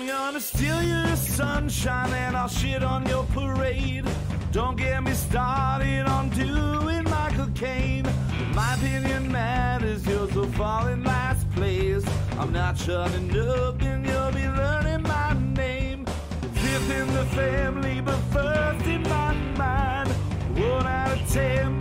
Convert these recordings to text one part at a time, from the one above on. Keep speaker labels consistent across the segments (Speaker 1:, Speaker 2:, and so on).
Speaker 1: I'm gonna steal your sunshine and I'll shit on your parade. Don't get me started on doing Michael Caine. My opinion matters, yours will fall in last place. I'm not shutting up and you'll be learning my name. Fifth in the family, but first in my mind. One out of ten,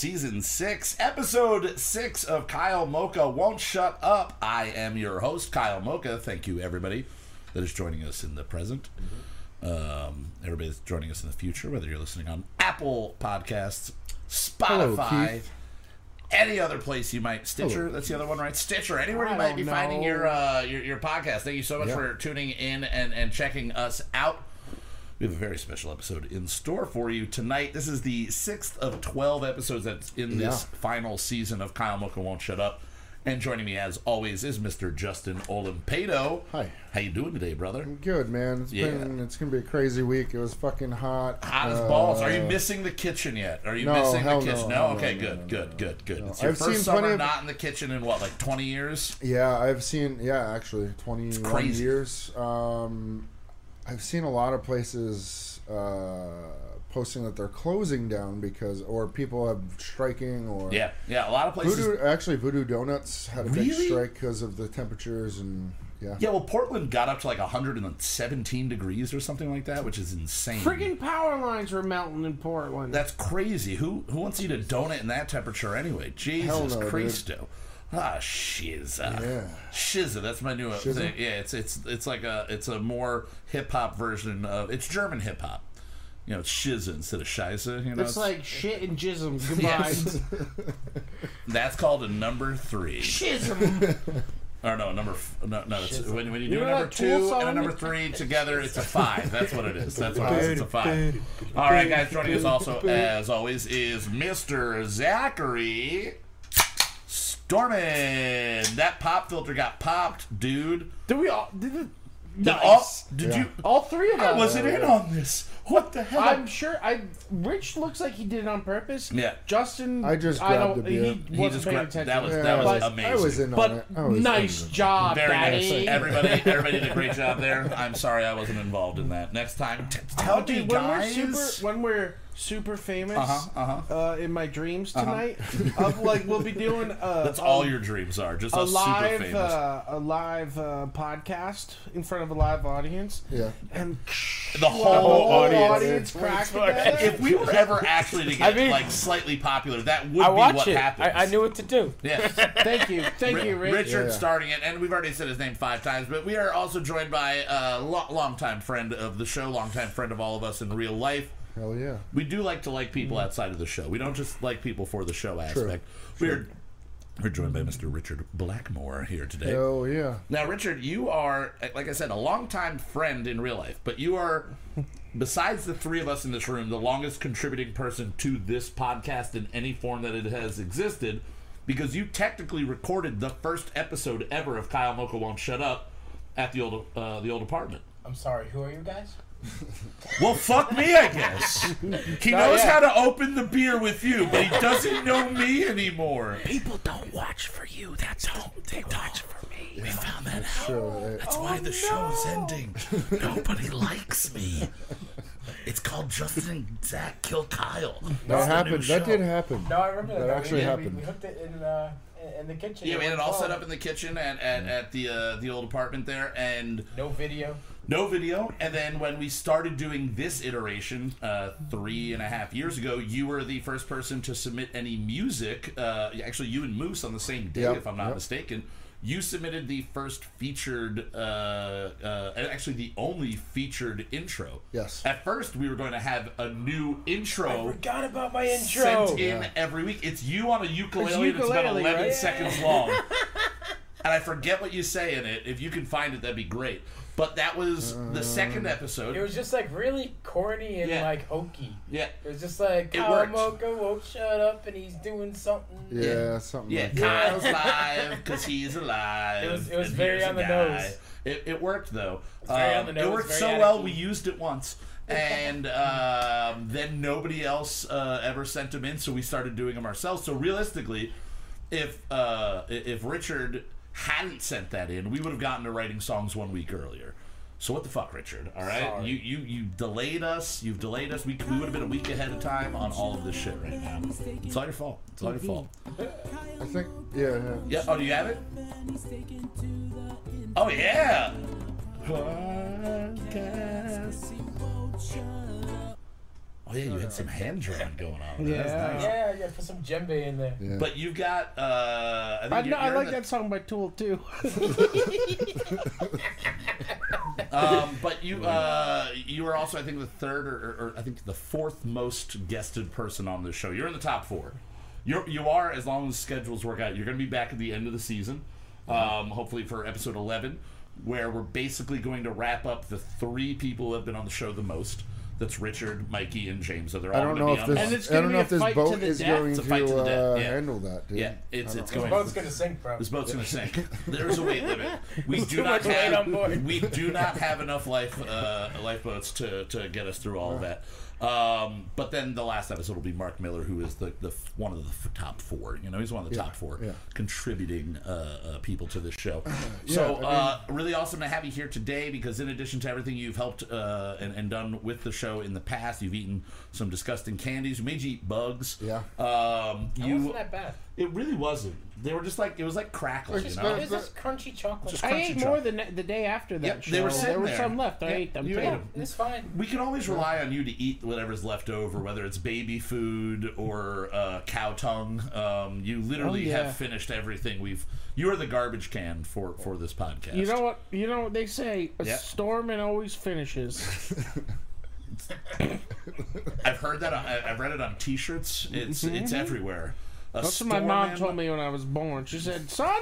Speaker 2: season six, episode six of Kyle Mocha Won't Shut Up. I am your host, Kyle Mocha. Thank you, everybody that is joining us in the present. Um, everybody that's joining us in the future, whether you're listening on Apple Podcasts, Spotify,
Speaker 3: Keith.
Speaker 2: any other place you might Stitcher.
Speaker 3: Hello.
Speaker 2: That's the other one, right? Stitcher. Anywhere you might be finding your, uh, your your podcast. Thank you so much for tuning in and and checking us out. We have a very special episode in store for you tonight. This is the sixth of twelve episodes that's in this
Speaker 3: Yeah.
Speaker 2: final season of Kyle Mocha Won't Shut Up. And joining me as always is Mr. Justin Olimpado.
Speaker 3: Hi.
Speaker 2: How you doing today, brother?
Speaker 3: Good man. It's
Speaker 2: Yeah.
Speaker 3: been it's gonna be a crazy week. It was fucking hot.
Speaker 2: Hot as
Speaker 3: Uh,
Speaker 2: balls. Are you missing the kitchen yet? Are you
Speaker 3: no,
Speaker 2: missing the kitchen?
Speaker 3: no,
Speaker 2: No. Okay,
Speaker 3: no,
Speaker 2: good, good, good, good. It's your
Speaker 3: I've
Speaker 2: first
Speaker 3: seen
Speaker 2: summer
Speaker 3: of-
Speaker 2: not in the kitchen in what, like twenty years?
Speaker 3: Yeah, I've seen. Yeah, actually, twenty one
Speaker 2: crazy.
Speaker 3: years. Um, I've seen a lot of places uh, posting that they're closing down because, or people have striking, or
Speaker 2: Yeah, yeah. A lot of places.
Speaker 3: Voodoo. Actually, Voodoo Donuts had a big
Speaker 2: Really?
Speaker 3: strike because of the temperatures and yeah.
Speaker 2: Yeah, well, Portland got up to like 117 degrees or something like that, which is insane.
Speaker 4: Friggin' power lines were melting in Portland.
Speaker 2: That's crazy. Who who wants to eat a donut in that temperature anyway? Jesus
Speaker 3: Hell no, dude.
Speaker 2: Christo. Ah, shizza.
Speaker 3: Yeah.
Speaker 2: Shizza. That's my new
Speaker 3: Shizza?
Speaker 2: thing. Yeah, it's it's it's like a it's a more hip hop version of it's German hip hop. You know, it's shizza instead of shiza. You know,
Speaker 4: it's like shit and jism combined.
Speaker 2: Yes. that's called a number three.
Speaker 4: Jism.
Speaker 2: Or no, number f- no, no. It's, when, when you do
Speaker 4: You
Speaker 2: a number
Speaker 4: that Tool
Speaker 2: two and a number three together, it's a five. That's what it is. That's what it is. It's a five. All right, guys. Joining us also, as always, is Mr. Zachary Storman. That pop filter got popped, dude.
Speaker 4: Did we all? Did it?
Speaker 2: Did
Speaker 4: Nice.
Speaker 2: all- did
Speaker 3: Yeah.
Speaker 2: you?
Speaker 4: All three of
Speaker 2: I
Speaker 4: us.
Speaker 2: wasn't in on this. What the hell?
Speaker 4: I'm sure. I Rich looks like he did it on purpose.
Speaker 2: Yeah.
Speaker 4: Justin.
Speaker 3: I just
Speaker 4: I
Speaker 3: grabbed
Speaker 4: don't.
Speaker 3: the beer.
Speaker 4: He
Speaker 2: He
Speaker 4: wasn't
Speaker 2: just
Speaker 4: paying
Speaker 2: grabbed-
Speaker 4: attention.
Speaker 2: that was-
Speaker 3: Yeah,
Speaker 2: that was
Speaker 3: I
Speaker 2: amazing.
Speaker 3: I was in on
Speaker 4: but
Speaker 3: it. I was
Speaker 4: nice
Speaker 3: in on it.
Speaker 4: job,
Speaker 2: Very
Speaker 4: Daddy.
Speaker 2: nice. Everybody, everybody did a great job there. I'm sorry I wasn't involved in that. Next time, tell me,
Speaker 4: Dude, when
Speaker 2: guys.
Speaker 4: we're super, when we're super famous,
Speaker 2: Uh-huh, uh-huh.
Speaker 4: uh, in my dreams tonight, of like we'll be doing. Uh,
Speaker 2: That's all your dreams are. Just
Speaker 4: a
Speaker 2: us super
Speaker 4: live
Speaker 2: famous.
Speaker 4: uh, a live uh, podcast in front of a live audience
Speaker 3: Yeah.
Speaker 4: and
Speaker 2: the whole
Speaker 4: audience,
Speaker 2: audience.
Speaker 4: crack.
Speaker 2: If we were ever actually to get
Speaker 5: I mean-
Speaker 2: like slightly popular, that would
Speaker 5: I
Speaker 2: be
Speaker 5: watch
Speaker 2: what
Speaker 5: it.
Speaker 2: happens.
Speaker 5: I, I knew what to do.
Speaker 2: Yes,
Speaker 4: thank you thank you Rich.
Speaker 2: Richard
Speaker 3: Yeah.
Speaker 2: starting it, and we've already said his name five times, but we are also joined by a lo- longtime friend of the show, longtime friend of all of us in real life,
Speaker 3: Hell yeah.
Speaker 2: We do like to like people outside of the show. We don't just like people for the show aspect. We're we're joined by Mr. Richard Blackmore here today.
Speaker 3: Hell yeah.
Speaker 2: Now, Richard, you are, like I said, a longtime friend in real life, but you are, besides the three of us in this room, the longest contributing person to this podcast in any form that it has existed, because you technically recorded the first episode ever of Kyle Mocha Won't Shut Up at the old uh, the old apartment.
Speaker 5: I'm sorry, who are you guys?
Speaker 2: Well, fuck me, I guess. He knows
Speaker 5: yet.
Speaker 2: how to open the beer with you, but he doesn't know me anymore.
Speaker 6: People don't watch for you. That's all. They watch for me.
Speaker 2: We found that out.
Speaker 3: Sure.
Speaker 2: That's why the show is ending. Nobody likes me. It's called Justin and Zach Kill Kyle.
Speaker 3: That
Speaker 2: That's the new
Speaker 3: happened. That
Speaker 2: show.
Speaker 3: did happen.
Speaker 5: No, I remember that.
Speaker 3: That
Speaker 5: We-
Speaker 3: actually
Speaker 5: we,
Speaker 3: happened.
Speaker 5: We, we hooked it in, uh, in- in the kitchen.
Speaker 2: Yeah, we had it all set up in the kitchen at, at, at the uh, the old apartment there, and
Speaker 5: No video.
Speaker 2: No video. And then when we started doing this iteration uh, three and a half years ago, you were the first person to submit any music. Uh, actually, you and Moose on the same day,
Speaker 3: Yep,
Speaker 2: if I'm not
Speaker 3: yep.
Speaker 2: mistaken. You submitted the first featured, uh, uh, actually the only featured intro.
Speaker 3: Yes.
Speaker 2: At first, we were going to have a new intro
Speaker 5: Forgot about my intro.
Speaker 2: sent in every week. It's you on a ukulele, that's about
Speaker 4: ukulele,
Speaker 2: 11
Speaker 4: right?
Speaker 2: seconds long. and I forget what you say in it. If you can find it, that'd be great. But that was the second episode.
Speaker 5: It was just like really corny and
Speaker 2: Yeah.
Speaker 5: like hokey.
Speaker 2: yeah.
Speaker 5: It was just like
Speaker 2: It
Speaker 5: Kyle
Speaker 2: worked.
Speaker 5: Mocha won't shut up and he's doing something.
Speaker 3: Yeah, something
Speaker 2: Yeah,
Speaker 3: like that.
Speaker 2: Kyle's live because he's alive.
Speaker 5: It was- it was
Speaker 2: and
Speaker 5: very
Speaker 2: here's
Speaker 5: on
Speaker 2: a
Speaker 5: the
Speaker 2: guy.
Speaker 5: nose.
Speaker 2: It, it worked though. Um,
Speaker 5: very on the
Speaker 2: It
Speaker 5: nose,
Speaker 2: worked
Speaker 5: very
Speaker 2: so well
Speaker 5: addictive.
Speaker 2: we used it once, and um, then nobody else uh, ever sent them in, so we started doing them ourselves. So realistically, if uh, i- if Richard hadn't sent that in, we would have gotten to writing songs one week earlier. So what the fuck, Richard? All right,
Speaker 5: Sorry.
Speaker 2: you you you delayed us. You've delayed us. We, we would have been a week ahead of time on all of this shit right now. It's all your fault. It's all your fault.
Speaker 3: I think. Yeah. yeah.
Speaker 2: Yeah. Oh, do you have it? Oh yeah. Oh yeah, you had some hand drawing going on.
Speaker 4: Yeah.
Speaker 2: That's nice.
Speaker 5: Yeah, yeah, put some djembe in there.
Speaker 3: Yeah.
Speaker 2: But you've got. Uh, I, think
Speaker 4: I,
Speaker 2: you're,
Speaker 4: know, I
Speaker 2: you're in
Speaker 4: like
Speaker 2: the-
Speaker 4: that song by Tool too.
Speaker 2: Um, but you uh, you were also, I think, the third or, or, or I think the fourth most guested person on this show. You're in the top four. You're you are as long as schedules work out. You're going to be back at the end of the season, um, hopefully for episode eleven, where we're basically going to wrap up the three people who have been on the show the most. That's Richard, Mikey, and James. So they're all
Speaker 3: I don't know
Speaker 2: be
Speaker 3: if
Speaker 2: on
Speaker 3: this.
Speaker 4: And it's
Speaker 3: I don't know if
Speaker 4: a
Speaker 3: this boat
Speaker 4: the
Speaker 3: is
Speaker 4: death.
Speaker 3: going
Speaker 2: It's
Speaker 3: to,
Speaker 2: to
Speaker 3: uh,
Speaker 2: yeah.
Speaker 3: handle that, dude.
Speaker 2: Yeah, it's it's
Speaker 5: This
Speaker 2: going.
Speaker 5: boat's gonna sink, bro.
Speaker 2: This boat's gonna sink. There's a weight limit. We do not have
Speaker 5: on board.
Speaker 2: we do not have enough life uh, lifeboats to, to get us through all of that. Um, but then the last episode will be Mark Miller, who is the, the one of the f- top four. You know, he's one of the top four
Speaker 3: yeah.
Speaker 2: contributing uh, uh, people to this show.
Speaker 3: Yeah,
Speaker 2: so
Speaker 3: I mean-
Speaker 2: uh, really awesome to have you here today because in addition to everything you've helped uh, and, and done with the show in the past, you've eaten some disgusting candies. You made you eat bugs.
Speaker 3: Yeah.
Speaker 2: Um,
Speaker 5: It
Speaker 2: you
Speaker 5: wasn't that bad.
Speaker 2: it really wasn't. They were just like it was like crackles, you
Speaker 3: It's
Speaker 2: know.
Speaker 5: It was just crunchy chocolate.
Speaker 2: Just
Speaker 4: I
Speaker 2: crunchy
Speaker 4: ate
Speaker 2: chocolate.
Speaker 4: more than the day after that
Speaker 2: Yep,
Speaker 4: show.
Speaker 2: they were sitting
Speaker 4: there were some left. I
Speaker 2: Yep,
Speaker 4: ate them
Speaker 2: you
Speaker 4: too.
Speaker 2: ate 'em.
Speaker 5: It's fine.
Speaker 2: We can always rely on you to eat whatever's left over, whether it's baby food or uh, cow tongue. Um, you literally
Speaker 4: Oh, yeah.
Speaker 2: have finished everything. We've you are the garbage can for for this podcast.
Speaker 4: You know what? You know what they say? A
Speaker 2: Yeah.
Speaker 4: storm and always finishes.
Speaker 2: I've heard that. On, I- I've read it on T-shirts. It's it's everywhere. A
Speaker 4: Mm-hmm. That's what my mom
Speaker 2: and-
Speaker 4: told me when I was born. She said, "Son,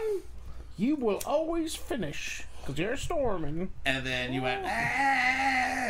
Speaker 4: you will always finish because you're storming."
Speaker 2: And then you went, ah,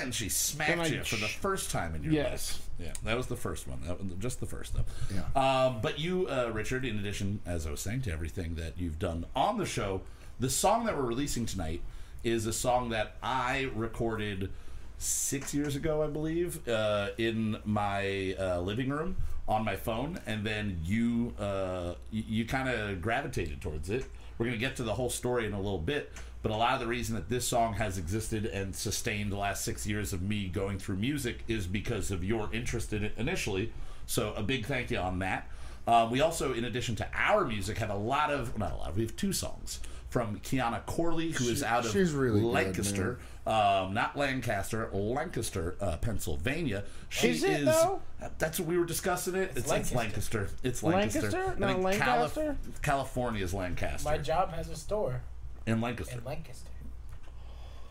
Speaker 2: and she smacked
Speaker 4: I
Speaker 2: you for the first time in your
Speaker 4: Yes.
Speaker 2: life. Yeah, that was the first one. That was just the first, though.
Speaker 3: Yeah.
Speaker 2: Um, but you, uh, Richard, in addition, as I was saying, to everything that you've done on the show, the song that we're releasing tonight is a song that I recorded six years ago, I believe, uh, in my uh, living room on my phone, and then you uh, you, you kind of gravitated towards it. We're gonna get to the whole story in a little bit, but a lot of the reason that this song has existed and sustained the last six years of me going through music is because of your interest in it initially. So a big thank you on that. Um, we also, in addition to our music, have a lot of not a lot. We have two songs from Kiana Corley, who is
Speaker 3: She-
Speaker 2: out of
Speaker 3: she's really good,
Speaker 2: Lancaster, um, not Lancaster, Lancaster, uh, Pennsylvania. She
Speaker 4: Is it, though?
Speaker 2: That's what we were discussing. It. It's, it's
Speaker 5: Lancaster.
Speaker 2: Lancaster. It's Lancaster.
Speaker 4: Lancaster?
Speaker 2: I
Speaker 4: Not
Speaker 2: think
Speaker 4: Lancaster?
Speaker 2: California is Lancaster.
Speaker 5: My job has a store
Speaker 2: in Lancaster.
Speaker 5: in Lancaster.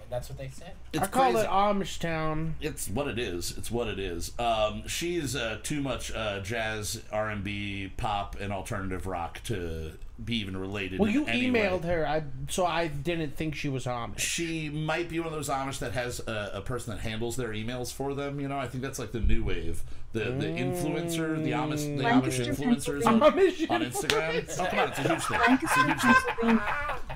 Speaker 5: That's what they said.
Speaker 2: It's
Speaker 4: I call
Speaker 2: crazy.
Speaker 4: it Amish Town.
Speaker 2: It's what it is. It's what it is. Um, she's uh, too much uh, jazz, R and B, pop, and alternative rock to be even related.
Speaker 4: Well,
Speaker 2: in
Speaker 4: you
Speaker 2: any way.
Speaker 4: emailed her, I so I didn't think she was Amish.
Speaker 2: She might be one of those Amish that has a, a person that handles their emails for them. You know, I think that's like the new wave. The the mm. influencer, the Amish, the Amish influencers on,
Speaker 4: Amish
Speaker 2: on Instagram. Oh, come on, it's a huge thing. It's a huge thing.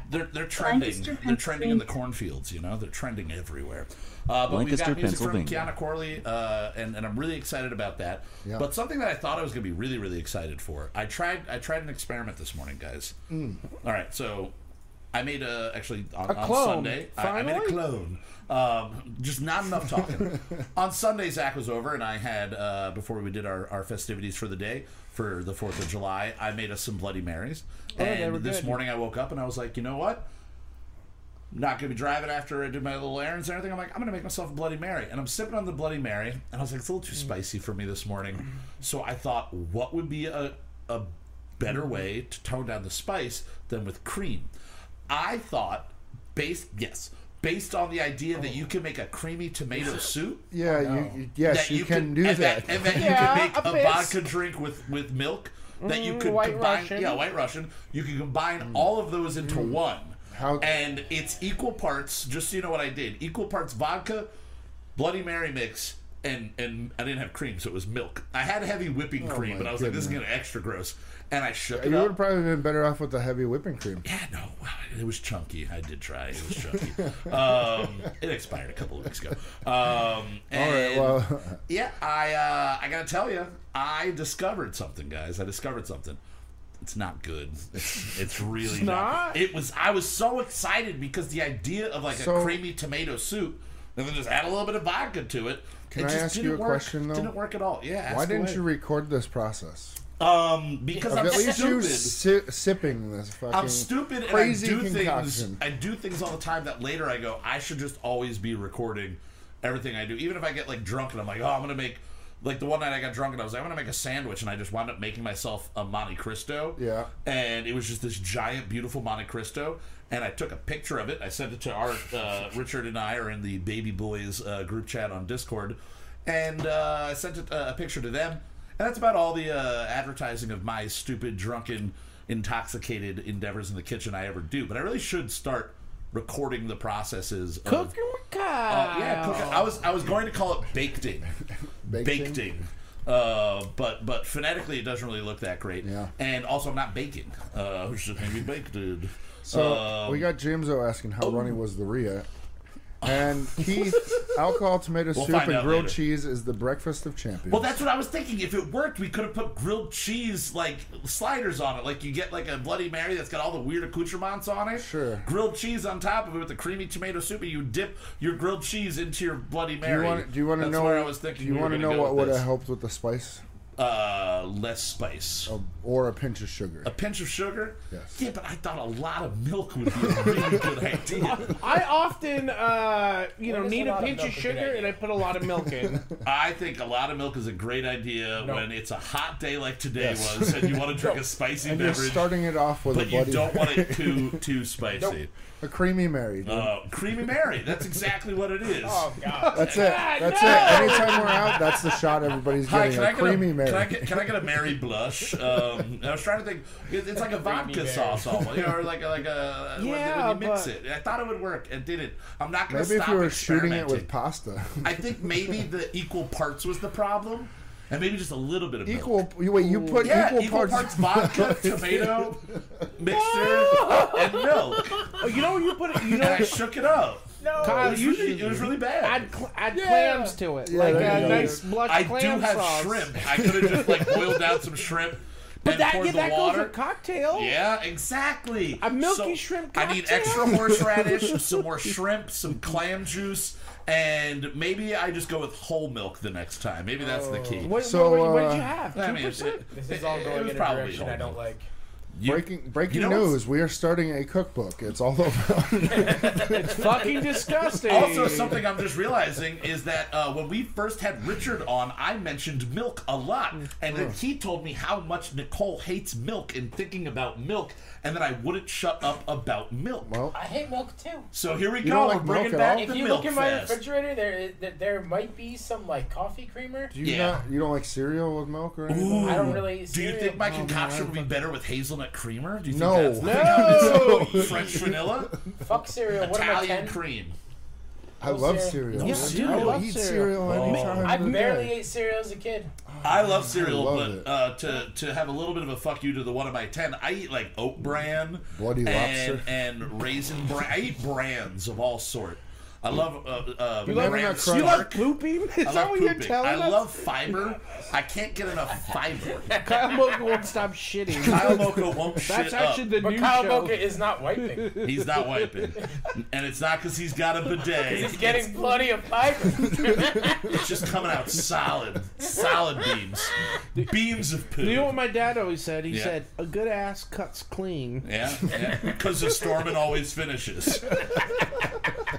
Speaker 2: They're they're trending. They're trending in the cornfields. You know, they're trending everywhere. Uh, but
Speaker 7: Lancaster,
Speaker 2: we've got music from
Speaker 7: Pennsylvania.
Speaker 2: Kiana Corley, uh, and and I'm really excited about that.
Speaker 3: Yeah.
Speaker 2: But something that I thought I was going to be really really excited for. I tried I tried an experiment this morning, guys.
Speaker 3: Hmm.
Speaker 2: All right, so I made a actually on,
Speaker 4: A
Speaker 2: on
Speaker 4: clone,
Speaker 2: Sunday. I, I made a clone. Um, just not enough talking. on Sunday, Zach was over, and I had uh, before we did our, our festivities for the day for the Fourth of July. I made us some Bloody Marys,
Speaker 4: Oh,
Speaker 2: and this
Speaker 4: good.
Speaker 2: morning I woke up and I was like, you know what? Not gonna be driving after I do my little errands and everything. I'm like, I'm gonna make myself a Bloody Mary, and I'm sipping on the Bloody Mary, and I was like, it's a little too mm. spicy for me this morning. So I thought, what would be a a better mm-hmm. way to tone down the spice than with cream? I thought, based yes, based on the idea that you oh. can make a creamy tomato soup.
Speaker 3: Yeah, you, you yes,
Speaker 2: that
Speaker 3: you, can
Speaker 2: could-
Speaker 3: do
Speaker 2: and
Speaker 3: that.
Speaker 2: and that you can make
Speaker 4: a
Speaker 2: a, vodka drink with with milk. That you
Speaker 4: Mm,
Speaker 2: could combine,
Speaker 4: Russian.
Speaker 2: yeah, White Russian. You can combine mm. all of those into mm. one,
Speaker 3: How-
Speaker 2: and it's equal parts. Just so you know what I did: equal parts vodka, Bloody Mary mix, and and I didn't have cream, so it was milk. I had heavy whipping cream,
Speaker 3: my
Speaker 2: but I was like, this is
Speaker 3: goodness.
Speaker 2: getting extra gross, and I shook it
Speaker 3: you would probably been better off with the heavy whipping cream.
Speaker 2: Yeah, no, it was chunky. I did try. It was chunky. um, it expired a couple of weeks ago. Um, and
Speaker 3: right, well,
Speaker 2: yeah, I uh, I gotta tell you, I discovered something, guys. I discovered something. It's not good. It's, it's really
Speaker 4: It's
Speaker 2: not.
Speaker 4: not?
Speaker 2: It was. I was so excited because the idea of like
Speaker 3: So-
Speaker 2: a creamy tomato soup, and then just add a little bit of vodka to it.
Speaker 3: Can
Speaker 2: it
Speaker 3: I
Speaker 2: just
Speaker 3: ask you
Speaker 2: didn't
Speaker 3: a
Speaker 2: work.
Speaker 3: question, though?
Speaker 2: Didn't work at all. Yeah. ask
Speaker 3: why didn't
Speaker 2: away.
Speaker 3: you record this process?
Speaker 2: Um, because I'm
Speaker 3: At least you
Speaker 2: stupid.
Speaker 3: si- sipping this fucking
Speaker 2: I'm stupid and I do
Speaker 3: concoction.
Speaker 2: things. I do things all the time that later I go, I should just always be recording everything I do. Even if I get like drunk and I'm like, oh, I'm gonna make like the one night I got drunk and I was like, I'm gonna make a sandwich and I just wound up making myself a Monte Cristo.
Speaker 3: Yeah.
Speaker 2: And it was just this giant, beautiful Monte Cristo. And I took a picture of it. I sent it to our uh, Richard and I are in the Baby Boys uh, group chat on Discord, and uh, I sent it, uh, a picture to them. And that's about all the uh, advertising of my stupid, drunken, intoxicated endeavors in the kitchen I ever do. But I really should start recording the processes of
Speaker 4: Cooking with Kyle.
Speaker 2: uh, yeah, cooking. I was I was going to call it baked it bakeding,
Speaker 3: Bakeding?
Speaker 2: bakeding. Uh, but but phonetically it doesn't really look that great.
Speaker 3: Yeah.
Speaker 2: And also I'm not baking. Uh, who's just maybe baked.
Speaker 3: So
Speaker 2: Um,
Speaker 3: we got Jamzo asking how
Speaker 2: oh.
Speaker 3: runny was the Ria. And Keith, alcohol, tomato
Speaker 2: We'll
Speaker 3: soup,
Speaker 2: find
Speaker 3: and
Speaker 2: out
Speaker 3: grilled
Speaker 2: later.
Speaker 3: cheese is the breakfast of champions.
Speaker 2: Well, that's what I was thinking. If it worked, we could have put grilled cheese like sliders on it. Like you get like a Bloody Mary that's got all the weird accoutrements on it.
Speaker 3: Sure.
Speaker 2: Grilled cheese on top of it with the creamy tomato soup, and you dip your grilled cheese into your Bloody
Speaker 3: do
Speaker 2: Mary.
Speaker 3: you want? Do you want to
Speaker 2: That's
Speaker 3: know?
Speaker 2: Where I was thinking.
Speaker 3: do you
Speaker 2: we were
Speaker 3: want to
Speaker 2: gonna
Speaker 3: know
Speaker 2: go
Speaker 3: what
Speaker 2: with
Speaker 3: would have helped with the spice?
Speaker 2: Uh, less spice.
Speaker 3: A- Or a pinch of sugar.
Speaker 2: A pinch of sugar?
Speaker 3: Yes.
Speaker 2: Yeah, but I thought a lot of milk would be a really good idea.
Speaker 4: I often, uh, you know, need
Speaker 5: a
Speaker 4: a
Speaker 5: lot of
Speaker 4: pinch of sugar, and I put a lot of milk in.
Speaker 2: I think a lot of milk is a great idea
Speaker 5: No.
Speaker 2: when it's a hot day like today
Speaker 3: Yes.
Speaker 2: was and you want to drink a spicy
Speaker 3: and you're
Speaker 2: beverage,
Speaker 3: starting it off with
Speaker 2: but
Speaker 3: a
Speaker 2: you don't want it too too spicy.
Speaker 3: A creamy Mary. Dude.
Speaker 2: Uh, creamy Mary, that's exactly what it is.
Speaker 5: Oh God.
Speaker 3: that's it. That's
Speaker 4: no!
Speaker 3: it. Anytime we're out, that's the shot everybody's
Speaker 2: Hi,
Speaker 3: getting.
Speaker 2: can I,
Speaker 3: a
Speaker 2: get
Speaker 3: creamy
Speaker 2: a,
Speaker 3: Mary.
Speaker 2: can I get can I get a Mary blush? Um, I was trying to think. it- It's like a vodka
Speaker 5: Mary.
Speaker 2: sauce, almost, you know, or like a, like a
Speaker 4: Yeah,
Speaker 2: when you mix
Speaker 4: but-
Speaker 2: it. I thought it would work. It didn't. I'm not going to
Speaker 3: Maybe if you were shooting it with pasta.
Speaker 2: I think maybe the equal parts was the problem, and maybe just a little bit of milk.
Speaker 3: equal. You wait. You put
Speaker 2: Yeah,
Speaker 3: equal, parts.
Speaker 2: vodka, tomato mixture, and milk.
Speaker 4: oh, you know, you put it. You
Speaker 2: And I shook it up.
Speaker 5: No.
Speaker 2: It
Speaker 4: Kyle,
Speaker 2: was
Speaker 4: you
Speaker 2: really, it was really bad.
Speaker 4: add cl- add
Speaker 5: Yeah.
Speaker 4: clams to it,
Speaker 3: Yeah,
Speaker 4: like a
Speaker 3: you go.
Speaker 4: nice blush
Speaker 2: I
Speaker 4: clam
Speaker 2: do have
Speaker 4: sauce.
Speaker 2: shrimp. I could have just like boiled down some shrimp
Speaker 4: But
Speaker 2: and
Speaker 4: that,
Speaker 2: poured
Speaker 4: yeah,
Speaker 2: the
Speaker 4: that goes
Speaker 2: water.
Speaker 4: with cocktail.
Speaker 2: Yeah, exactly.
Speaker 4: A milky
Speaker 2: So,
Speaker 4: shrimp cocktail.
Speaker 2: I need extra horseradish, some more shrimp, some clam juice, and maybe I just go with whole milk the next time. Maybe that's the key.
Speaker 4: What,
Speaker 3: So,
Speaker 4: what, what
Speaker 3: uh,
Speaker 4: did you have?
Speaker 2: I
Speaker 4: Two
Speaker 2: mean,
Speaker 4: percent.
Speaker 2: it-
Speaker 5: This
Speaker 2: it-
Speaker 5: is all
Speaker 2: it
Speaker 5: going
Speaker 2: was
Speaker 5: in a
Speaker 2: probably
Speaker 5: direction
Speaker 2: whole
Speaker 5: I don't like.
Speaker 2: You-
Speaker 3: breaking breaking
Speaker 2: you know what's-
Speaker 3: news: We are starting a cookbook. It's all about.
Speaker 4: It's fucking disgusting.
Speaker 2: Also, something I'm just realizing is that uh, when we first had Richard on, I mentioned milk a lot, and then he told me how much Nicole hates milk and thinking about milk, and that I wouldn't shut up about milk.
Speaker 3: well,
Speaker 5: I hate milk too.
Speaker 2: so here we
Speaker 3: You
Speaker 2: go.
Speaker 3: don't
Speaker 2: We're
Speaker 3: like
Speaker 2: bringing
Speaker 3: milk at
Speaker 2: back
Speaker 3: all?
Speaker 5: If you
Speaker 2: milk
Speaker 5: look in my
Speaker 2: fest.
Speaker 5: refrigerator, there, there there might be some like coffee creamer.
Speaker 3: do you
Speaker 2: Yeah.
Speaker 3: not? You don't like cereal with milk or anything?
Speaker 5: I don't really.
Speaker 2: Do you
Speaker 5: cereal-
Speaker 2: think my
Speaker 3: Oh, man,
Speaker 2: concoction
Speaker 3: I
Speaker 2: would be better with hazelnut creamer? Do you think
Speaker 3: No.
Speaker 2: that's
Speaker 4: No.
Speaker 2: I'm? French vanilla,
Speaker 5: Fuck cereal. What am I
Speaker 2: Italian
Speaker 5: ten?
Speaker 2: cream.
Speaker 3: I love
Speaker 5: cereal.
Speaker 3: cereal.
Speaker 2: No
Speaker 3: I
Speaker 2: cereal.
Speaker 3: will eat cereal
Speaker 2: Oh.
Speaker 3: anytime.
Speaker 5: I
Speaker 3: of the
Speaker 5: barely
Speaker 3: day.
Speaker 5: ate cereal as a kid.
Speaker 2: I love cereal,
Speaker 3: love
Speaker 2: but uh, to to have a little bit of a fuck you to the one of my ten, I eat like oat bran,
Speaker 3: Bloody
Speaker 2: and,
Speaker 3: lobster.
Speaker 2: and raisin bran. I eat brands of all sort. I love uh, uh,
Speaker 3: You love
Speaker 2: bran
Speaker 3: Nut Crunch?
Speaker 4: you love
Speaker 2: Stark.
Speaker 4: pooping? Is
Speaker 2: I
Speaker 4: that
Speaker 2: love
Speaker 4: what you're telling
Speaker 2: I
Speaker 4: us?
Speaker 2: love fiber. I can't get enough fiber.
Speaker 4: Kyle Mocha won't stop shitting.
Speaker 2: Kyle Mocha won't
Speaker 4: That's
Speaker 2: shit
Speaker 4: actually
Speaker 2: up.
Speaker 4: the
Speaker 5: But
Speaker 4: new
Speaker 5: Kyle
Speaker 4: show.
Speaker 5: Mocha is not wiping.
Speaker 2: He's not wiping, and it's not because he's got a bidet.
Speaker 5: He's getting plenty of fiber.
Speaker 2: It's just coming out solid, solid beams, beams of poo.
Speaker 4: You know what my dad always said? He
Speaker 2: Yeah.
Speaker 4: said, "A good ass cuts clean."
Speaker 2: Yeah, yeah. Because the Stormin always finishes.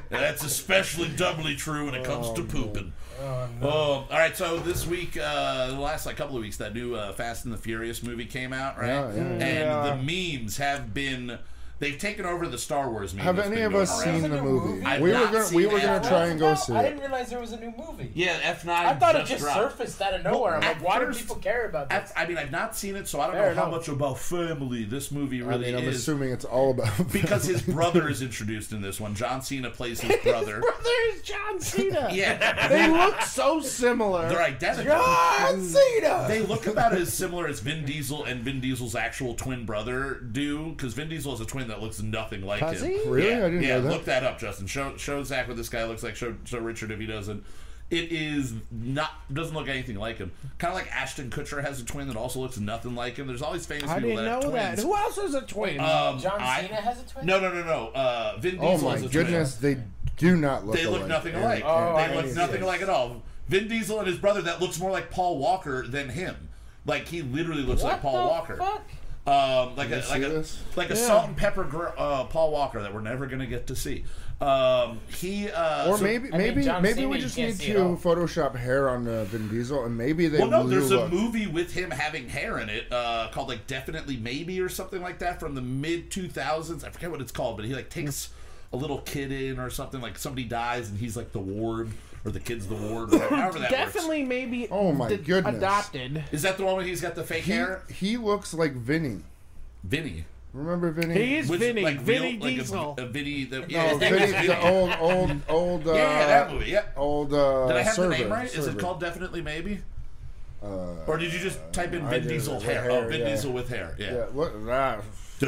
Speaker 2: That's especially doubly true when it comes to pooping.
Speaker 5: Oh,
Speaker 2: Oh, all right. So this week, uh, the last like couple of weeks, that new uh, Fast and the Furious movie came out, right?
Speaker 3: Yeah, yeah.
Speaker 2: And
Speaker 4: Yeah.
Speaker 2: the memes have been. They've taken over the Star Wars meme.
Speaker 3: Have
Speaker 2: that's
Speaker 3: any
Speaker 2: been
Speaker 3: of
Speaker 2: going
Speaker 3: us
Speaker 2: around.
Speaker 3: seen the movie?
Speaker 5: movie?
Speaker 2: I've
Speaker 3: We were
Speaker 2: not
Speaker 3: gonna
Speaker 2: seen
Speaker 3: we were gonna
Speaker 2: What's
Speaker 3: try and go
Speaker 5: No,
Speaker 3: see
Speaker 5: I didn't realize there was a new movie.
Speaker 2: Yeah, F nine.
Speaker 5: I thought it
Speaker 2: just
Speaker 5: just
Speaker 2: dropped.
Speaker 5: surfaced out of nowhere. I'm
Speaker 2: at
Speaker 5: like, why
Speaker 2: first-
Speaker 5: do people care about this?
Speaker 2: At- I mean, I've not seen it, so I don't
Speaker 5: Fair
Speaker 2: know how
Speaker 5: enough.
Speaker 2: much about family this movie
Speaker 3: I
Speaker 2: really
Speaker 3: mean, I'm
Speaker 2: is.
Speaker 3: assuming it's all about
Speaker 2: because his brother is introduced in this one. John Cena plays his brother.
Speaker 4: Brother is John Cena.
Speaker 2: yeah,
Speaker 4: They look so similar.
Speaker 2: they're identical.
Speaker 5: John Cena.
Speaker 2: They look about as similar as Vin Diesel and Vin Diesel's actual twin brother do, because Vin Diesel has a twin that looks nothing like
Speaker 4: Does
Speaker 2: him.
Speaker 4: he?
Speaker 3: Really?
Speaker 2: Yeah,
Speaker 3: I didn't
Speaker 2: yeah,
Speaker 3: know that.
Speaker 2: look that up, Justin. Show show Zach what this guy looks like. Show show Richard if he doesn't. It is not doesn't look anything like him. Kind of like Ashton Kutcher has a twin that also looks nothing like him. There's all these famous
Speaker 4: I
Speaker 2: people
Speaker 4: didn't
Speaker 2: that have
Speaker 4: know that.
Speaker 2: twins.
Speaker 4: Who else has a twin?
Speaker 2: Um,
Speaker 5: John
Speaker 2: I-
Speaker 5: Cena has a twin.
Speaker 2: No, no, no, no. Uh, Vin Diesel
Speaker 3: Oh my
Speaker 2: is a
Speaker 3: goodness,
Speaker 2: twin.
Speaker 3: they do not look
Speaker 2: They
Speaker 3: alike.
Speaker 2: look nothing
Speaker 3: And-
Speaker 2: alike.
Speaker 5: Oh,
Speaker 2: they
Speaker 5: I
Speaker 2: look
Speaker 5: see.
Speaker 2: nothing alike at all. Vin Diesel and his brother that looks more like Paul Walker than him. Like he literally looks
Speaker 5: what
Speaker 2: like Paul
Speaker 5: the
Speaker 2: Walker.
Speaker 5: fuck?
Speaker 2: Um, like
Speaker 3: You
Speaker 2: a like a
Speaker 3: this?
Speaker 2: like a salt and pepper gr- uh, Paul Walker that we're never gonna get to see. Um, he uh,
Speaker 3: Or
Speaker 2: so-
Speaker 3: maybe
Speaker 5: I mean,
Speaker 3: maybe
Speaker 5: John
Speaker 3: maybe
Speaker 5: Cena,
Speaker 3: we just need to. Photoshop hair on uh, Vin Diesel, and maybe they
Speaker 2: Well, no,
Speaker 3: will
Speaker 2: there's
Speaker 3: look.
Speaker 2: a movie with him having hair in it uh, called like Definitely Maybe or something like that from the mid 2000s. I forget what it's called, but he like takes a little kid in or something like somebody dies and he's like the ward or the kid's the ward or whatever, however that works.
Speaker 4: Definitely, maybe.
Speaker 3: Oh my
Speaker 4: the-
Speaker 3: goodness.
Speaker 4: Adopted.
Speaker 2: Is that the one where he's got the fake
Speaker 3: He,
Speaker 2: hair?
Speaker 3: he looks like Vinny.
Speaker 2: Vinny.
Speaker 3: Remember Vinny?
Speaker 4: He is
Speaker 2: Which,
Speaker 4: Vinny.
Speaker 2: like,
Speaker 4: Vinny
Speaker 2: real- like
Speaker 4: Diesel.
Speaker 2: A, a Vinny. The,
Speaker 3: No,
Speaker 2: yeah, his name is
Speaker 3: Vinny,
Speaker 2: Vinny.
Speaker 3: the old, old, old. Uh,
Speaker 2: yeah, that movie. Yeah.
Speaker 3: Old. Uh,
Speaker 2: Did I have
Speaker 3: server,
Speaker 2: the name right? Is it
Speaker 3: server.
Speaker 2: called Definitely Maybe?
Speaker 3: Uh,
Speaker 2: Or did you just type in
Speaker 3: I
Speaker 2: Vin
Speaker 3: did,
Speaker 2: Diesel
Speaker 3: with
Speaker 2: hair?
Speaker 3: hair,
Speaker 2: Oh, Vin
Speaker 3: yeah.
Speaker 2: Diesel with hair. Yeah.
Speaker 3: yeah, what? Ah,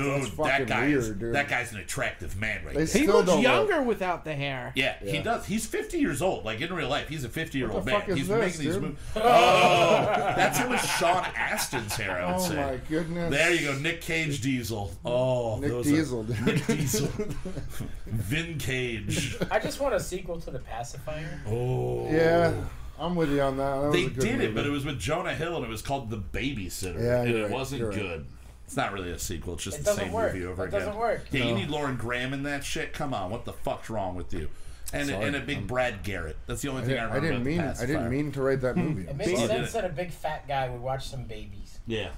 Speaker 2: Dude, that
Speaker 3: fucking
Speaker 2: guy is
Speaker 3: dude.
Speaker 2: that guy's an attractive man right
Speaker 3: They
Speaker 2: there.
Speaker 4: He looks
Speaker 3: don't
Speaker 4: younger without the hair.
Speaker 2: Yeah, he does. He's 50 years old. Like in real life, he's a 50 year old man.
Speaker 3: fuck is
Speaker 2: he's
Speaker 3: this,
Speaker 2: making these
Speaker 3: dude?
Speaker 2: movies. Oh, that's him with Sean Astin's hair. I would
Speaker 3: Oh
Speaker 2: say.
Speaker 3: my goodness.
Speaker 2: There you go, Nick Cage Diesel. Oh,
Speaker 3: Nick
Speaker 2: those
Speaker 3: Diesel,
Speaker 2: Are,
Speaker 3: dude.
Speaker 2: Nick Diesel. Vin Cage.
Speaker 5: I just want a sequel to The Pacifier.
Speaker 2: Oh.
Speaker 3: Yeah, I'm with you on that. that was
Speaker 2: They
Speaker 3: a good
Speaker 2: did it, but it was with Jonah Hill, and it was called The Babysitter,
Speaker 3: Yeah,
Speaker 2: and
Speaker 3: you're
Speaker 2: it
Speaker 3: right,
Speaker 2: wasn't
Speaker 3: you're right.
Speaker 2: Good. It's not really a sequel. It's just
Speaker 5: It
Speaker 2: the same
Speaker 5: work.
Speaker 2: movie over
Speaker 5: It
Speaker 2: again.
Speaker 5: doesn't work.
Speaker 2: Yeah, you need Lauren Graham in that shit. Come on, what the fuck's wrong with you? And
Speaker 3: Sorry,
Speaker 2: and a big
Speaker 3: I'm-
Speaker 2: Brad Garrett. That's the only
Speaker 3: I
Speaker 2: thing I,
Speaker 3: didn't, I
Speaker 2: remember.
Speaker 3: didn't
Speaker 2: about
Speaker 3: mean.
Speaker 2: The
Speaker 3: I didn't mean to write that movie.
Speaker 5: It makes sense that a big fat guy would watch some babies.
Speaker 2: Yeah.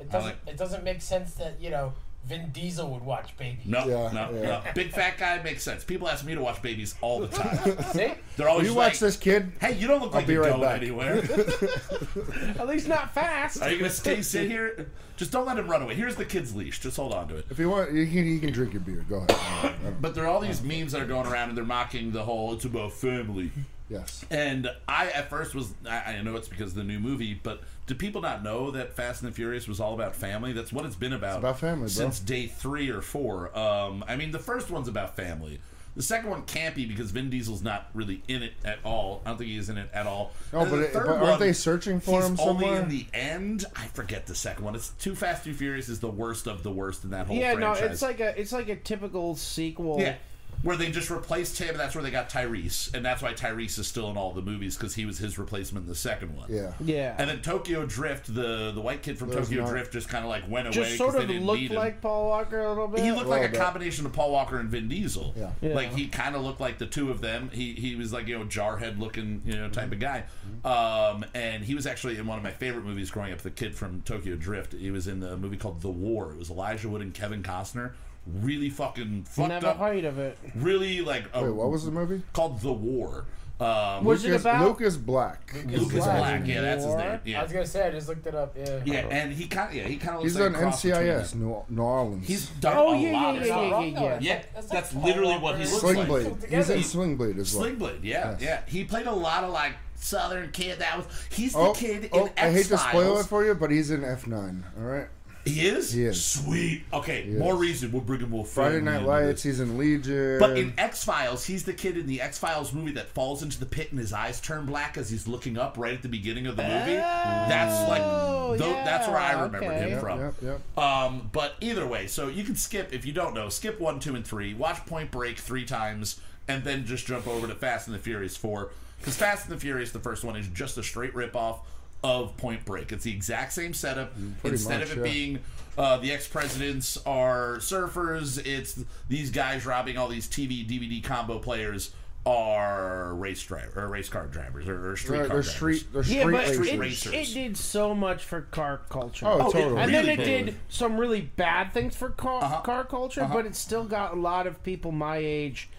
Speaker 5: It doesn't.
Speaker 2: like-
Speaker 5: It doesn't make sense that you know Vin Diesel would watch babies.
Speaker 2: No,
Speaker 3: Yeah,
Speaker 2: no,
Speaker 3: yeah.
Speaker 2: no. Big fat guy makes sense. People ask me to watch babies all the time.
Speaker 5: See,
Speaker 2: They're
Speaker 3: Will
Speaker 2: always
Speaker 3: you
Speaker 2: like,
Speaker 3: watch this kid?
Speaker 2: Hey, you don't look
Speaker 3: I'll
Speaker 2: like
Speaker 3: be
Speaker 2: you're
Speaker 3: right
Speaker 2: going
Speaker 3: back."
Speaker 2: anywhere.
Speaker 4: At least not fast.
Speaker 2: Are you gonna stay sit here? Just don't let him run away. Here's the kid's leash. Just hold on to it.
Speaker 3: If you want, you can, you can drink your beer. Go ahead.
Speaker 2: But there are all these memes that are going around, and they're mocking the whole "it's about family."
Speaker 3: Yes.
Speaker 2: And I at first was I, I know it's because of the new movie, but do people not know that Fast and the Furious was all about family? That's what it's been about.
Speaker 3: about family, bro.
Speaker 2: since day three or four. Um, I mean, the first one's about family. The second one can't be because Vin Diesel's not really in it at all. I don't think he's in it at all.
Speaker 3: No,
Speaker 2: And
Speaker 3: but it- but aren't
Speaker 2: one,
Speaker 3: they searching for
Speaker 2: he's
Speaker 3: him
Speaker 2: only in the end. I forget the second one. It's Too Fast, Too Furious is the worst of the worst in that whole
Speaker 4: Yeah, no,
Speaker 2: franchise.
Speaker 4: it's like a it's like a typical sequel.
Speaker 2: Yeah. Where they just replaced him, and that's where they got Tyrese, and that's why Tyrese is still in all the movies because he was his replacement in the second one.
Speaker 3: Yeah.
Speaker 4: Yeah.
Speaker 2: And then Tokyo Drift, the the white kid from
Speaker 3: There's
Speaker 2: Tokyo
Speaker 3: not-
Speaker 2: Drift, just kind of like went away.
Speaker 4: Just
Speaker 2: 'cause
Speaker 4: sort
Speaker 2: they
Speaker 4: of
Speaker 2: didn't
Speaker 4: looked like Paul Walker a little bit.
Speaker 2: He looked like a
Speaker 3: bit.
Speaker 2: combination of Paul Walker and Vin Diesel.
Speaker 3: Yeah.
Speaker 4: Yeah.
Speaker 2: Like he kind of looked like the two of them. He he was like you know jarhead looking you know type of guy. Um, and he was actually in one of my favorite movies growing up. The kid from Tokyo Drift. He was in the movie called The War. It was Elijah Wood and Kevin Costner. Really fucking fucked
Speaker 4: Never
Speaker 2: up.
Speaker 4: heard of it.
Speaker 2: Really like a,
Speaker 3: Wait, what was the movie?
Speaker 2: called The War. Um,
Speaker 4: Was it
Speaker 3: Lucas,
Speaker 4: about-
Speaker 3: Lucas Black?
Speaker 2: Lucas
Speaker 4: Black.
Speaker 2: Black. Yeah, that's his
Speaker 4: War?
Speaker 2: name.
Speaker 5: I was gonna say I just looked it up. Yeah.
Speaker 2: Yeah, and he kind of yeah he kind of looks
Speaker 3: He's
Speaker 2: like
Speaker 3: on
Speaker 2: a
Speaker 3: NCIS. New, New Orleans.
Speaker 2: He's done
Speaker 4: Oh,
Speaker 2: a
Speaker 4: yeah,
Speaker 2: lot
Speaker 4: yeah,
Speaker 2: of
Speaker 4: yeah,
Speaker 2: stuff.
Speaker 4: yeah, yeah, yeah.
Speaker 2: Yeah,
Speaker 5: That's,
Speaker 2: that's
Speaker 5: like
Speaker 2: literally what he
Speaker 5: Walker.
Speaker 2: looks
Speaker 3: Sling
Speaker 2: like.
Speaker 3: Blade. He's in Sling Blade as well.
Speaker 2: Sling Blade, yeah,
Speaker 3: Yes.
Speaker 2: yeah. He played a lot of like Southern kid. That was he's the
Speaker 3: Oh,
Speaker 2: kid in
Speaker 3: oh
Speaker 2: X
Speaker 3: I hate to spoil it for you, but he's in F9. All right.
Speaker 2: He is.
Speaker 3: He is.
Speaker 2: Sweet. Okay,
Speaker 3: He
Speaker 2: more
Speaker 3: is.
Speaker 2: reason we'll bring him. We'll
Speaker 3: Friday Night Lights. He's in Legion.
Speaker 2: But in X Files, he's the kid in the X Files movie that falls into the pit and his eyes turn black as he's looking up right at the beginning of the movie. that's like,
Speaker 4: Oh,
Speaker 2: tho- that's where I remembered
Speaker 4: okay.
Speaker 2: him
Speaker 3: Yep,
Speaker 2: from.
Speaker 3: yep, yep.
Speaker 2: Um, but either way, so you can skip if you don't know. Skip one, two, and three. Watch Point Break three times, and then just jump over to Fast and the Furious four. Because Fast and the Furious, the first one, is just a straight rip off of Point Break. It's the exact same setup.
Speaker 3: pretty
Speaker 2: Instead
Speaker 3: much,
Speaker 2: of it
Speaker 3: yeah.
Speaker 2: being uh, the ex presidents are surfers, it's these guys robbing all these TV DVD combo players are race driver or race car drivers or, or street
Speaker 3: They're,
Speaker 2: car
Speaker 3: they're
Speaker 2: drivers.
Speaker 3: street. They're
Speaker 4: Yeah, but
Speaker 3: racers.
Speaker 4: it,
Speaker 2: racers.
Speaker 4: it did so much for car culture.
Speaker 3: Oh,
Speaker 2: Oh, it
Speaker 3: totally.
Speaker 4: and then it
Speaker 2: did.
Speaker 4: did some really bad things for car,
Speaker 2: Uh-huh.
Speaker 4: car culture, but it still got a lot of people my age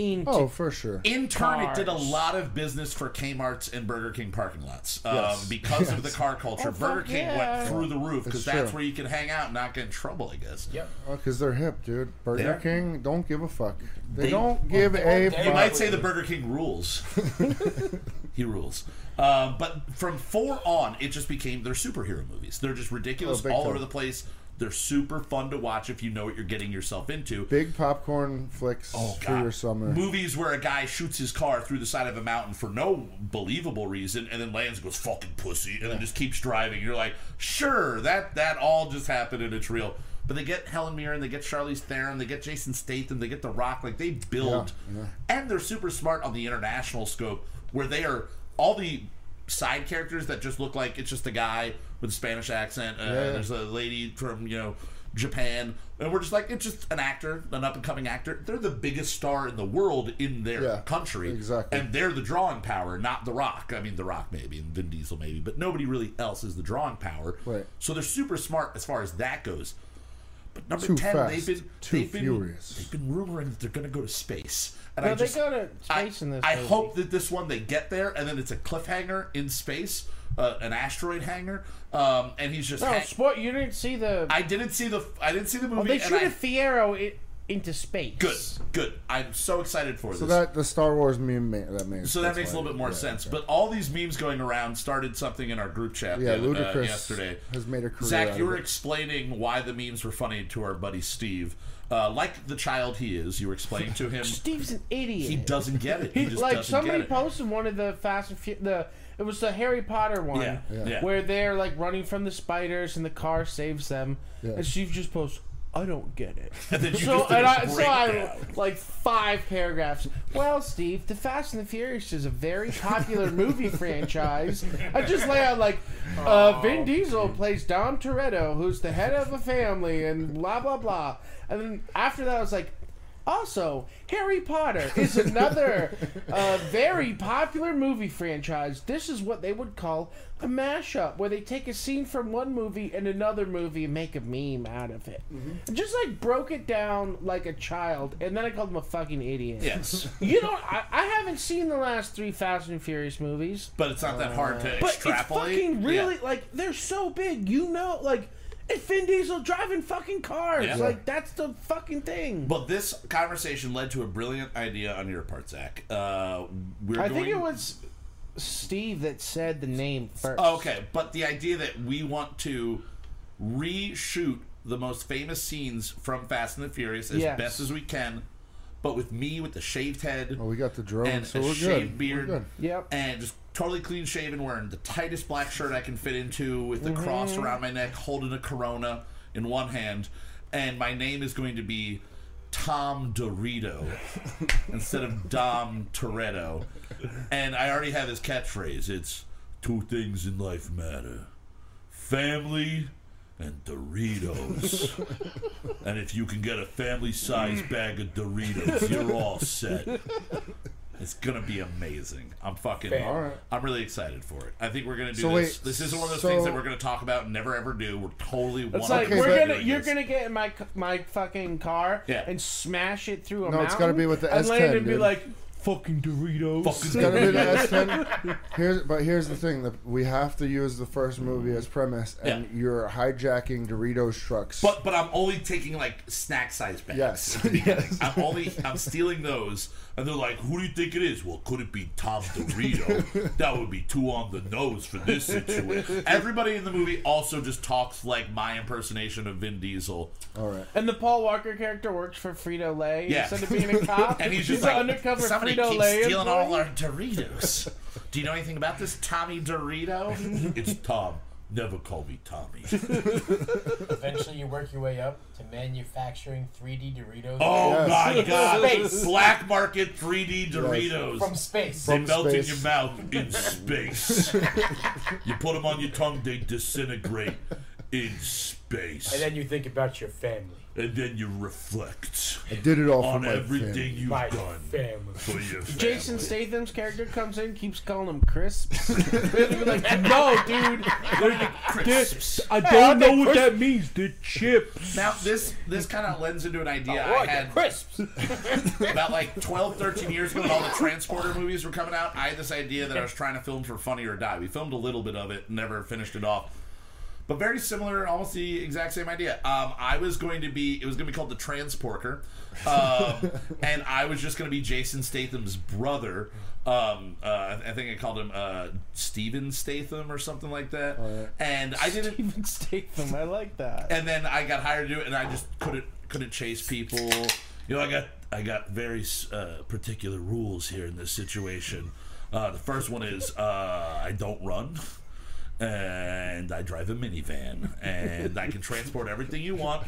Speaker 4: into.
Speaker 3: Oh, for sure.
Speaker 2: In turn, it did a lot of business for Kmart's and Burger King parking lots um,
Speaker 3: Yes.
Speaker 2: because of the car culture.
Speaker 4: Oh,
Speaker 2: Burger King
Speaker 4: yeah.
Speaker 2: went through the roof because that's
Speaker 3: true.
Speaker 2: where you can hang out and not get in trouble, I guess.
Speaker 5: Yep.
Speaker 3: Because they're hip, dude. Burger
Speaker 2: They're-
Speaker 3: King don't give a fuck. They,
Speaker 2: They-
Speaker 3: don't give
Speaker 5: they
Speaker 3: a fuck.
Speaker 5: there.
Speaker 2: You might say the Burger King rules. he rules. Um, but from four on, it just became they're superhero movies. They're just ridiculous
Speaker 3: Oh,
Speaker 2: all
Speaker 3: time.
Speaker 2: over the place. They're super fun to watch if you know what you're getting yourself into.
Speaker 3: Big popcorn flicks for
Speaker 2: Oh, God.
Speaker 3: your summer.
Speaker 2: Movies where a guy shoots his car through the side of a mountain for no believable reason, and then lands and goes fucking pussy, and then just keeps driving. You're like, sure, that that all just happened and it's real. But they get Helen Mirren, they get Charlize Theron, they get Jason Statham, they get The Rock. Like they build,
Speaker 3: Yeah,
Speaker 2: and they're super smart on the international scope, where they are all the side characters that just look like it's just a guy with a Spanish accent. Uh,
Speaker 3: yeah.
Speaker 2: There's a lady from you know Japan, and we're just like it's just an actor, an up and coming actor. They're the biggest star in the world in their
Speaker 3: Yeah,
Speaker 2: country,
Speaker 3: exactly.
Speaker 2: and they're the drawing power, not The Rock. I mean, The Rock maybe and Vin Diesel maybe, but nobody really else is the drawing power.
Speaker 3: Right.
Speaker 2: So they're super smart as far as that goes. But number
Speaker 3: Too
Speaker 2: ten,
Speaker 3: fast,
Speaker 2: they've been
Speaker 3: too
Speaker 2: they've been,
Speaker 3: furious.
Speaker 2: They've been rumoring that they're going to go to space, and
Speaker 4: No,
Speaker 2: I
Speaker 4: they
Speaker 2: just,
Speaker 4: go to
Speaker 2: I,
Speaker 4: in this.
Speaker 2: I
Speaker 4: movie.
Speaker 2: hope that this one they get there, and then it's a cliffhanger in space, uh, an asteroid hanger, um, and he's just.
Speaker 4: No,
Speaker 2: hang-
Speaker 4: sport. You didn't see the.
Speaker 2: I didn't see the I didn't see the movie.
Speaker 4: oh, they
Speaker 2: and
Speaker 4: shoot
Speaker 2: I-
Speaker 4: a Fiero i into space.
Speaker 2: good, good. I'm so excited for
Speaker 3: So
Speaker 2: this.
Speaker 3: So that the Star Wars meme ma- that makes
Speaker 2: So that makes a little bit more
Speaker 3: yeah,
Speaker 2: sense.
Speaker 3: okay.
Speaker 2: But all these memes going around started something in our group chat
Speaker 3: yeah,
Speaker 2: the other- uh,
Speaker 3: Ludacris
Speaker 2: yesterday.
Speaker 3: has made a career.
Speaker 2: Zach,
Speaker 3: out
Speaker 2: you
Speaker 3: of
Speaker 2: were
Speaker 3: it.
Speaker 2: explaining why the memes were funny to our buddy Steve. Uh, like the child he is, you were explaining to him
Speaker 4: Steve's an idiot.
Speaker 2: he doesn't get it. He,
Speaker 4: He-
Speaker 2: just
Speaker 4: like
Speaker 2: doesn't
Speaker 4: somebody
Speaker 2: get it.
Speaker 4: posted one of the Fast and Fu- the it was the Harry Potter one
Speaker 2: Yeah, Yeah. yeah.
Speaker 4: where they're like running from the spiders and the car saves them
Speaker 3: Yeah.
Speaker 4: and Steve just posts I don't get it.
Speaker 2: And then you
Speaker 4: so
Speaker 2: just did
Speaker 4: and
Speaker 2: a
Speaker 4: I, so I
Speaker 2: breakdown.
Speaker 4: like five paragraphs. Well, Steve, The Fast and the Furious is a very popular movie franchise. I just lay out like uh, Vin Diesel plays Dom Toretto, who's the head of a family, and blah blah blah. And then after that, I was like. Also, Harry Potter is another uh, very popular movie franchise. This is what they would call a mashup, where they take a scene from one movie and another movie and make a meme out of it.
Speaker 2: Mm-hmm.
Speaker 4: Just like broke it down like a child, and then I called him a fucking idiot.
Speaker 2: Yes,
Speaker 4: You know, I, I haven't seen the last three Fast and Furious movies,
Speaker 2: but it's not that hard to
Speaker 4: but
Speaker 2: extrapolate.
Speaker 4: it's fucking really
Speaker 2: Yeah.
Speaker 4: like they're so big. You know, like it's Vin Diesel driving fucking cars.
Speaker 2: Yeah.
Speaker 4: Like that's the fucking thing.
Speaker 2: But this conversation led to a brilliant idea on your part, Zach. Uh, we're
Speaker 4: I
Speaker 2: going...
Speaker 4: think it was Steve that said the name first.
Speaker 2: Oh, Okay, but the idea that we want to reshoot the most famous scenes from Fast and the Furious as
Speaker 4: Yes.
Speaker 2: best as we can, but with me with the shaved head
Speaker 3: Oh, we got the drone,
Speaker 2: and
Speaker 3: so
Speaker 2: a
Speaker 3: we're
Speaker 2: shaved
Speaker 3: good.
Speaker 2: beard,
Speaker 3: We're good.
Speaker 4: Yep.
Speaker 2: and just totally clean shaven, wearing the tightest black shirt I can fit into, with the cross
Speaker 4: Mm-hmm.
Speaker 2: around my neck, holding a Corona in one hand, and my name is going to be Tom Dorito instead of Dom Toretto. And I already have his catchphrase. It's two things in life matter family and Doritos. and if you can get a family sized bag of Doritos, you're all set. It's gonna be amazing. I'm fucking.
Speaker 5: Fam.
Speaker 3: All right.
Speaker 2: I'm really excited for it. I think we're gonna do
Speaker 3: So
Speaker 2: this.
Speaker 3: wait,
Speaker 2: this isn't one of those
Speaker 3: so-
Speaker 2: things that we're gonna talk about and never ever do. We're totally.
Speaker 4: It's like
Speaker 3: Okay,
Speaker 4: we're
Speaker 3: but-
Speaker 4: gonna, you're
Speaker 2: this.
Speaker 4: gonna get in my c- my fucking car
Speaker 2: Yeah.
Speaker 4: and smash it through a
Speaker 3: No,
Speaker 4: mountain.
Speaker 3: it's gotta be with the
Speaker 4: and land
Speaker 3: S10,
Speaker 4: and be
Speaker 3: dude.
Speaker 4: like, fucking Doritos.
Speaker 2: Fucking
Speaker 3: It's gotta be the S10. Here's, but here's the thing: that we have to use the first movie as premise, and
Speaker 2: Yeah.
Speaker 3: you're hijacking Doritos trucks.
Speaker 2: But but I'm only taking like snack size bags.
Speaker 3: Yes.
Speaker 2: at the beginning. I'm only I'm stealing those, and they're like, "Who do you think it is?" Well, could it be Tom Dorito? that would be too on the nose for this situation. Everybody in the movie also just talks like my impersonation of Vin Diesel,
Speaker 3: all right.
Speaker 4: And the Paul Walker character works for Frito Lay
Speaker 2: Yeah.
Speaker 4: instead of being a cop.
Speaker 2: and he's just
Speaker 4: an
Speaker 2: like,
Speaker 4: undercover
Speaker 2: "Somebody
Speaker 4: Frito
Speaker 2: keeps
Speaker 4: Lay
Speaker 2: stealing all our Doritos. do you know anything about this Tommy Dorito? it's Tom. Never call me Tommy.
Speaker 5: Eventually, you work your way up to manufacturing 3D Doritos
Speaker 2: Oh
Speaker 3: Yes.
Speaker 2: my God!
Speaker 5: Space.
Speaker 2: Black market 3D Doritos.
Speaker 5: from space.
Speaker 2: They
Speaker 3: From
Speaker 2: melt in your mouth in space. you put them on your tongue, they disintegrate in space.
Speaker 5: and then you think about your family.
Speaker 2: And then you reflect
Speaker 3: I did it all for
Speaker 2: on
Speaker 3: my
Speaker 2: everything
Speaker 3: family.
Speaker 2: you've
Speaker 5: My
Speaker 2: done
Speaker 5: family.
Speaker 2: for your family.
Speaker 4: Jason Statham's character comes in, keeps calling him crisps. They're like, no, dude, they're
Speaker 2: Crisps.
Speaker 4: I don't know what that means. The chips.
Speaker 2: Now, this this kind of lends into an idea oh, I
Speaker 5: Oh,
Speaker 2: had
Speaker 5: crisps.
Speaker 2: about like 12, 13 years ago when all the Transporter movies were coming out. I had this idea that I was trying to film for Funny or Die. We filmed a little bit of it, never finished it off. But very similar, almost the exact same idea. Um, I was going to be, it was going to be called The Transporter. Um, and I was just going to be Jason Statham's brother. Um, uh, I think I called him uh, Steven Statham or something like that. And I didn't,
Speaker 4: Even Statham, I like that.
Speaker 2: and then I got hired to do it, and I just couldn't couldn't chase people. You know, I got I got very uh, particular rules here in this situation. Uh, the first one is uh, I don't run, and I drive a minivan, and I can transport everything you want.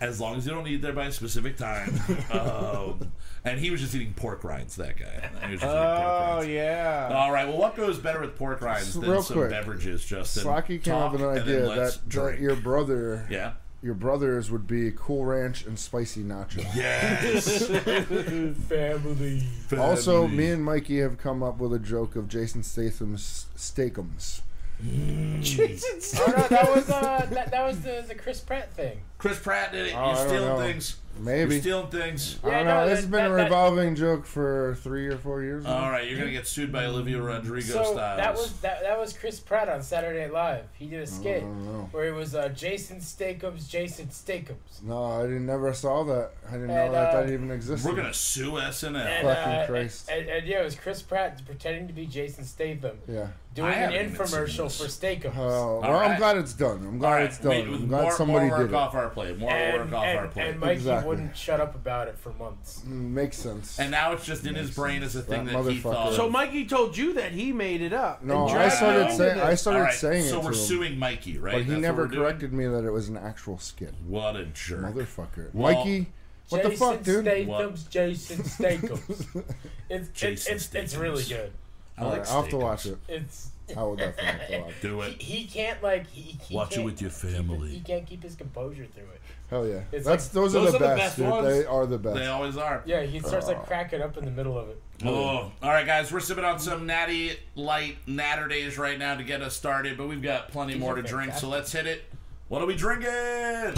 Speaker 2: As long as you don't eat there by a specific time, um, and he was just eating pork rinds. That guy. He was just eating pork
Speaker 4: Oh
Speaker 2: rinds.
Speaker 4: yeah.
Speaker 2: All right. Well, what goes better with pork rinds than
Speaker 3: real
Speaker 2: some
Speaker 3: quick,
Speaker 2: beverages? Justin.
Speaker 3: Slocky came up with an
Speaker 2: and then
Speaker 3: idea
Speaker 2: let's
Speaker 3: that, that
Speaker 2: drink.
Speaker 3: your brother,
Speaker 2: yeah.
Speaker 3: your brothers would be Cool Ranch and Spicy Nacho.
Speaker 2: Yes.
Speaker 5: family.
Speaker 3: Also, me and Mikey have come up with a joke of Jason Statham's Steakums.
Speaker 5: Oh no, that was uh, that, that was the, the Chris Pratt thing.
Speaker 2: Chris Pratt did it.
Speaker 3: Oh,
Speaker 2: You're
Speaker 3: don't
Speaker 2: stealing
Speaker 3: know.
Speaker 2: things.
Speaker 3: Maybe.
Speaker 2: You're stealing things.
Speaker 3: I don't
Speaker 5: no,
Speaker 3: know. This
Speaker 5: that-
Speaker 3: has been a
Speaker 5: that- that-
Speaker 3: revolving joke for three or four years. now.
Speaker 2: All right, you're gonna get sued by Olivia Rodrigo
Speaker 5: So
Speaker 2: Styles.
Speaker 5: that was that, that was Chris Pratt on Saturday Night Live. He did a skit
Speaker 3: don't know.
Speaker 5: where it was uh, Jason Stakeums, Jason Stakeums.
Speaker 3: No, I didn't, never saw that. I didn't know
Speaker 5: And,
Speaker 3: that
Speaker 5: uh,
Speaker 3: that even existed.
Speaker 2: We're gonna sue SNL.
Speaker 5: And,
Speaker 3: Fucking
Speaker 5: uh,
Speaker 3: Christ.
Speaker 5: And, and, yeah, it was Chris Pratt pretending to be Jason Statham
Speaker 3: Yeah.
Speaker 5: doing
Speaker 2: I
Speaker 5: an
Speaker 2: haven't even seen
Speaker 5: infomercial
Speaker 2: this.
Speaker 5: for Steakums.
Speaker 3: Oh, well,
Speaker 2: right.
Speaker 3: I'm glad it's done. I'm glad
Speaker 2: All right,
Speaker 3: it's done.
Speaker 2: we-
Speaker 3: I'm glad
Speaker 2: more,
Speaker 3: somebody
Speaker 2: more work
Speaker 3: did it.
Speaker 2: off our plate. More
Speaker 5: and,
Speaker 2: work off
Speaker 5: and,
Speaker 2: our plate.
Speaker 5: and Mikey
Speaker 3: Exactly.
Speaker 5: wouldn't shut up about it for months.
Speaker 3: Mm, Makes sense.
Speaker 2: And now it's just in his brain as a thing
Speaker 3: That
Speaker 2: that, he thought.
Speaker 4: So. Mikey told you that he made it up.
Speaker 3: no,
Speaker 4: and
Speaker 3: I started
Speaker 4: into
Speaker 3: saying I started
Speaker 2: All right,
Speaker 3: saying
Speaker 2: so
Speaker 3: it to
Speaker 2: we're
Speaker 3: him,
Speaker 2: suing Mikey, right?
Speaker 3: but he
Speaker 2: That's what
Speaker 3: never
Speaker 2: we're doing?
Speaker 3: corrected me that it was an actual skit.
Speaker 2: What a jerk!
Speaker 3: Motherfucker,
Speaker 2: Well,
Speaker 3: Mikey, what
Speaker 5: Jason
Speaker 3: the fuck, dude?
Speaker 5: Statham's Jason Stathams. it's, it's,
Speaker 2: Jason
Speaker 5: it's, it's really good.
Speaker 2: I like
Speaker 3: right, I'll have to watch it.
Speaker 5: It's
Speaker 3: I will definitely have to watch it.
Speaker 2: Do
Speaker 5: he,
Speaker 2: it.
Speaker 5: he can't like he, he
Speaker 2: Watch it
Speaker 5: can't
Speaker 2: with your family.
Speaker 5: he can't keep his composure through it.
Speaker 3: Hell yeah,
Speaker 5: It's
Speaker 3: that's
Speaker 5: like-
Speaker 3: those, are
Speaker 2: those
Speaker 3: the
Speaker 2: are the
Speaker 3: best,
Speaker 2: best
Speaker 3: dude.
Speaker 2: ones.
Speaker 3: They are the best.
Speaker 2: They always are.
Speaker 5: Yeah, he starts like oh. cracking up in the middle of it.
Speaker 2: Oh, all right, guys. We're sipping on some natty light Naturdays right now to get us started, but we've got plenty
Speaker 5: These
Speaker 2: more to drink. So let's hit it. What are we drinking?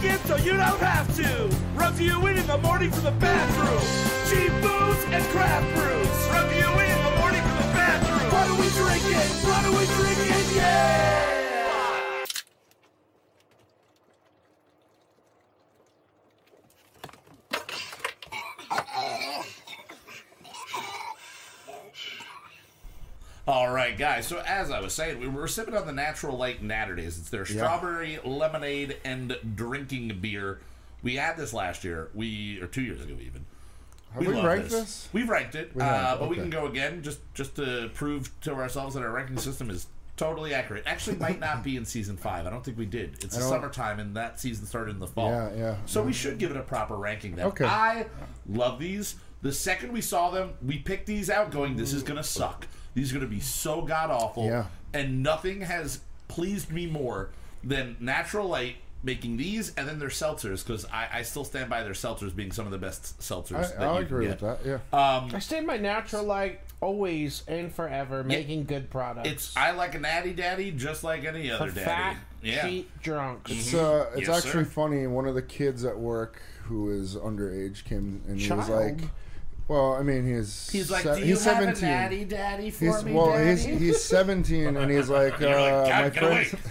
Speaker 1: Drink it so you don't have to. Review you in in the morning from the bathroom. Cheap booze and craft brews. Review it in in the morning from the bathroom. What are we drinking? What are we drinking? Yeah!
Speaker 2: All right, guys. So as I was saying, we were sipping on the Natural Light Naturdays. It's their strawberry lemonade and drinking beer. We had this last year. We or two years ago even.
Speaker 3: Have we
Speaker 2: love
Speaker 3: ranked this?
Speaker 2: We've ranked it,
Speaker 3: We
Speaker 2: uh, but we can go again just just to prove to ourselves that our ranking system is Totally accurate. Actually, might not be in season five. I don't think we did. It's the summertime, and that season started in the fall.
Speaker 3: Yeah, yeah.
Speaker 2: So we should give it a proper ranking. Then
Speaker 3: Okay.
Speaker 2: I love these. The second we saw them, we picked these out, going, "This is gonna suck. These are gonna be so god awful."
Speaker 3: Yeah.
Speaker 2: And nothing has pleased me more than Natural Light making these and then their seltzers because I, I still stand by their seltzers being some of the best seltzers.
Speaker 3: I,
Speaker 2: that
Speaker 3: I'll
Speaker 2: you can
Speaker 3: agree
Speaker 2: get.
Speaker 3: with that. Yeah.
Speaker 2: Um,
Speaker 4: I stand by natural light always and forever, making good products.
Speaker 2: it's I like a natty daddy just like any other
Speaker 4: for
Speaker 2: daddy.
Speaker 4: fat,
Speaker 2: yeah.
Speaker 4: cheap drunks.
Speaker 3: It's uh, it's
Speaker 2: Yes,
Speaker 3: actually
Speaker 2: sir.
Speaker 3: funny. One of the kids at work who is underage came and he was like, "Well, I mean, he's
Speaker 2: He's like,
Speaker 3: se-
Speaker 2: do you
Speaker 3: he's
Speaker 2: have
Speaker 3: seventeen.
Speaker 2: a natty daddy for
Speaker 3: He's
Speaker 2: me,
Speaker 3: well,
Speaker 2: daddy?
Speaker 3: he's he's seventeen, and he's like, uh,
Speaker 2: like,
Speaker 3: my
Speaker 2: "God,
Speaker 3: friends.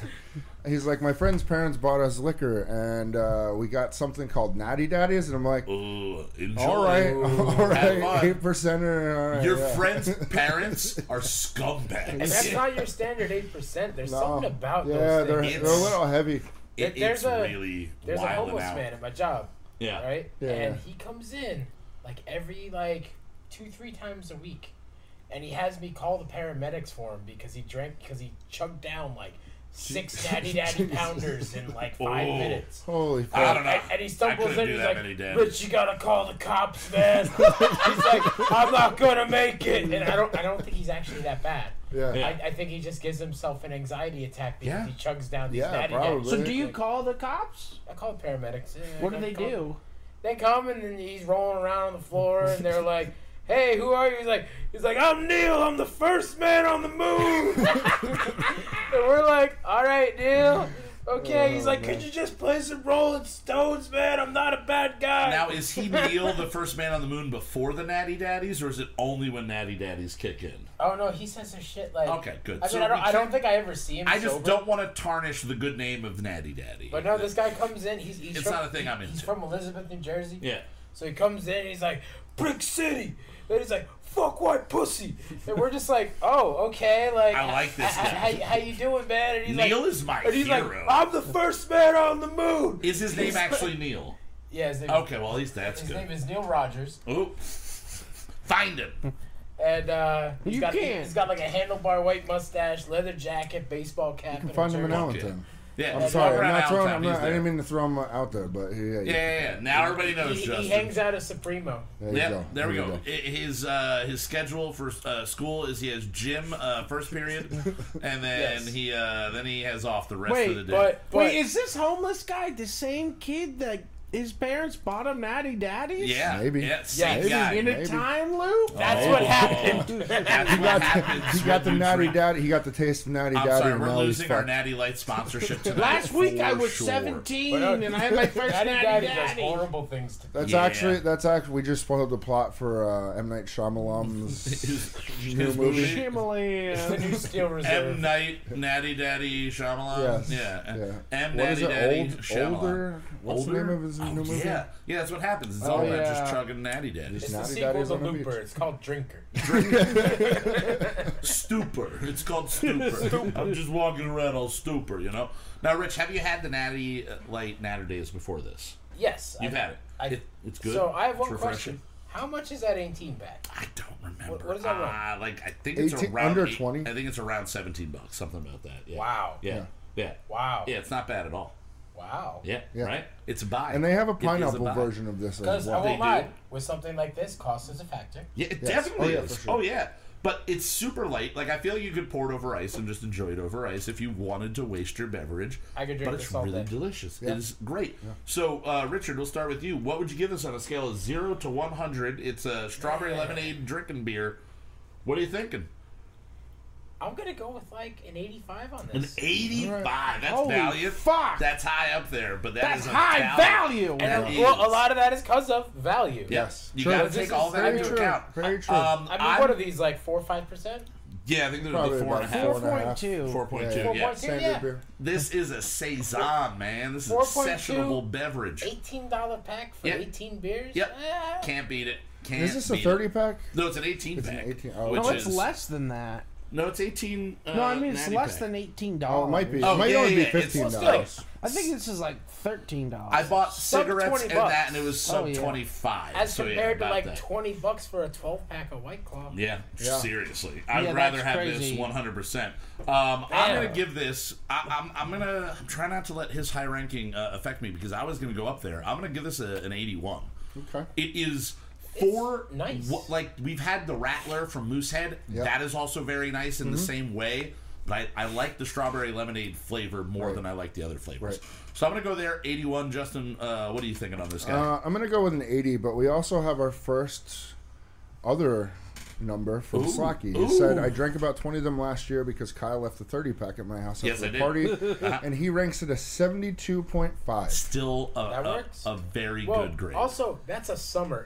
Speaker 3: He's like, my friend's parents bought us liquor, and uh, we got something called Natty Daddies, and I'm like,
Speaker 2: Ooh, enjoy.
Speaker 3: all right, all
Speaker 2: Have
Speaker 3: right,
Speaker 2: fun.
Speaker 3: eight percenter. All right,
Speaker 2: Your
Speaker 3: yeah.
Speaker 2: friends' parents are
Speaker 5: And
Speaker 2: scumbags.
Speaker 5: that's not your standard eight percent. There's
Speaker 3: No.
Speaker 5: something about
Speaker 3: yeah,
Speaker 5: those
Speaker 3: they're
Speaker 5: things.
Speaker 3: they're a little heavy.
Speaker 2: It,
Speaker 5: There's
Speaker 2: it's
Speaker 5: a-
Speaker 2: really
Speaker 5: There's a
Speaker 2: wilding
Speaker 5: homeless
Speaker 2: out.
Speaker 5: man at my job,
Speaker 2: Yeah.
Speaker 5: right?
Speaker 3: Yeah.
Speaker 5: And he comes in like every like two, three times a week, and he has me call the paramedics for him because he drank because he chugged down like six daddy daddy pounders in like five
Speaker 2: Oh.
Speaker 5: minutes.
Speaker 3: Holy
Speaker 2: I don't know.
Speaker 5: And, and he stumbles in.
Speaker 2: do
Speaker 5: He's like,
Speaker 2: many
Speaker 5: "Rich, you gotta call the cops, man." he's like, "I'm not gonna make it," and I don't. I don't think he's actually that bad.
Speaker 3: Yeah.
Speaker 2: Yeah.
Speaker 5: I, I think he just gives himself an anxiety attack because
Speaker 2: Yeah.
Speaker 5: he chugs down these
Speaker 3: Yeah,
Speaker 5: daddy
Speaker 3: probably.
Speaker 5: daddies.
Speaker 4: so do you call the cops?
Speaker 5: I call the paramedics. Yeah,
Speaker 4: What do they
Speaker 5: call-
Speaker 4: do?
Speaker 5: They come and then he's rolling around on the floor and they're like, "Hey, who are you?" He's like, "He's like, I'm Neil. I'm the first man on the moon." and we're like, "All right, Neil." Okay, he's
Speaker 3: Oh,
Speaker 5: like,
Speaker 3: man.
Speaker 5: "Could you just play some Rolling Stones, man? I'm not a bad guy."
Speaker 2: Now, is he Neil, the first man on the moon, before the Natty Daddies, or is it only when Natty Daddies kick in?
Speaker 5: oh no, he says some shit like.
Speaker 2: Okay, good.
Speaker 5: I mean,
Speaker 2: So
Speaker 5: I don't.
Speaker 2: we
Speaker 5: I don't
Speaker 2: can't-
Speaker 5: think I ever see him.
Speaker 2: I just
Speaker 5: sober.
Speaker 2: don't want to tarnish the good name of Natty Daddy.
Speaker 5: But no, this guy comes in. He's, he's
Speaker 2: It's
Speaker 5: from,
Speaker 2: not a thing I'm
Speaker 5: He's
Speaker 2: into.
Speaker 5: from Elizabeth, New Jersey.
Speaker 2: Yeah.
Speaker 5: So he comes in and he's like, Brick City. And he's like, fuck white pussy. And we're just like, oh, okay. Like,
Speaker 2: I like this
Speaker 5: How,
Speaker 2: guy.
Speaker 5: how, how you doing, man? And he's
Speaker 2: Neil
Speaker 5: like,
Speaker 2: is my
Speaker 5: and he's
Speaker 2: hero.
Speaker 5: like, I'm the first man on the moon.
Speaker 2: is his name actually Neil?
Speaker 5: Yeah, his name,
Speaker 2: Okay, well, at least that's
Speaker 5: his
Speaker 2: good.
Speaker 5: name is Neil Rogers.
Speaker 2: Oop. Find him.
Speaker 5: And uh, he's
Speaker 4: You
Speaker 5: got,
Speaker 4: can.
Speaker 5: He's got like a handlebar white mustache, leather jacket, baseball cap.
Speaker 3: You can
Speaker 5: and
Speaker 3: find
Speaker 5: a
Speaker 3: him in
Speaker 5: jersey.
Speaker 3: Allentown.
Speaker 2: Yeah,
Speaker 3: I'm
Speaker 2: walk
Speaker 3: sorry, I'm not throwing. I'm not, I didn't mean to throw him out there, but yeah,
Speaker 2: Yeah, yeah, yeah. Now everybody knows
Speaker 5: He,
Speaker 2: Justin.
Speaker 5: he hangs out at Supremo.
Speaker 3: There you
Speaker 2: Yep,
Speaker 3: go.
Speaker 2: there we
Speaker 3: you
Speaker 2: go. His uh, his schedule for uh, school is he has gym uh, first period, and then
Speaker 5: Yes.
Speaker 2: he uh, then he has off the rest
Speaker 4: Wait,
Speaker 2: of the day.
Speaker 5: But, but
Speaker 4: Wait, is this homeless guy the same kid that his parents bought him Natty Daddies?
Speaker 2: yeah,
Speaker 3: Maybe.
Speaker 2: yeah, same
Speaker 5: Yes.
Speaker 2: guy.
Speaker 4: In a
Speaker 3: Maybe.
Speaker 4: time loop?
Speaker 5: that's
Speaker 2: Oh.
Speaker 5: what happened.
Speaker 2: That's
Speaker 3: He
Speaker 2: what
Speaker 3: got,
Speaker 2: happens.
Speaker 3: he got the
Speaker 2: when you
Speaker 3: natty
Speaker 2: drink.
Speaker 3: daddy. He got the taste of natty
Speaker 2: I'm
Speaker 3: daddy,
Speaker 2: sorry,
Speaker 3: and
Speaker 2: we're
Speaker 3: now he's
Speaker 2: losing our
Speaker 3: fucked.
Speaker 2: Natty Light sponsorship tonight.
Speaker 4: Last week I
Speaker 2: for
Speaker 4: was
Speaker 2: sure.
Speaker 4: 17
Speaker 5: But, uh,
Speaker 4: and I had my first
Speaker 5: Natty
Speaker 4: Natty
Speaker 5: Daddy
Speaker 4: Daddy.
Speaker 5: does horrible things to
Speaker 3: That's
Speaker 2: Yeah.
Speaker 3: actually that's actually we just spoiled the plot for uh, M Night Shyamalan's
Speaker 2: His,
Speaker 3: new
Speaker 2: his
Speaker 3: movie.
Speaker 2: movie.
Speaker 5: the
Speaker 4: Himalayan.
Speaker 5: new Steel Reserve.
Speaker 2: M Night Natty Daddy Shyamalan.
Speaker 3: Yes.
Speaker 2: Yeah.
Speaker 3: Yeah.
Speaker 2: M
Speaker 3: What
Speaker 2: Natty
Speaker 3: is it?
Speaker 2: Daddy
Speaker 3: Old,
Speaker 2: Shyamalan.
Speaker 3: older. What's the name of his
Speaker 2: oh,
Speaker 3: new movie?
Speaker 2: Yeah, yeah, that's what happens. It's
Speaker 3: Oh,
Speaker 2: all about
Speaker 4: yeah.
Speaker 2: just chugging natty daddies.
Speaker 5: It's the
Speaker 3: Natty
Speaker 5: sequel
Speaker 3: Daddies
Speaker 5: to
Speaker 3: on the
Speaker 5: Looper.
Speaker 3: beach.
Speaker 5: It's called Drinker.
Speaker 2: Stupor. It's called stupor. I'm just walking around all stupor, you know. Now, Rich, have you had the natty uh, light Naturdays before this?
Speaker 5: Yes,
Speaker 2: You've
Speaker 5: I-
Speaker 2: had it.
Speaker 5: I-
Speaker 2: It- It's good.
Speaker 5: So I have
Speaker 2: It's
Speaker 5: one
Speaker 2: refreshing.
Speaker 5: question. How much is that 18 pack?
Speaker 2: I don't remember.
Speaker 5: What- what does that run?
Speaker 2: Uh, like I think it's
Speaker 3: 18
Speaker 2: around
Speaker 3: under
Speaker 2: eight-
Speaker 3: 20?
Speaker 2: I think it's around seventeen bucks, something about that. Yeah.
Speaker 5: Wow.
Speaker 2: Yeah. Yeah.
Speaker 5: Wow.
Speaker 2: Yeah. It's not bad at all.
Speaker 5: Wow.
Speaker 2: Yeah.
Speaker 3: Yeah.
Speaker 2: Right. It's a buy.
Speaker 3: And they have a pineapple
Speaker 2: buy.
Speaker 3: version of this as
Speaker 5: Because I
Speaker 3: well.
Speaker 2: They
Speaker 5: won't lie,
Speaker 2: do.
Speaker 5: with something like this, cost is a factor.
Speaker 2: Yeah, it
Speaker 3: Yes.
Speaker 2: definitely
Speaker 3: Oh, yeah,
Speaker 2: is.
Speaker 3: for sure.
Speaker 2: Oh yeah, but it's super light. Like I feel you could pour it over ice and just enjoy it over ice if you wanted to waste your beverage.
Speaker 5: I could drink
Speaker 2: but
Speaker 5: this
Speaker 2: it's
Speaker 5: all
Speaker 2: really
Speaker 5: day.
Speaker 2: delicious.
Speaker 3: Yeah.
Speaker 2: It is great. So uh, Richard, we'll start with you. What would you give this on a scale of zero to one hundred? It's a strawberry lemonade drinking beer. What are you thinking?
Speaker 5: I'm gonna go with like an 85 on this.
Speaker 2: An
Speaker 5: this.
Speaker 2: eighty-five. That's
Speaker 4: Holy
Speaker 2: valiant.
Speaker 4: fuck.
Speaker 2: That's high up there, but that
Speaker 4: That's
Speaker 2: is a
Speaker 4: high
Speaker 2: valiant.
Speaker 4: value.
Speaker 2: And
Speaker 5: And
Speaker 2: it
Speaker 5: a, well, a lot of that is because of value.
Speaker 3: Yes.
Speaker 2: You
Speaker 3: True.
Speaker 2: got to take all that
Speaker 3: very
Speaker 2: into
Speaker 3: true.
Speaker 2: account.
Speaker 3: Very true.
Speaker 2: Um,
Speaker 5: I mean,
Speaker 2: I'm-
Speaker 5: what are these like four or five percent?
Speaker 2: Yeah, I think they're
Speaker 3: Probably
Speaker 2: the four and a
Speaker 3: about
Speaker 2: half.
Speaker 3: four and a half.
Speaker 4: 4.2.
Speaker 2: Four point two.
Speaker 3: Yeah,
Speaker 2: Yeah.
Speaker 5: 4.2.
Speaker 3: Standard
Speaker 5: Yeah.
Speaker 2: This is a saison, man. This is a
Speaker 5: 4.2.
Speaker 2: sessionable beverage.
Speaker 5: Eighteen dollar pack for
Speaker 2: Yep.
Speaker 5: 18 beers.
Speaker 2: Yep.
Speaker 5: Eh.
Speaker 2: Can't beat it. Can't
Speaker 3: Is this a 30
Speaker 2: it.
Speaker 3: pack?
Speaker 2: No, it's an 18
Speaker 3: It's an
Speaker 2: pack.
Speaker 3: 18 oh,
Speaker 2: which
Speaker 4: No, it's
Speaker 2: is
Speaker 4: less than that.
Speaker 2: No, it's eighteen. Uh,
Speaker 4: No, I mean it's less
Speaker 2: pack.
Speaker 4: than eighteen dollars.
Speaker 3: Oh, it might be.
Speaker 2: Oh,
Speaker 3: it might
Speaker 2: yeah,
Speaker 3: only
Speaker 2: yeah,
Speaker 3: be fifteen dollars.
Speaker 4: I think this is like thirteen dollars.
Speaker 2: I bought
Speaker 5: Sub
Speaker 2: cigarettes
Speaker 5: 20
Speaker 2: and
Speaker 5: bucks.
Speaker 2: that, and it was sub
Speaker 4: Oh, yeah.
Speaker 2: twenty five.
Speaker 5: As
Speaker 2: so, yeah,
Speaker 5: compared to like
Speaker 2: that.
Speaker 5: twenty bucks for a twelve pack of White Claw.
Speaker 2: Yeah,
Speaker 3: Yeah.
Speaker 2: seriously. I'd
Speaker 4: Yeah,
Speaker 2: rather have
Speaker 4: crazy.
Speaker 2: this 100%. Um, I'm going to give this, I, I'm, I'm going to try not to let his high ranking uh, affect me because I was going to go up there. I'm going to give this a, an 81.
Speaker 3: Okay.
Speaker 2: It is for,
Speaker 5: nice.
Speaker 2: what- like, we've had the Rattler from Moosehead.
Speaker 3: Yep.
Speaker 2: That is also very nice in the
Speaker 3: Mm-hmm.
Speaker 2: same way. But I, I like the strawberry lemonade flavor more
Speaker 3: Right.
Speaker 2: than I like the other flavors.
Speaker 3: Right.
Speaker 2: So I'm going to go there, 81. Justin, uh, what are you thinking on this guy?
Speaker 3: Uh, I'm gonna go with an 80, but we also have our first other number from
Speaker 2: Ooh.
Speaker 3: Slacky. He
Speaker 2: Ooh.
Speaker 3: said I drank about 20 of them last year because Kyle left the 30 pack at my house
Speaker 2: Yes,
Speaker 3: after the party, and he ranks it a 72.5.
Speaker 2: Still a,
Speaker 5: That
Speaker 2: a,
Speaker 5: works?
Speaker 2: a very
Speaker 5: Well,
Speaker 2: good grade.
Speaker 5: also that's a summer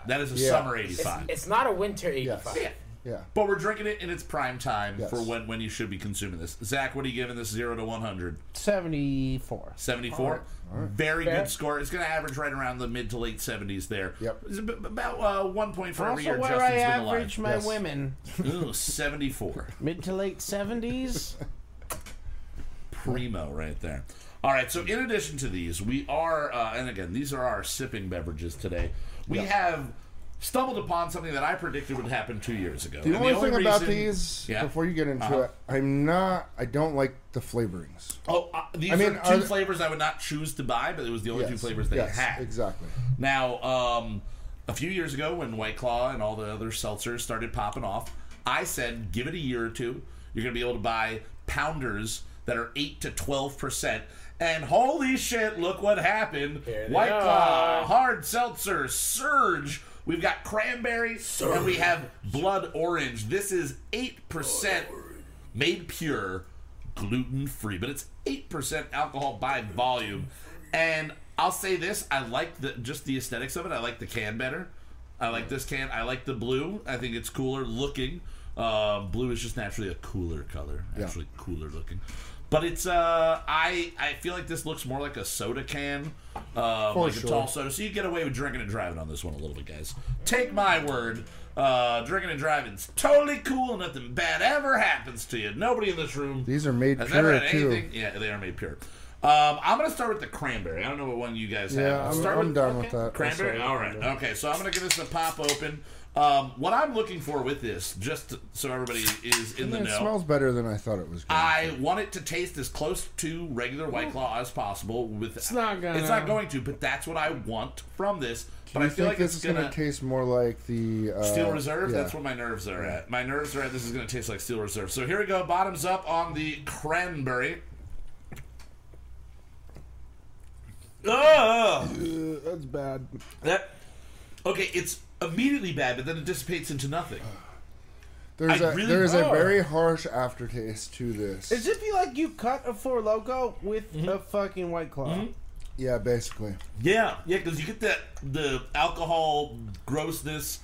Speaker 5: eighty-five.
Speaker 2: that is a
Speaker 3: Yeah.
Speaker 2: summer 85.
Speaker 5: it's not a winter
Speaker 3: Yes.
Speaker 5: eighty-five.
Speaker 2: Yeah.
Speaker 3: Yeah.
Speaker 2: But we're drinking it in its prime time
Speaker 3: Yes.
Speaker 2: for when, when you should be consuming this. Zach, what are you giving this 0 to 100?
Speaker 4: seventy-four.
Speaker 2: 74? Very
Speaker 5: Fair.
Speaker 2: good score. It's going to average right around the mid to late 70s there.
Speaker 3: Yep.
Speaker 2: It's ab- about uh, one point for every
Speaker 4: Also,
Speaker 2: year
Speaker 4: where
Speaker 2: Justin's
Speaker 4: I
Speaker 2: been
Speaker 4: average
Speaker 2: alive.
Speaker 4: my
Speaker 3: Yes.
Speaker 4: women,
Speaker 2: Ooh, 74.
Speaker 4: mid to late seventies.
Speaker 2: Primo right there. All right, so in addition to these, we are, uh, and again, these are our sipping beverages today. We have stumbled upon something that I predicted would happen two years ago.
Speaker 3: The
Speaker 2: And
Speaker 3: only thing about these,
Speaker 2: Yeah.
Speaker 3: before you get into
Speaker 2: Uh-huh.
Speaker 3: it, I'm not. I don't like the flavorings.
Speaker 2: Oh, uh, these
Speaker 3: I mean,
Speaker 2: are
Speaker 3: are
Speaker 2: two
Speaker 3: the-
Speaker 2: flavors I would not choose to buy, but it was the only two flavors they
Speaker 3: yes,
Speaker 2: had.
Speaker 3: Exactly.
Speaker 2: Now, um, a few years ago, when White Claw and all the other seltzers started popping off, I said, give it a year or two. You're going to be able to buy pounders that are 8 to 12%. And holy shit, look what happened. White Claw, hard seltzer, surge. We've got cranberry, and we have blood orange. This is 8% made pure, gluten free, but it's 8% alcohol by volume. And I'll say this I like the just the aesthetics of it. I like the can better. I like this can. I like the blue. I think it's cooler looking. Uh, blue is just naturally a cooler color,
Speaker 3: Yeah.
Speaker 2: actually cooler looking. But it's uh, I I feel like this looks more like a soda can, uh,
Speaker 3: For
Speaker 2: like a tall soda. So you get away with drinking and driving on this one a little bit, guys. Take my word. Uh, drinking and driving's totally cool. Nothing bad ever happens to you. Nobody in this room
Speaker 3: These are made pure too.
Speaker 2: Yeah, they are made pure. Um, I'm gonna start with the cranberry. I don't know what one you guys have.
Speaker 3: Yeah,
Speaker 2: I'll
Speaker 3: I'm,
Speaker 2: start
Speaker 3: I'm
Speaker 2: with
Speaker 3: down with that.
Speaker 2: Cranberry. All right. Okay, so I'm gonna give this a pop open. Um, what I'm looking for with this, just so everybody is in the
Speaker 3: It
Speaker 2: know,
Speaker 3: smells better than I thought it was. Going
Speaker 2: I want it to taste as close to regular White Claw as possible. With
Speaker 4: It's not gonna.
Speaker 2: it's not going to, but that's what I want from this. But
Speaker 3: Do
Speaker 2: I feel
Speaker 3: think
Speaker 2: like
Speaker 3: this
Speaker 2: it's
Speaker 3: is going
Speaker 2: gonna
Speaker 3: taste more like the uh,
Speaker 2: Steel Reserve.
Speaker 3: yeah.
Speaker 2: That's where my nerves are at. My nerves are at. This is going to taste like Steel Reserve. So here we go. Bottoms up on the cranberry. Oh,
Speaker 3: Uh, that's bad.
Speaker 2: that. Okay, it's immediately bad, but then it dissipates into nothing.
Speaker 3: There's
Speaker 2: I
Speaker 3: a
Speaker 2: really-
Speaker 3: there's a
Speaker 5: Oh.
Speaker 3: very harsh aftertaste to this.
Speaker 4: As if be like you cut a four loco with
Speaker 2: Mm-hmm.
Speaker 4: a fucking white claw.
Speaker 3: yeah, basically.
Speaker 2: Yeah, yeah, because you get that the alcohol grossness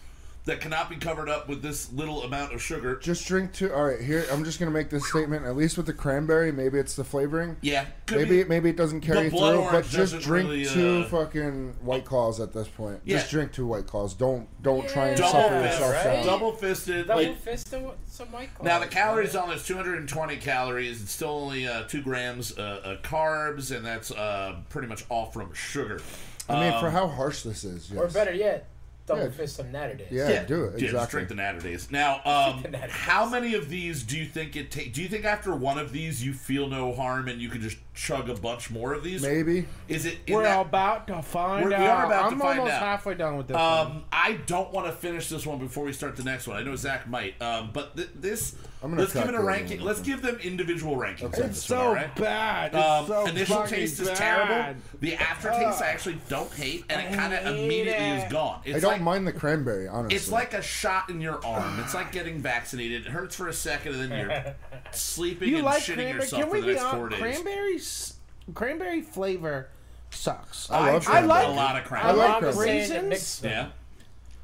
Speaker 2: that cannot be covered up with this little amount of sugar.
Speaker 3: Just drink two. All right, here I'm just gonna make this statement. At least with the cranberry, maybe it's the flavoring.
Speaker 2: Yeah, could
Speaker 3: Maybe
Speaker 2: be-
Speaker 3: maybe it doesn't carry through, but just drink
Speaker 2: really,
Speaker 3: two
Speaker 2: uh,
Speaker 3: fucking white claws at this point.
Speaker 2: Yeah.
Speaker 3: Just drink two white claws. Don't don't try and
Speaker 5: Yeah,
Speaker 3: suffer
Speaker 2: double
Speaker 3: yourself
Speaker 5: right?
Speaker 3: down.
Speaker 2: double fisted.
Speaker 5: Double
Speaker 2: Like,
Speaker 5: fist of some White Claw.
Speaker 2: now the calories on this 220 calories. It's still only uh, two grams uh, uh, carbs, and that's uh, pretty much all from sugar.
Speaker 3: I mean, for
Speaker 2: Um,
Speaker 3: how harsh this is. Yes.
Speaker 5: Or better yet, double
Speaker 3: Yeah.
Speaker 5: fist some Naturdays.
Speaker 3: Yeah, do it
Speaker 2: Yeah, just
Speaker 3: exactly.
Speaker 2: drink the Naturdays. Now, um,
Speaker 5: the Natter
Speaker 2: how many of these do you think it takes? Do you think after one of these you feel no harm and you can just chug a bunch more of these?
Speaker 3: Maybe.
Speaker 2: Is it? in
Speaker 4: We're
Speaker 2: that-
Speaker 4: about to find
Speaker 2: We're-
Speaker 4: out.
Speaker 2: we are about to find out.
Speaker 4: I'm almost halfway done with this. one.
Speaker 2: Um, I don't want to finish this one before we start the next one. I know Zach might, um, but th- this
Speaker 3: I'm gonna
Speaker 2: let's give it a ranking. Let's give them individual rankings.
Speaker 3: Okay.
Speaker 2: this
Speaker 4: It's
Speaker 2: one,
Speaker 4: so
Speaker 2: all right?
Speaker 4: bad. It's
Speaker 2: Um,
Speaker 4: so
Speaker 2: initial
Speaker 4: fucking
Speaker 2: taste is
Speaker 4: bad.
Speaker 2: terrible. The aftertaste I actually don't hate, and it kind of immediately
Speaker 4: it.
Speaker 2: is gone. It's
Speaker 3: I don't
Speaker 2: like,
Speaker 3: mind the cranberry, honestly.
Speaker 2: It's like a shot in your arm. It's like getting vaccinated. It hurts for a second, and then you're sleeping
Speaker 4: You
Speaker 2: and
Speaker 4: like
Speaker 2: shitting
Speaker 4: cranberry?
Speaker 2: yourself
Speaker 4: Can
Speaker 2: for
Speaker 4: we
Speaker 2: the
Speaker 4: be
Speaker 2: next
Speaker 4: on
Speaker 2: four days.
Speaker 4: cranberries? Cranberry flavor sucks.
Speaker 3: I love
Speaker 4: I like
Speaker 2: a lot of
Speaker 4: I
Speaker 2: cranberry.
Speaker 3: like
Speaker 4: like
Speaker 3: cranberry.
Speaker 5: saying the
Speaker 4: raisins.
Speaker 2: Yeah.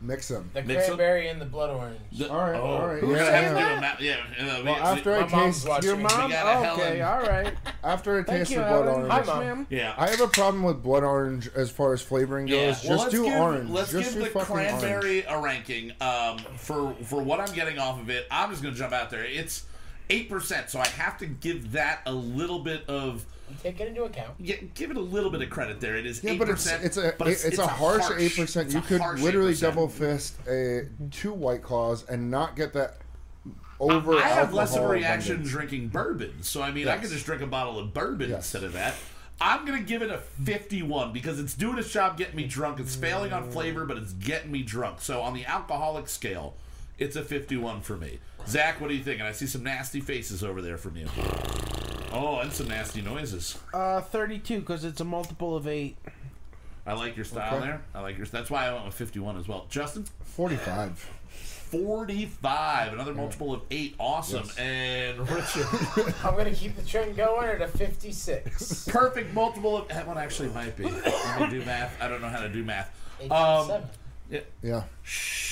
Speaker 3: Mix them.
Speaker 5: The
Speaker 2: Mix 'em?
Speaker 5: cranberry and the blood orange.
Speaker 2: The-
Speaker 3: All right,
Speaker 2: oh,
Speaker 3: all right.
Speaker 2: We're
Speaker 3: Yeah,
Speaker 2: gonna have
Speaker 3: yeah.
Speaker 2: to do a map. Yeah. uh,
Speaker 3: Well, after
Speaker 5: My
Speaker 3: I taste.
Speaker 4: Your
Speaker 5: We
Speaker 4: mom?
Speaker 2: got
Speaker 4: okay, all right.
Speaker 3: after I taste
Speaker 4: you,
Speaker 3: the blood
Speaker 4: Helen.
Speaker 3: orange,
Speaker 5: Hi, Mom.
Speaker 2: yeah.
Speaker 3: I have a problem with blood orange as far as flavoring
Speaker 2: Yeah,
Speaker 3: goes.
Speaker 2: well,
Speaker 3: Just
Speaker 2: let's
Speaker 3: do
Speaker 2: give,
Speaker 3: orange.
Speaker 2: Let's
Speaker 3: just
Speaker 2: give the cranberry
Speaker 3: orange.
Speaker 2: a ranking. Um, for for what I'm getting off of it, I'm just gonna jump out there. It's eight percent, so I have to give that a little bit of
Speaker 5: You take it into account.
Speaker 2: yeah, give it a little bit of credit there. It is
Speaker 3: Yeah,
Speaker 2: eight
Speaker 3: but it's it's a it's, a harsh eight percent. You could literally double fist a two white claws and not get that over.
Speaker 2: I have less of a reaction
Speaker 3: abundance.
Speaker 2: drinking bourbon, so I mean, I could just drink a bottle of bourbon
Speaker 3: Yes.
Speaker 2: instead of that. I'm gonna give it a 51 because it's doing its job getting me drunk. It's failing on flavor, but it's getting me drunk. So on the alcoholic scale, it's a 51 for me. Zach, what do you think? And I see some nasty faces over there from you. Oh, and some nasty noises.
Speaker 4: Uh, 32 because it's a multiple of eight.
Speaker 2: I like your style
Speaker 3: Okay.
Speaker 2: there. I like your. That's why I went with 51 as well. Justin,
Speaker 3: Forty-five.
Speaker 2: 45, another multiple of eight. Awesome.
Speaker 3: Yes.
Speaker 2: And Richard.
Speaker 5: I'm gonna keep the trend going at a 56.
Speaker 2: perfect multiple of that one actually might be. Let me do math. I don't know how to do math. Um,
Speaker 5: 87.
Speaker 3: Yeah.
Speaker 2: shh.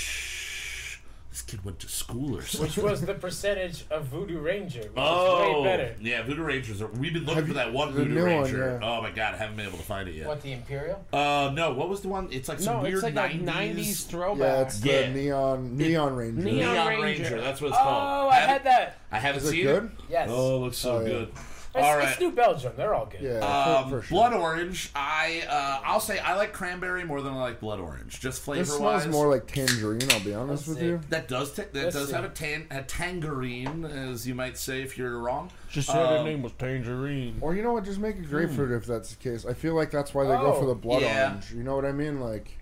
Speaker 2: This kid went to school or something.
Speaker 5: which was the percentage of Voodoo Ranger, which
Speaker 2: Oh,
Speaker 5: is way better.
Speaker 2: yeah, Voodoo Rangers. Are, we've been looking
Speaker 3: Have
Speaker 2: for that one Voodoo
Speaker 3: new one,
Speaker 2: Ranger.
Speaker 3: yeah.
Speaker 2: Oh my god, I haven't been able to find it yet.
Speaker 5: What the Imperial?
Speaker 2: Uh, no, what was the one? It's like some
Speaker 4: No,
Speaker 2: weird
Speaker 4: it's like
Speaker 2: 90s,
Speaker 4: a 90s throwback.
Speaker 3: Yeah, it's the
Speaker 2: Yeah.
Speaker 3: neon neon ranger.
Speaker 4: Neon
Speaker 2: Neon
Speaker 4: Ranger.
Speaker 2: Ranger. That's what it's
Speaker 5: Oh,
Speaker 2: called.
Speaker 5: Oh, I
Speaker 2: haven't-
Speaker 5: had that.
Speaker 2: I haven't
Speaker 3: Is it
Speaker 2: seen
Speaker 3: good?
Speaker 2: it.
Speaker 5: Yes.
Speaker 2: Oh, it looks so
Speaker 3: Oh, yeah.
Speaker 2: good.
Speaker 5: It's,
Speaker 2: All
Speaker 5: it's. New Belgium. They're all good.
Speaker 3: Yeah,
Speaker 2: Um,
Speaker 3: for, for sure.
Speaker 2: Blood orange. I uh, I'll say I like cranberry more than I like blood orange. Just flavor wise.
Speaker 3: This smells more like tangerine. I'll be honest
Speaker 5: Let's
Speaker 3: with
Speaker 5: see.
Speaker 3: you.
Speaker 2: That does ta- that
Speaker 5: Let's
Speaker 2: does
Speaker 5: see.
Speaker 2: have a tan a tangerine, as you might say if you're wrong.
Speaker 4: She said
Speaker 2: Um,
Speaker 4: her name was Tangerine.
Speaker 3: Or you know what? Just make a grapefruit if that's the case. I feel like that's why they go for
Speaker 5: Oh,
Speaker 3: the blood
Speaker 2: yeah.
Speaker 3: orange. You know what I mean? Like,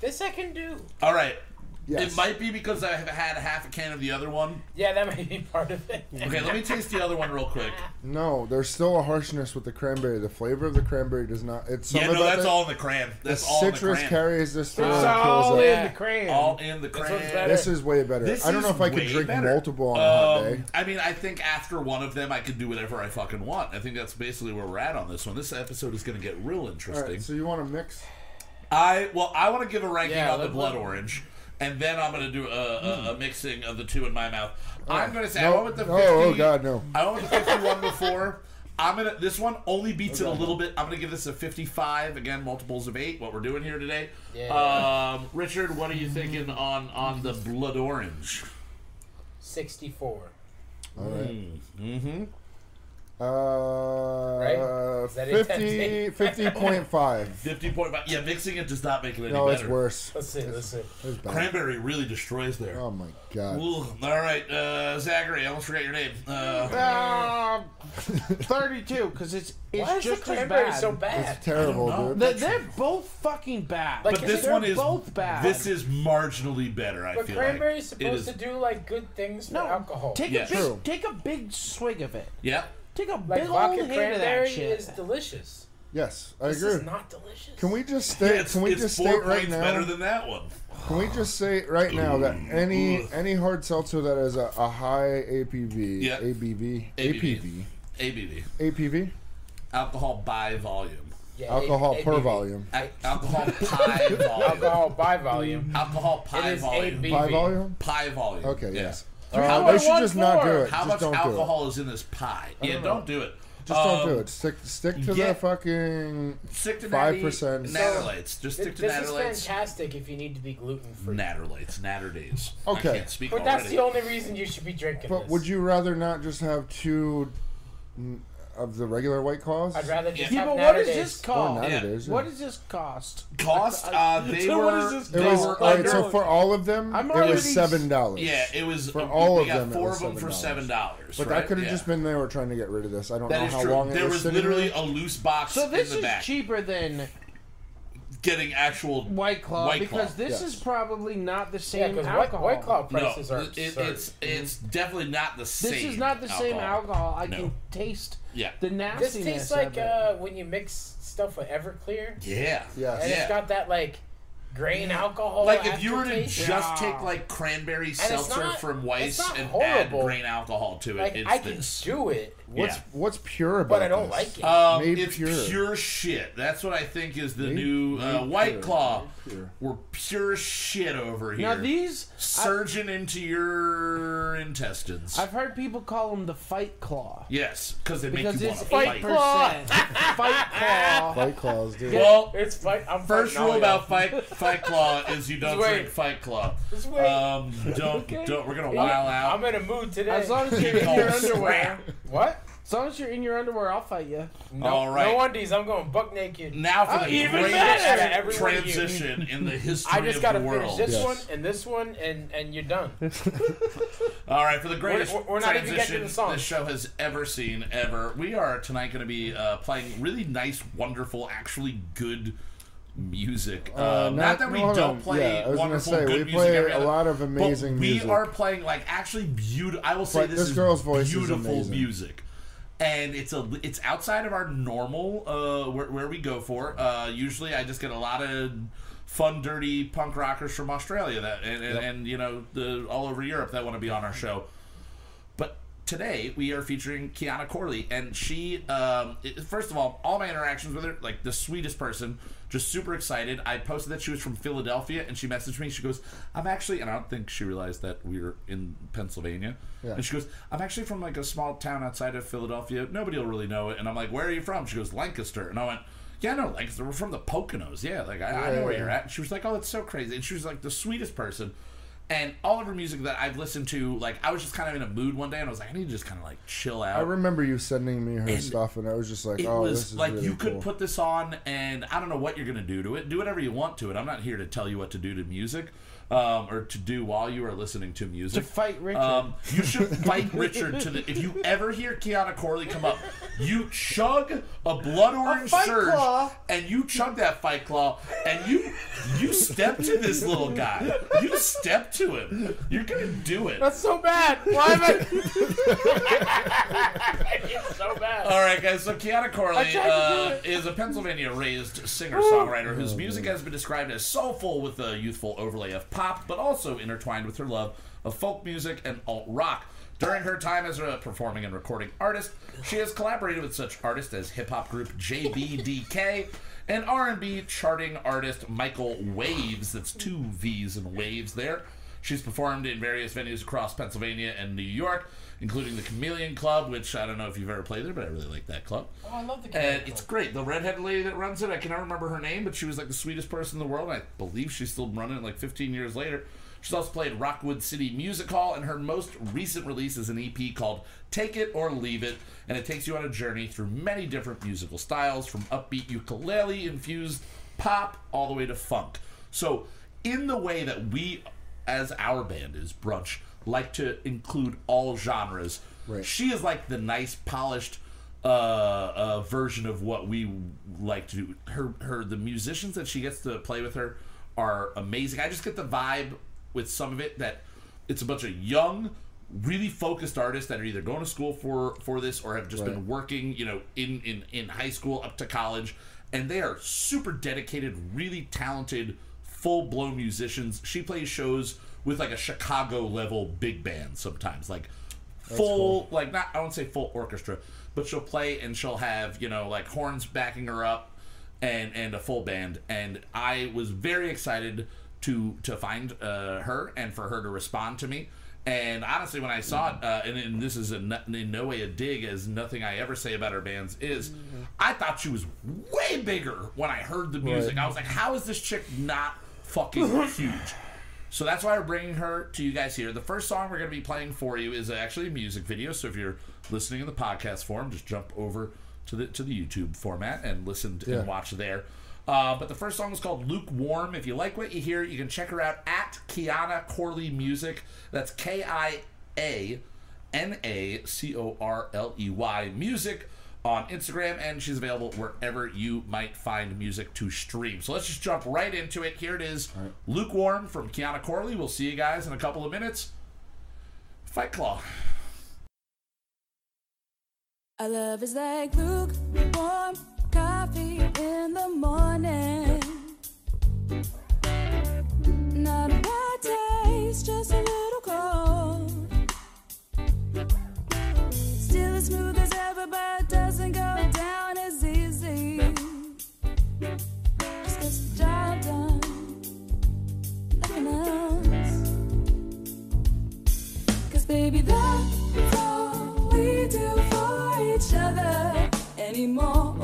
Speaker 5: This I can do.
Speaker 2: All right.
Speaker 3: Yes.
Speaker 2: It might be because I have had half a can of the other one.
Speaker 5: Yeah, that might be part of it.
Speaker 2: Okay, let me taste the other one real quick.
Speaker 3: No, there's still a harshness with the cranberry. The flavor of the cranberry does not. It's
Speaker 2: Yeah,
Speaker 3: something
Speaker 2: no, that's
Speaker 3: the,
Speaker 2: all in the cran.
Speaker 3: the
Speaker 2: That's all in the
Speaker 3: citrus
Speaker 2: cran.
Speaker 3: carries this through
Speaker 4: It's all
Speaker 3: kills
Speaker 4: in
Speaker 3: it.
Speaker 5: Yeah.
Speaker 4: the crayon.
Speaker 2: all in the
Speaker 5: This one's
Speaker 2: cran.
Speaker 5: better.
Speaker 3: This is way better.
Speaker 2: This
Speaker 3: I don't know if I could drink
Speaker 2: better.
Speaker 3: multiple on a hot
Speaker 2: Um,
Speaker 3: day.
Speaker 2: I mean, I think after one of them, I could do whatever I fucking want. I think that's basically where we're at on this one. This episode is going to get real interesting.
Speaker 3: right, so you want to mix?
Speaker 2: I well, I want to give a ranking
Speaker 5: Yeah,
Speaker 2: on the
Speaker 5: let-
Speaker 2: blood
Speaker 5: let-
Speaker 2: orange, and then I'm going to do a, a, a mixing of the two in my mouth. I'm going to say I
Speaker 3: No,
Speaker 2: went with the 50.
Speaker 3: oh, oh God, no.
Speaker 2: I went with the 51 before. I'm gonna. This one only beats it a little bit. I'm gonna give this a 55. Again, multiples of eight. What we're doing here today.
Speaker 5: Yeah.
Speaker 2: Um, Richard, what are you thinking on on the blood orange?
Speaker 5: 64.
Speaker 3: All right.
Speaker 2: Mm-hmm.
Speaker 3: Uh,
Speaker 5: Right? Is that it?
Speaker 3: 50, 50.5.
Speaker 2: 50 point five. Yeah, mixing it does not make it any
Speaker 3: No,
Speaker 2: better.
Speaker 3: it's worse.
Speaker 5: Let's see. Let's see.
Speaker 2: Cranberry really destroys there.
Speaker 3: Oh my God.
Speaker 2: Ooh, all right, uh, Zachary. I almost forgot your name. Uh,
Speaker 4: Uh, 32 because it's it's
Speaker 5: Why is the
Speaker 4: just as
Speaker 5: cranberry
Speaker 4: bad.
Speaker 5: so bad?
Speaker 3: It's terrible, dude.
Speaker 4: They're, they're both fucking bad.
Speaker 5: Like,
Speaker 2: but this one is
Speaker 4: both bad.
Speaker 2: This is marginally better. I
Speaker 5: But
Speaker 2: feel
Speaker 5: cranberry's
Speaker 2: like. It
Speaker 5: supposed
Speaker 2: is-
Speaker 5: to do like good things for
Speaker 4: no
Speaker 5: alcohol.
Speaker 4: Take
Speaker 2: Yes.
Speaker 4: a big
Speaker 3: True.
Speaker 4: take a big swig of it.
Speaker 2: Yeah.
Speaker 4: Take a
Speaker 5: like
Speaker 4: big old
Speaker 5: vodka
Speaker 4: hit of that shit.
Speaker 5: is delicious.
Speaker 3: Yes, I
Speaker 5: This
Speaker 3: agree.
Speaker 5: is not delicious.
Speaker 3: Can we just
Speaker 2: Yeah,
Speaker 3: state?
Speaker 2: it's,
Speaker 3: can we just
Speaker 2: four
Speaker 3: state right now?
Speaker 2: better than that one.
Speaker 3: Can we just say right now that any
Speaker 2: Ugh.
Speaker 3: any hard seltzer that has a, a high APV,
Speaker 2: Yeah.
Speaker 3: ABV,
Speaker 2: ABV.
Speaker 3: APV,
Speaker 2: ABV.
Speaker 3: APV,
Speaker 2: Alcohol by volume.
Speaker 5: Yeah,
Speaker 3: alcohol
Speaker 5: A-
Speaker 3: per
Speaker 5: ABV.
Speaker 3: volume,
Speaker 2: Al- alcohol pie volume.
Speaker 5: Alcohol by volume.
Speaker 2: Alcohol pie volume.
Speaker 5: ABV.
Speaker 3: pie volume.
Speaker 2: Pie volume.
Speaker 3: Okay,
Speaker 2: Yeah.
Speaker 3: yes.
Speaker 5: Three
Speaker 3: Uh,
Speaker 5: point
Speaker 3: they should
Speaker 5: one
Speaker 3: just not do it.
Speaker 2: How
Speaker 3: just
Speaker 2: much
Speaker 3: don't do it.
Speaker 2: alcohol is in this pie? Yeah,
Speaker 3: don't
Speaker 2: don't, do it.
Speaker 3: Just don't
Speaker 2: Um,
Speaker 3: do it. Stick stick to
Speaker 2: yeah.
Speaker 3: the fucking.
Speaker 2: Stick to
Speaker 3: 5%.
Speaker 2: Natty- Natterlights. Just
Speaker 5: This,
Speaker 2: stick to
Speaker 5: this is
Speaker 2: Natterlights.
Speaker 5: fantastic if you need to be gluten free.
Speaker 2: Natterlights. Naturdays.
Speaker 3: Okay.
Speaker 2: I can't speak
Speaker 5: But
Speaker 2: already.
Speaker 5: that's the only reason you should be drinking
Speaker 3: But
Speaker 5: this.
Speaker 3: would you rather not just have two of the regular white claws?
Speaker 5: I'd rather just
Speaker 2: Yeah,
Speaker 5: have
Speaker 4: Yeah, but what
Speaker 5: Natter
Speaker 4: does this cost?
Speaker 3: Or
Speaker 2: Yeah.
Speaker 3: nowadays, yeah.
Speaker 4: What does this cost?
Speaker 2: Cost? Uh, they
Speaker 4: So
Speaker 2: were.
Speaker 4: what is this
Speaker 3: It
Speaker 2: they
Speaker 3: was
Speaker 2: were
Speaker 3: all right,
Speaker 2: under-
Speaker 3: so for all of them,
Speaker 4: I'm
Speaker 3: it
Speaker 4: already-
Speaker 3: was seven dollars.
Speaker 2: Yeah, it was
Speaker 3: For all
Speaker 2: we
Speaker 3: of
Speaker 2: got
Speaker 3: them, it
Speaker 2: Four
Speaker 3: was
Speaker 2: of them for seven
Speaker 3: $7. But
Speaker 2: right?
Speaker 3: that could have
Speaker 2: Yeah.
Speaker 3: just been they were trying to get rid of this. I don't
Speaker 2: That
Speaker 3: know how
Speaker 2: true.
Speaker 3: long it was.
Speaker 2: There
Speaker 3: was,
Speaker 2: was
Speaker 3: sitting
Speaker 2: literally
Speaker 3: there.
Speaker 2: a loose box
Speaker 4: So this
Speaker 2: in the
Speaker 4: is
Speaker 2: back.
Speaker 4: cheaper than
Speaker 2: Getting actual
Speaker 4: White Claw
Speaker 2: White
Speaker 4: because
Speaker 2: Claw,
Speaker 4: this
Speaker 3: yes.
Speaker 4: is probably not the same
Speaker 5: because White,
Speaker 4: alcohol.
Speaker 5: White Claw
Speaker 2: No,
Speaker 5: prices are
Speaker 2: it,
Speaker 5: absurd.
Speaker 2: it's it's definitely not the same.
Speaker 4: this is not the same alcohol. I
Speaker 2: No.
Speaker 4: can taste
Speaker 2: Yeah.
Speaker 4: the nastiness.
Speaker 5: this tastes like
Speaker 4: of it.
Speaker 5: uh, when you mix stuff with Everclear,
Speaker 2: Yeah.
Speaker 3: yeah,
Speaker 5: and
Speaker 2: Yeah.
Speaker 5: it's got that like grain alcohol.
Speaker 2: Like if you were to
Speaker 5: aftertaste.
Speaker 2: just take like cranberry seltzer
Speaker 5: not-
Speaker 2: from
Speaker 5: it's
Speaker 2: Weiss and
Speaker 5: horrible.
Speaker 2: add grain alcohol to it,
Speaker 5: like
Speaker 2: it's
Speaker 5: I can
Speaker 2: this.
Speaker 5: do it,
Speaker 3: What's
Speaker 2: Yeah.
Speaker 3: what's pure about
Speaker 5: but I don't
Speaker 3: this?
Speaker 5: like it.
Speaker 2: Um,
Speaker 3: Made
Speaker 2: it's
Speaker 3: pure.
Speaker 2: pure. shit. That's what I think is the
Speaker 3: Made-
Speaker 2: new uh, White
Speaker 3: pure,
Speaker 2: Claw.
Speaker 3: made pure.
Speaker 2: We're pure shit over here.
Speaker 4: Now these,
Speaker 2: surging into your intestines.
Speaker 4: I've heard people call them the Fight Claw
Speaker 2: yes, because they make you want
Speaker 4: it's
Speaker 2: to
Speaker 4: eight
Speaker 2: fight.
Speaker 4: percent. Fight Claw.
Speaker 3: White claws, dude.
Speaker 2: Well,
Speaker 5: it's fight. I'm
Speaker 2: first rule about fight Fight Claw is you don't
Speaker 5: wait.
Speaker 2: drink Fight Claw.
Speaker 5: Just wait.
Speaker 2: Um, don't don't. We're gonna while out.
Speaker 5: I'm in a mood today.
Speaker 4: As long as you're in your underwear,
Speaker 5: what?
Speaker 4: As long as you're in your underwear, I'll fight you.
Speaker 5: No,
Speaker 2: All right.
Speaker 5: no undies. I'm going buck naked.
Speaker 2: Now for the
Speaker 4: even
Speaker 2: greatest
Speaker 5: better. Every one of
Speaker 2: transition in the history
Speaker 5: I just
Speaker 2: of
Speaker 5: gotta
Speaker 2: the
Speaker 5: finish this
Speaker 3: Yes.
Speaker 5: one and this one, and and you're done.
Speaker 2: All right, for the greatest
Speaker 5: We're- we're not even getting
Speaker 2: transition
Speaker 5: the
Speaker 2: this show has ever seen ever, we are tonight going to be uh, playing really nice, wonderful, actually good music.
Speaker 3: Uh,
Speaker 2: Um,
Speaker 3: not-
Speaker 2: not, that we
Speaker 3: hold
Speaker 2: don't
Speaker 3: on.
Speaker 2: play
Speaker 3: Yeah, I was
Speaker 2: wonderful,
Speaker 3: say,
Speaker 2: good
Speaker 3: we
Speaker 2: music
Speaker 3: play a lot of amazing
Speaker 2: but we
Speaker 3: music.
Speaker 2: are playing like actually beautiful. I will say
Speaker 3: But
Speaker 2: this,
Speaker 3: this
Speaker 2: is
Speaker 3: girl's voice
Speaker 2: beautiful
Speaker 3: amazing.
Speaker 2: music. And it's a it's outside of our normal uh, where, where we go for. Uh, usually, I just get a lot of fun, dirty punk rockers from Australia that and, and, and you know the all over Europe that want to be on our show. But today we are featuring Kiana Corley, and she, um, it- first of all, all my interactions with her, like the sweetest person, just super excited. I posted that she was from Philadelphia, and she messaged me. She goes, "I'm actually," and I don't think she realized that we were in Pennsylvania.
Speaker 3: Yeah.
Speaker 2: And she goes, "I'm actually from like a small town outside of Philadelphia. Nobody will really know it." And I'm like, "Where are you from?" She goes, "Lancaster," and I went. Yeah, no, Lancaster. We're from the Poconos. Yeah, like I, I know where
Speaker 3: Yeah.
Speaker 2: you're at. And she was like, "Oh, that's so crazy," and she was like the sweetest person and all of her music that I've listened to, like I was just kind of in a mood one day, and I was like, I need to just kind of like chill out.
Speaker 3: I remember you sending me her
Speaker 2: And
Speaker 3: stuff, and I was just like,
Speaker 2: it
Speaker 3: "Oh,
Speaker 2: was
Speaker 3: this is
Speaker 2: like
Speaker 3: really
Speaker 2: you could put this on, and I don't know what you're gonna do to it. Do whatever you want to it. I'm not here to tell you what to do to music, um, or to do while you are listening to music.
Speaker 4: To
Speaker 2: music.
Speaker 4: fight Richard.
Speaker 2: Um, you should fight Richard to the. If you ever hear Kiana Corley come up, you chug a blood orange
Speaker 4: Fight
Speaker 2: surge,
Speaker 4: Claw.
Speaker 2: and you chug that fight claw, and you you step to this little guy. You step to him. You're gonna do it.
Speaker 5: That's so bad. Why am I? it's so bad.
Speaker 2: All right, guys. So Kiana Corley uh, is a Pennsylvania-raised singer-songwriter whose music has been described as soulful with a youthful overlay of pop, but also intertwined with her love of folk music and alt rock. During her time as a performing and recording artist, she has collaborated with such artists as hip hop group JBDK and R&B charting artist Michael Waves. That's two V's and Waves there. She's performed in various venues across Pennsylvania and New York, including the Chameleon Club, which I don't know if you've ever played there, but I really like that club.
Speaker 5: Oh, I love the Chameleon
Speaker 2: And it's great. The redheaded lady that runs it, I cannot remember her name, but she was like the sweetest person in the world. And I believe she's still running it like 15 years later. She's also played Rockwood City Music Hall, and her most recent release is an EP called Take It or Leave It, and it takes you on a journey through many different musical styles, from upbeat ukulele infused pop all the way to funk. So, in the way that we, as our band is Brunch, like to include all genres,
Speaker 3: Right.
Speaker 2: she is like the nice, polished uh, uh, version of what we like to do. Her, her, the musicians that she gets to play with her are amazing. I just get the vibe with some of it that it's a bunch of young, really focused artists that are either going to school for for this or have just
Speaker 3: Right.
Speaker 2: been working, you know, in in in high school up to college, and they are super dedicated, really talented, full blown musicians. She plays shows with like a Chicago level big band sometimes, like full like not I don't say full orchestra, but she'll play and she'll have you know like horns backing her up and and a full band. And I was very excited to to find uh, her and for her to respond to me. And honestly, when I saw it, uh, and, and this is a, in no way a dig, as nothing I ever say about our bands is, I thought she was way bigger when I heard the music.
Speaker 3: Right.
Speaker 2: I was like, how is this chick not fucking huge? So that's why we're bringing her to you guys here. The first song we're going to be playing for you is actually a music video. So if you're listening in the podcast form, just jump over to the to the YouTube format and listen to,
Speaker 3: Yeah.
Speaker 2: and watch there. Uh, but the first song is called Lukewarm. If you like what you hear, you can check her out at Kiana Corley Music. That's K I A N A C O R L E Y Music on Instagram, and she's available wherever you might find music to stream. So let's just jump right into it. Here it is Lukewarm from Kiana Corley. We'll see you guys in a couple of minutes. Fight Claw.
Speaker 8: Our love is like lukewarm coffee in the morning. Not a bad taste, just a little cold. Still as smooth as ever, Baby, that's all we do for each other anymore.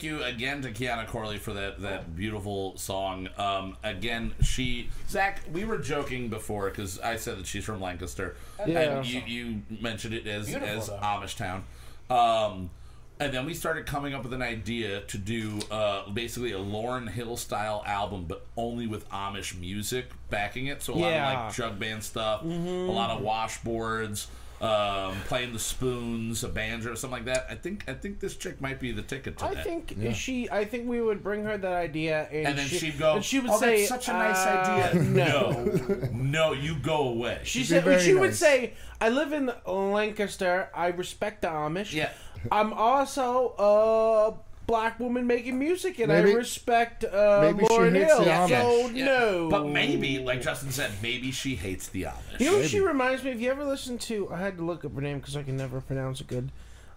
Speaker 2: Thank you again to Kiana Corley for that that beautiful song. Um, again, she Zach, we were joking before because I said that she's from Lancaster,
Speaker 4: Yeah.
Speaker 2: and you, you mentioned it as
Speaker 5: Beautiful,
Speaker 2: as
Speaker 5: though.
Speaker 2: Amish town. Um, and then we started coming up with an idea to do uh, basically a Lauryn Hill style album, but only with Amish music backing it. So a lot of like jug band stuff, a lot of washboards, um, playing the spoons, a banjo, or something like that. I think I think this chick might be the ticket to
Speaker 4: I
Speaker 2: that.
Speaker 4: think she. I think we would bring her that idea, and,
Speaker 2: and then
Speaker 4: she,
Speaker 2: she'd go,
Speaker 4: and she would
Speaker 2: "Oh,
Speaker 4: say,
Speaker 2: that's such a nice
Speaker 4: uh,
Speaker 2: idea."
Speaker 4: No,
Speaker 2: no, no, you go away.
Speaker 4: she
Speaker 3: be
Speaker 4: said
Speaker 3: very
Speaker 4: she would
Speaker 3: nice.
Speaker 4: say, "I live in Lancaster. I respect the Amish.
Speaker 2: Yeah.
Speaker 4: I'm also a black woman making music, and I respect uh,
Speaker 3: maybe she
Speaker 4: Lauryn
Speaker 3: hates
Speaker 4: Hill.
Speaker 3: the Amish.
Speaker 4: So
Speaker 2: Yeah.
Speaker 4: no,
Speaker 2: But maybe, like Justin said, maybe she hates the Amish.
Speaker 4: You know what she reminds me? If you ever listen to, I had to look up her name because I can never pronounce it good.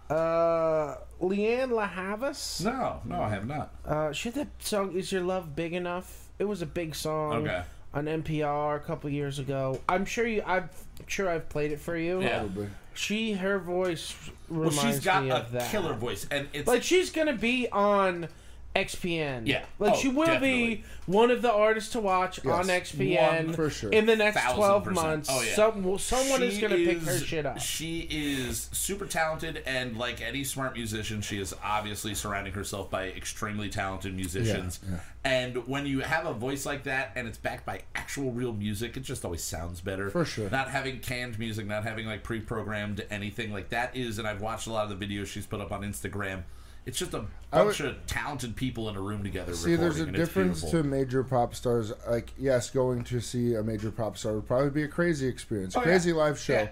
Speaker 4: Uh, Lianne La Havas.
Speaker 2: no, no, I have not.
Speaker 4: Uh, she had that song "Is Your Love Big Enough." It was a big song
Speaker 2: Okay.
Speaker 4: on NPR a couple years ago. I'm sure you. I'm sure I've played it for you.
Speaker 2: Yeah.
Speaker 3: Probably.
Speaker 4: She, her voice Reminds Well,
Speaker 2: she's got
Speaker 4: me
Speaker 2: a
Speaker 4: of that.
Speaker 2: killer voice, and it's
Speaker 4: Like she's gonna be on XPN.
Speaker 2: Yeah.
Speaker 4: Like
Speaker 2: Oh,
Speaker 4: she will
Speaker 2: definitely.
Speaker 4: be one of the artists to watch
Speaker 3: Yes.
Speaker 4: on XPN
Speaker 2: One
Speaker 3: for sure.
Speaker 4: in the next
Speaker 2: Thousand
Speaker 4: 12
Speaker 2: percent.
Speaker 4: months.
Speaker 2: Oh, yeah.
Speaker 4: Some, someone is
Speaker 2: She
Speaker 4: going to pick her
Speaker 2: is-
Speaker 4: shit up.
Speaker 2: She is super talented, and like any smart musician, she is obviously surrounding herself by extremely talented musicians.
Speaker 3: yeah.
Speaker 2: And when you have a voice like that, and it's backed by actual real music, it just always sounds better.
Speaker 3: For sure.
Speaker 2: Not having canned music, not having like pre-programmed anything like that is. And I've watched a lot of the videos she's put up on Instagram. It's just a bunch
Speaker 3: would-
Speaker 2: of talented people in a room together.
Speaker 3: See, there's a
Speaker 2: recording, and it's
Speaker 3: difference
Speaker 2: beautiful.
Speaker 3: to major pop stars. Like, yes, going to see a major pop star would probably be a crazy experience,
Speaker 2: Oh, yeah.
Speaker 3: crazy live show.
Speaker 2: Yeah.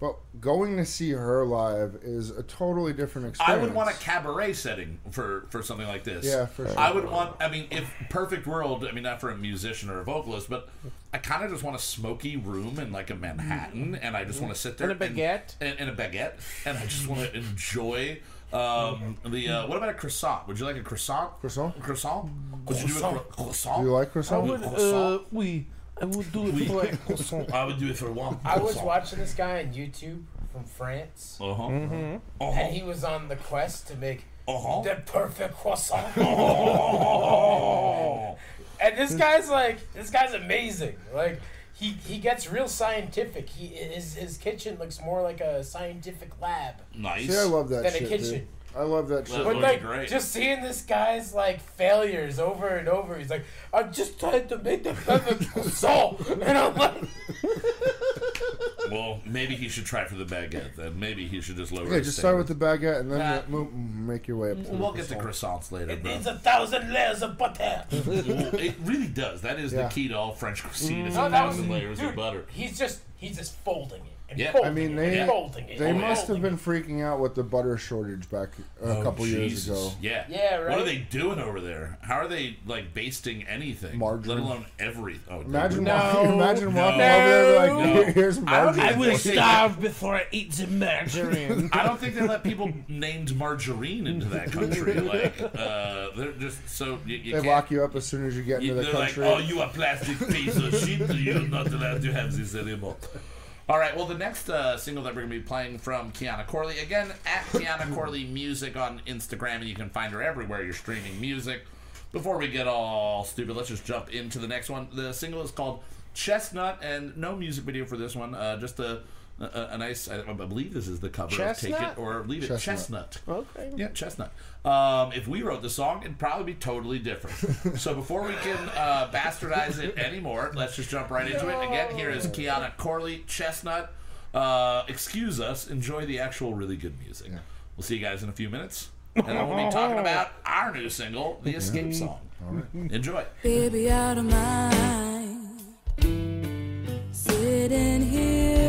Speaker 3: But going to see her live is a totally different experience.
Speaker 2: I would want a cabaret setting for for something like this.
Speaker 3: Yeah, for sure.
Speaker 2: I would want. I mean, if perfect world. I mean, not for a musician or a vocalist, but I kind of just want a smoky room in like a Manhattan, and I just want to sit there
Speaker 4: And a baguette?
Speaker 2: and, and, a baguette, and I just want to enjoy. Um, the uh, what about a croissant? Would you like a croissant?
Speaker 3: Croissant?
Speaker 2: Croissant? Would you do a cro- croissant?
Speaker 3: Do you like croissant?
Speaker 4: I
Speaker 3: croissant?
Speaker 4: would,
Speaker 2: croissant?
Speaker 4: uh, we, I would do it for a croissant.
Speaker 2: I would do it for one.
Speaker 5: I was watching this guy on YouTube from France,
Speaker 2: Uh huh.
Speaker 5: and
Speaker 2: Uh
Speaker 5: he was on the quest to make
Speaker 2: huh.
Speaker 5: the perfect croissant.
Speaker 2: Oh.
Speaker 5: And this guy's like, this guy's amazing. Like, he he gets real scientific. He his his kitchen looks more like a scientific lab.
Speaker 2: Nice.
Speaker 3: See, I love that
Speaker 5: Than a
Speaker 3: shit.
Speaker 5: kitchen.
Speaker 3: Dude. I love that shit.
Speaker 5: But
Speaker 2: looks
Speaker 5: like,
Speaker 2: great.
Speaker 5: just seeing this guy's like failures over and over. He's like, I'm just trying to make the perfect croissant, and I'm like,
Speaker 2: Well, maybe he should try for the baguette then. Maybe he should just lower
Speaker 3: Yeah,
Speaker 2: his
Speaker 3: just start with
Speaker 2: standards.
Speaker 3: the baguette and then
Speaker 2: Uh,
Speaker 3: mo- make your way up. To the
Speaker 2: We'll get the
Speaker 3: croissant.
Speaker 2: croissants later,
Speaker 5: it
Speaker 2: bro.
Speaker 5: needs a thousand layers of butter.
Speaker 2: Well, it really does. That is
Speaker 3: Yeah.
Speaker 2: the key to all French cuisine. Is
Speaker 5: No,
Speaker 2: a
Speaker 5: that was
Speaker 2: thousand layers
Speaker 5: dude,
Speaker 2: of butter.
Speaker 5: He's just he's just folding it. And
Speaker 2: Yeah.
Speaker 5: folding
Speaker 3: I mean,
Speaker 5: it
Speaker 3: they-
Speaker 5: and folding it.
Speaker 3: They must have
Speaker 5: folding
Speaker 3: been freaking out with the butter shortage back a couple years ago.
Speaker 2: Yeah.
Speaker 5: Yeah, Right?
Speaker 2: What are they doing over there? How are they like basting anything?
Speaker 3: Margarine.
Speaker 2: Let alone everything. Oh,
Speaker 3: Imagine,
Speaker 4: No.
Speaker 3: walking, imagine walking
Speaker 2: No.
Speaker 3: over there like,
Speaker 2: No.
Speaker 3: here's margarine.
Speaker 2: I will
Speaker 4: starve before I eat the margarine.
Speaker 2: I don't think they let people named margarine into that country. Like, uh, they're just so you, you
Speaker 3: They lock you up as soon as you get
Speaker 2: You-
Speaker 3: into the
Speaker 2: they're like,
Speaker 3: country.
Speaker 2: oh, you a plastic piece of shit. You're not allowed to have this anymore. All right. Well, the next uh, single that we're gonna be playing from Kiana Corley again at Kiana Corley Music on Instagram, and you can find her everywhere you're streaming music. Before we get all stupid, let's just jump into the next one. The single is called Chestnut, and no music video for this one. Uh, just a, a, a nice. I, I believe this is the cover of Take
Speaker 4: Chestnut?
Speaker 2: It or Leave It.
Speaker 3: Chestnut.
Speaker 2: Chestnut.
Speaker 4: okay.
Speaker 2: Yeah, chestnut. Um, if we wrote the song, it'd probably be totally different. so before we can uh, bastardize it anymore, let's just jump right into it. Again, here is Kiana Corley, Chestnut. Uh, excuse us. Enjoy the actual really good music. We'll see you guys in a few minutes. And then we'll be talking about our new single, The Escape Song. Enjoy.
Speaker 8: Baby, out of mind. Sitting here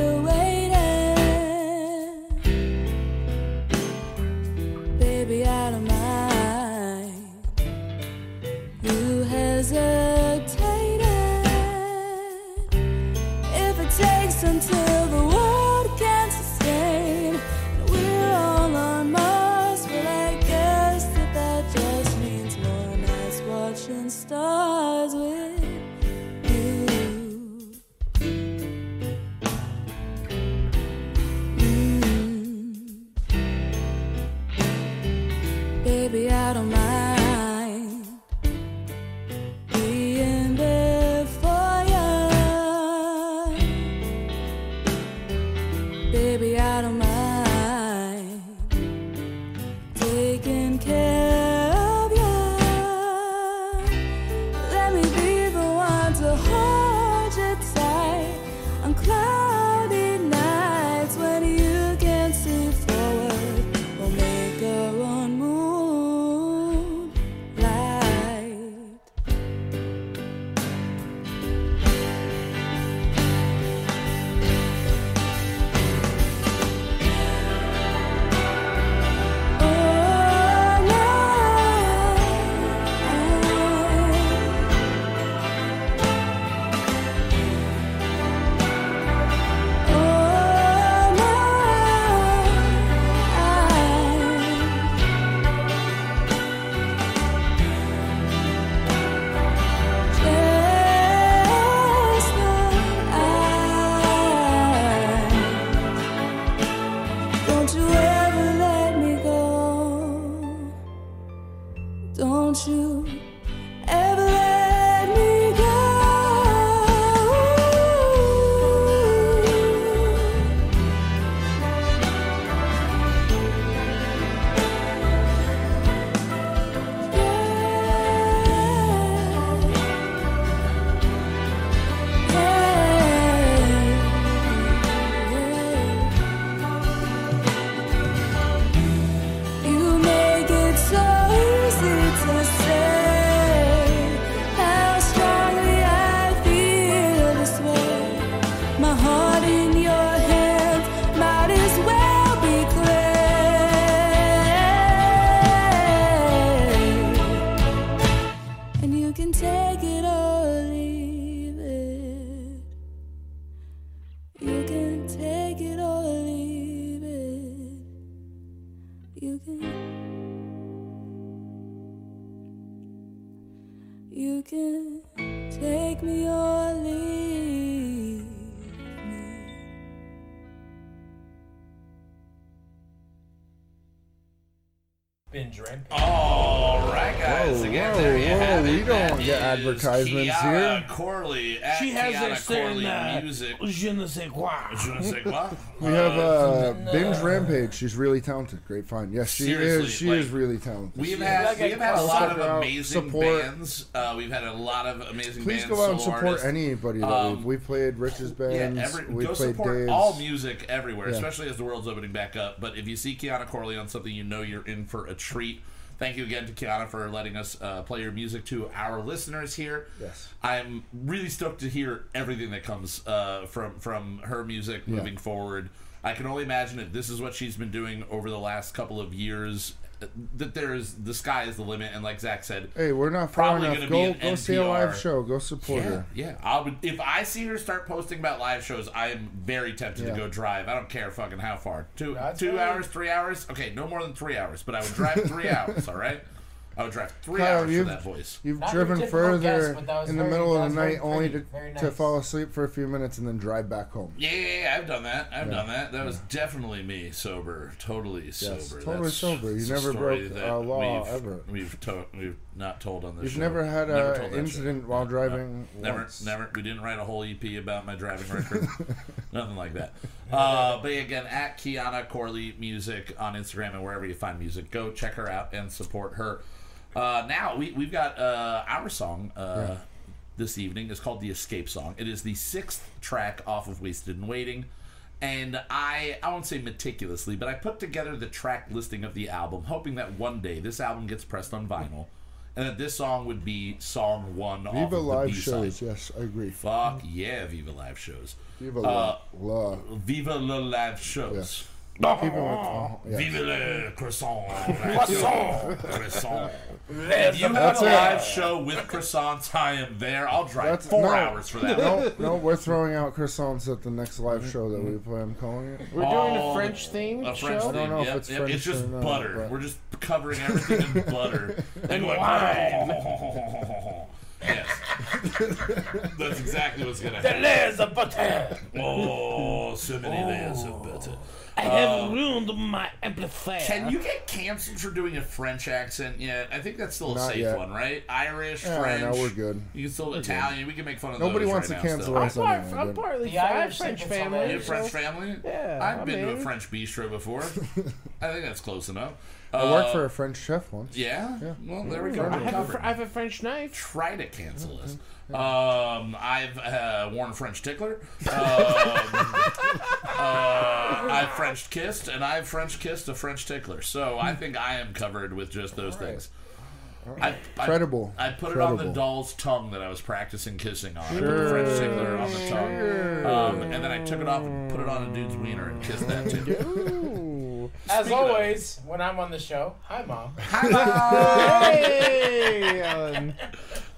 Speaker 3: advertisements
Speaker 2: Kiana
Speaker 3: here.
Speaker 2: Corley at
Speaker 4: She has
Speaker 2: Kiana
Speaker 4: a certain
Speaker 2: Corley
Speaker 4: uh,
Speaker 2: music.
Speaker 4: je ne sais quoi.
Speaker 2: Je ne sais quoi.
Speaker 3: We have uh,
Speaker 5: something,
Speaker 3: Binge
Speaker 5: uh,
Speaker 3: Rampage. She's really talented. Great find. Yes, she
Speaker 2: Seriously,
Speaker 3: is. She
Speaker 2: like,
Speaker 3: is really talented.
Speaker 2: We've had
Speaker 5: like a
Speaker 2: we've had a lot of amazing
Speaker 3: support.
Speaker 2: bands. Uh, we've had a lot of amazing
Speaker 3: Please
Speaker 2: bands.
Speaker 3: go out and support
Speaker 2: artists.
Speaker 3: anybody. That
Speaker 2: Um,
Speaker 3: we, we played Rich's
Speaker 2: Yeah,
Speaker 3: bands.
Speaker 2: every,
Speaker 3: we
Speaker 2: go
Speaker 3: played
Speaker 2: support
Speaker 3: Dave's.
Speaker 2: all music everywhere,
Speaker 3: Yeah.
Speaker 2: especially as the world's opening back up. But if you see Kiana Corley on something, you know you're in for a treat. Thank you again to Kiana for letting us uh, play your music to our listeners here.
Speaker 3: Yes.
Speaker 2: I'm really stoked to hear everything that comes uh, from from her music moving forward. I can only imagine that this is what she's been doing over the last couple of years. Uh, That there is the sky is the limit, and like Zach said,
Speaker 3: Hey, we're not far
Speaker 2: Probably
Speaker 3: enough.
Speaker 2: gonna
Speaker 3: Go
Speaker 2: be
Speaker 3: go
Speaker 2: an
Speaker 3: see a live show. Go support
Speaker 2: yeah,
Speaker 3: her.
Speaker 2: yeah. I would if I see her start posting about live shows. I am very tempted
Speaker 3: Yeah.
Speaker 2: to go drive. I don't care fucking how far. Two
Speaker 5: That's
Speaker 2: two
Speaker 5: right.
Speaker 2: hours, three hours. Okay, no more than three hours. But I would drive three hours. All right. I would drive three
Speaker 3: Kyle,
Speaker 2: hours for
Speaker 3: you've-
Speaker 2: that voice.
Speaker 3: You've
Speaker 5: Not your
Speaker 3: driven
Speaker 5: typical
Speaker 3: further
Speaker 5: guest, but that was
Speaker 3: in the
Speaker 5: very-
Speaker 3: middle
Speaker 5: that
Speaker 3: of the
Speaker 5: was very
Speaker 3: night only
Speaker 5: pretty,
Speaker 3: to,
Speaker 5: very
Speaker 3: to
Speaker 5: nice.
Speaker 3: fall asleep for a few minutes and then drive back home.
Speaker 2: Yeah, yeah, yeah, I've done that. I've done that. That was definitely me sober, totally sober.
Speaker 3: totally sober. You
Speaker 2: it's a
Speaker 3: never
Speaker 2: story
Speaker 3: broke
Speaker 2: that
Speaker 3: a law
Speaker 2: we've,
Speaker 3: ever.
Speaker 2: We've to- we've not told on this.
Speaker 3: You've
Speaker 2: show.
Speaker 3: never had
Speaker 2: Never
Speaker 3: an
Speaker 2: told that
Speaker 3: incident
Speaker 2: show.
Speaker 3: while driving
Speaker 2: no. Never,
Speaker 3: once.
Speaker 2: never. We didn't write a whole EP about my driving record. Nothing like that. Uh, but again, at Kiana Corley Music on Instagram and wherever you find music, go check her out and support her. Uh, now we we've got uh, our song. Uh, This evening is called the Escape Song. It is the sixth track off of Wasted and Waiting, and I I won't say meticulously, but I put together the track listing of the album, hoping that one day this album gets pressed on vinyl, and that this song would be song one off
Speaker 3: Viva
Speaker 2: of the
Speaker 3: live
Speaker 2: B-side.
Speaker 3: shows. Yes, I agree.
Speaker 2: Fuck yeah, Viva live shows.
Speaker 3: Viva
Speaker 2: Uh,
Speaker 3: la, la.
Speaker 2: Viva le live shows.
Speaker 3: Yes. Keep it with, oh, yes.
Speaker 2: Vive le croissant. croissant. croissant. If you have a
Speaker 3: That's it.
Speaker 2: live show with croissants, I am there. I'll drive
Speaker 3: That's-
Speaker 2: four
Speaker 3: no.
Speaker 2: hours for that.
Speaker 3: No, no, we're throwing out croissants at the next live show that we play. I'm calling it.
Speaker 4: We're doing
Speaker 2: Oh,
Speaker 4: a French theme
Speaker 2: A
Speaker 4: show.
Speaker 2: French
Speaker 3: I don't
Speaker 2: thing.
Speaker 3: know if
Speaker 2: Yep,
Speaker 3: it's
Speaker 2: yep.
Speaker 3: French
Speaker 2: It's just
Speaker 3: or not,
Speaker 2: butter.
Speaker 3: but-
Speaker 2: We're just covering everything in butter and going. yes, that's exactly what's gonna happen.
Speaker 5: The
Speaker 2: happen.
Speaker 5: layers of butter.
Speaker 2: Oh, so many layers of butter.
Speaker 6: I have um, ruined my amplifier.
Speaker 2: Can you get canceled for doing a French accent yet? I think that's still a
Speaker 3: Not
Speaker 2: safe
Speaker 3: yet.
Speaker 2: one, right? Irish,
Speaker 3: Yeah,
Speaker 2: French.
Speaker 3: no, we're good.
Speaker 2: You can still Italian. We can make fun of
Speaker 3: Nobody
Speaker 2: those
Speaker 3: wants
Speaker 2: right
Speaker 3: to
Speaker 2: now
Speaker 3: cancel
Speaker 2: still.
Speaker 4: I'm,
Speaker 3: us
Speaker 4: part,
Speaker 3: anyway.
Speaker 4: I'm
Speaker 3: but-
Speaker 4: partly
Speaker 5: The
Speaker 4: I have
Speaker 5: Irish
Speaker 4: French
Speaker 5: think it's
Speaker 4: family.
Speaker 2: You
Speaker 5: hilarious.
Speaker 2: have French family?
Speaker 4: Yeah,
Speaker 2: I've
Speaker 4: I
Speaker 2: been to a
Speaker 4: mean-
Speaker 2: French bistro before. I think that's close enough.
Speaker 3: I worked
Speaker 2: Uh,
Speaker 3: for a French chef once.
Speaker 2: Yeah?
Speaker 3: Yeah.
Speaker 2: Well, there we go.
Speaker 4: I have, a, fr- I have a French knife.
Speaker 2: Try to cancel us. Um, I've uh, worn a French tickler. Um, uh, I've French kissed, and I've French kissed a French tickler. So I think I am covered with just those things. I, I,
Speaker 3: Credible.
Speaker 2: I put it on the doll's tongue that I was practicing kissing on. I put the
Speaker 3: Sure.
Speaker 2: French tickler on the tongue, um, and then I took it off and put it on a dude's wiener and kissed that too.
Speaker 4: Ooh.
Speaker 5: As
Speaker 2: Speaking of-
Speaker 5: always, when I'm on the show, hi mom.
Speaker 4: hey, Alan.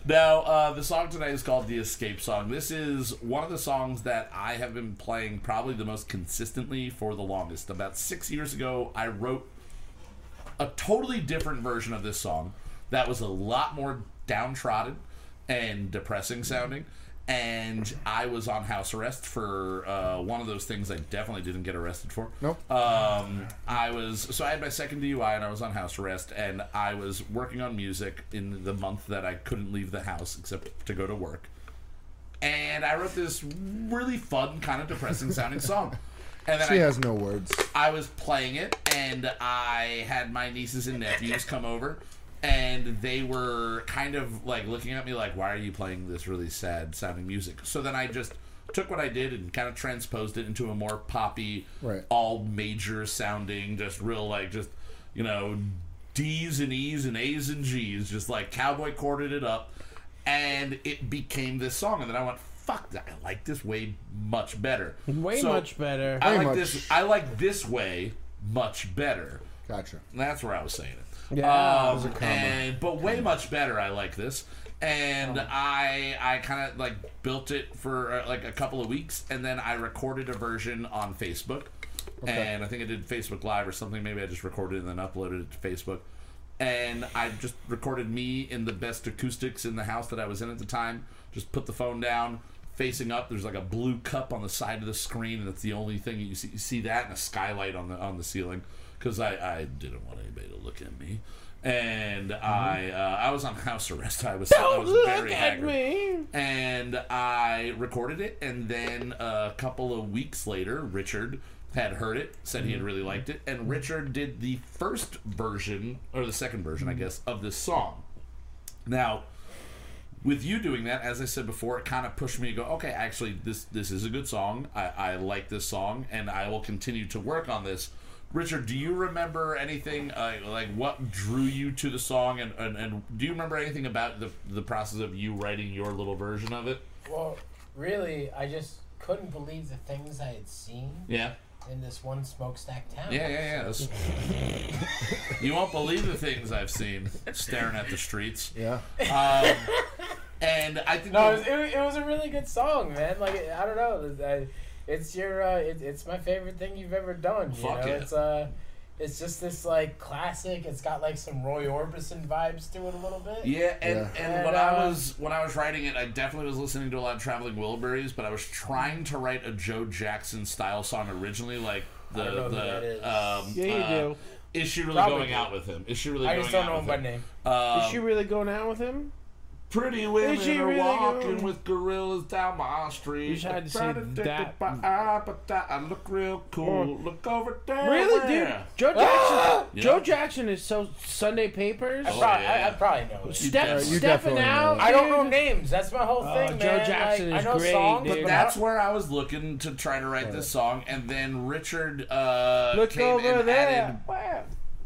Speaker 2: Now, uh, the song tonight is called The Escape Song. This is one of the songs that I have been playing probably the most consistently for the longest. About six years ago, I wrote a totally different version of this song that was a lot more downtrodden and depressing sounding. And I was on house arrest for uh, one of those things I definitely didn't get arrested for.
Speaker 3: Nope.
Speaker 2: Um, I was so I had my second DUI and I was on house arrest and I was working on music in the month that I couldn't leave the house except to go to work. And I wrote this really fun, kind of depressing sounding song. And then
Speaker 3: She
Speaker 2: I,
Speaker 3: has no words.
Speaker 2: I was playing it, and I had my nieces and nephews come over, and they were kind of like looking at me like, "Why are you playing this really sad sounding music?" So then I just took what I did and kind of transposed it into a more poppy,
Speaker 3: Right.
Speaker 2: all major sounding, just real like just you know D's and E's and A's and G's, just like cowboy chorded it up, and it became this song. And then I went, "Fuck that! I like this way much better,
Speaker 4: Way
Speaker 2: So-
Speaker 4: much better.
Speaker 2: I
Speaker 3: Way
Speaker 2: like
Speaker 3: much.
Speaker 2: this. I like this way much better.
Speaker 3: Gotcha.
Speaker 2: And That's where I was saying it.
Speaker 4: Yeah.
Speaker 2: Um,
Speaker 3: was a
Speaker 2: and but way much better. I like this, and I I kind of like built it for uh, like a couple of weeks, and then I recorded a version on Facebook, and I think I did Facebook Live or something. Maybe I just recorded it and then uploaded it to Facebook. And I just recorded me in the best acoustics in the house that I was in at the time. Just put the phone down, facing up. There's like a blue cup on the side of the screen, and that's the only thing you see. You see that and a skylight on the on the ceiling because I, I didn't want anybody to look at me. And mm-hmm. I uh, I was on house arrest. I was
Speaker 4: Don't
Speaker 2: was
Speaker 4: look
Speaker 2: very
Speaker 4: at
Speaker 2: haggard
Speaker 4: me.
Speaker 2: and I recorded it, and then a couple of weeks later, Richard had heard it, said he had mm-hmm. really liked it, and Richard did the first version, or the second version, I mm-hmm. guess, of this song. Now, with you doing that, as I said before, it kind of pushed me to go, okay, actually, this this is a good song. I, I like this song, and I will continue to work on this. Richard, do you remember anything uh, like what drew you to the song, and, and, and do you remember anything about the the process of you writing your little version of it?
Speaker 5: Well, really, I just couldn't believe the things I had seen
Speaker 2: Yeah,
Speaker 5: in this one smokestack town.
Speaker 2: yeah, yeah, yeah. That's- you won't believe the things I've seen staring at the streets.
Speaker 3: Yeah.
Speaker 2: Um, and I think
Speaker 5: No, it was, it, it was a really good song, man. Like I don't know, I, it's your, uh, it, it's my favorite thing you've ever done. You
Speaker 2: Fuck
Speaker 5: know,
Speaker 2: yeah.
Speaker 5: it's uh, it's just this like classic. It's got like some Roy Orbison vibes to it a little bit.
Speaker 2: Yeah, and,
Speaker 3: Yeah.
Speaker 2: and
Speaker 5: And,
Speaker 2: when I
Speaker 5: uh,
Speaker 2: was when I was writing it, I definitely was listening to a lot of Traveling Wilburys, but I was trying to write a Joe Jackson style song originally, like the
Speaker 5: I don't know who that
Speaker 2: the
Speaker 5: is.
Speaker 2: um,
Speaker 4: Yeah, you
Speaker 2: uh,
Speaker 4: do.
Speaker 2: Is she really
Speaker 5: Probably
Speaker 2: going
Speaker 5: do.
Speaker 2: out with him? Is she really
Speaker 5: I
Speaker 2: going
Speaker 5: just don't
Speaker 2: out
Speaker 5: know him by name.
Speaker 2: Um,
Speaker 4: Is she really going out with him?
Speaker 2: Pretty women
Speaker 4: she
Speaker 2: are
Speaker 4: really
Speaker 2: walking
Speaker 4: going-
Speaker 2: with gorillas down my street.
Speaker 4: You just had to say
Speaker 2: Trying take
Speaker 4: that.
Speaker 2: it eye, but that- I look real cool. Look over there.
Speaker 4: Really, dude? Joe Jackson.
Speaker 2: Yeah.
Speaker 4: Joe Jackson is so Sunday Papers.
Speaker 5: I,
Speaker 2: Oh,
Speaker 5: probably,
Speaker 2: yeah.
Speaker 5: I, I probably know it.
Speaker 4: Step,
Speaker 3: Yeah, you
Speaker 4: stepping
Speaker 3: definitely know
Speaker 4: out.
Speaker 5: I don't know names. That's my whole
Speaker 4: Oh,
Speaker 5: thing,
Speaker 4: Joe
Speaker 5: man.
Speaker 4: Jackson
Speaker 5: like,
Speaker 4: is
Speaker 5: I know
Speaker 4: great,
Speaker 5: songs,
Speaker 4: dude.
Speaker 5: but
Speaker 2: That's where I was looking to try to write this song, and then Richard uh,
Speaker 4: Look
Speaker 2: came
Speaker 4: over
Speaker 2: and
Speaker 4: there.
Speaker 2: added
Speaker 4: Wow.